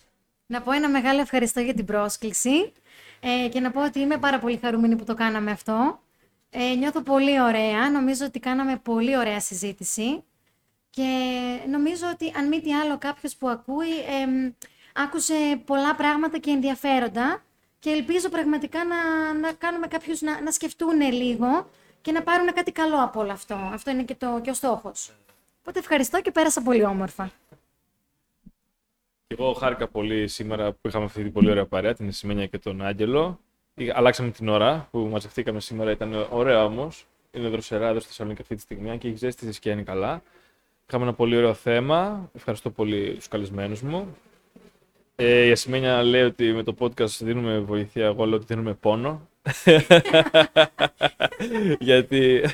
Να πω ένα μεγάλο ευχαριστώ για την πρόσκληση ε, και να πω ότι είμαι πάρα πολύ χαρούμενη που το κάναμε αυτό. Ε, νιώθω πολύ ωραία, νομίζω ότι κάναμε πολύ ωραία συζήτηση και νομίζω ότι αν μη τι άλλο κάποιος που ακούει εμ, άκουσε πολλά πράγματα και ενδιαφέροντα και ελπίζω πραγματικά να, να κάνουμε κάποιους να, να σκεφτούν λίγο και να πάρουν κάτι καλό από όλο αυτό. Αυτό είναι και, το, και ο στόχος. Οπότε ευχαριστώ και πέρασα πολύ όμορφα. Και εγώ χάρηκα πολύ σήμερα που είχαμε αυτή την πολύ ωραία παρέα, την Εσημένια και τον Άγγελο. Ή- Αλλάξαμε την ώρα που μαζευτήκαμε σήμερα, ήταν ωραία όμως. Είναι δροσερά εδώ στη Θεσσαλονίκη αυτή τη στιγμή, αν και έχει ζέστηση και είναι καλά. Είχαμε ένα πολύ ωραίο θέμα. Ευχαριστώ πολύ τους καλεσμένους μου. Ε, η Ασημένια λέει ότι με το podcast δίνουμε βοήθεια, εγώ λέω ότι δίνουμε πόνο. Γιατί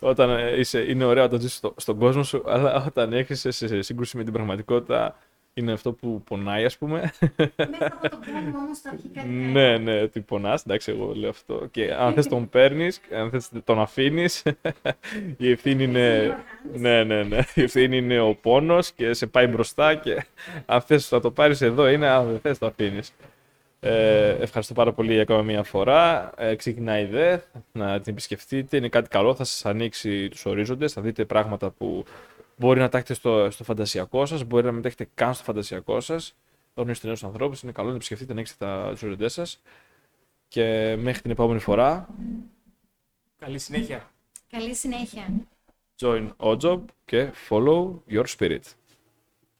όταν είσαι, είναι ωραίο όταν ζεις στο, στον κόσμο σου, αλλά όταν έχεις σε σύγκρουση με την πραγματικότητα, είναι αυτό που πονάει, ας πούμε. Μέσα από τον κόσμο όμως θα βγει κάτι ναι, ναι, ότι πονάς, εντάξει, εγώ λέω αυτό. Και αν θες τον παίρνεις, αν θες τον αφήνεις, η ευθύνη είναι... ναι, ναι, ναι, η ευθύνη είναι ο πόνος και σε πάει μπροστά και αν θες να το πάρεις εδώ είναι, αν δεν θες το αφήνεις. Ε, ευχαριστώ πάρα πολύ για ακόμα μια φορά. Ε, ξεκινάει η ΔΕΘ, να την επισκεφτείτε. Είναι κάτι καλό, θα σας ανοίξει τους ορίζοντες, θα δείτε πράγματα που μπορεί να τα έχετε στο, στο φαντασιακό σας, μπορεί να μην τα έχετε καν στο φαντασιακό σας. Θα γνωρίσετε νέους ανθρώπους, είναι καλό να επισκεφτείτε, να ανοίξετε τα τους ορίζοντές σας. Και μέχρι την επόμενη φορά, Καλή συνέχεια. Καλή συνέχεια. join Ojob και follow your spirit.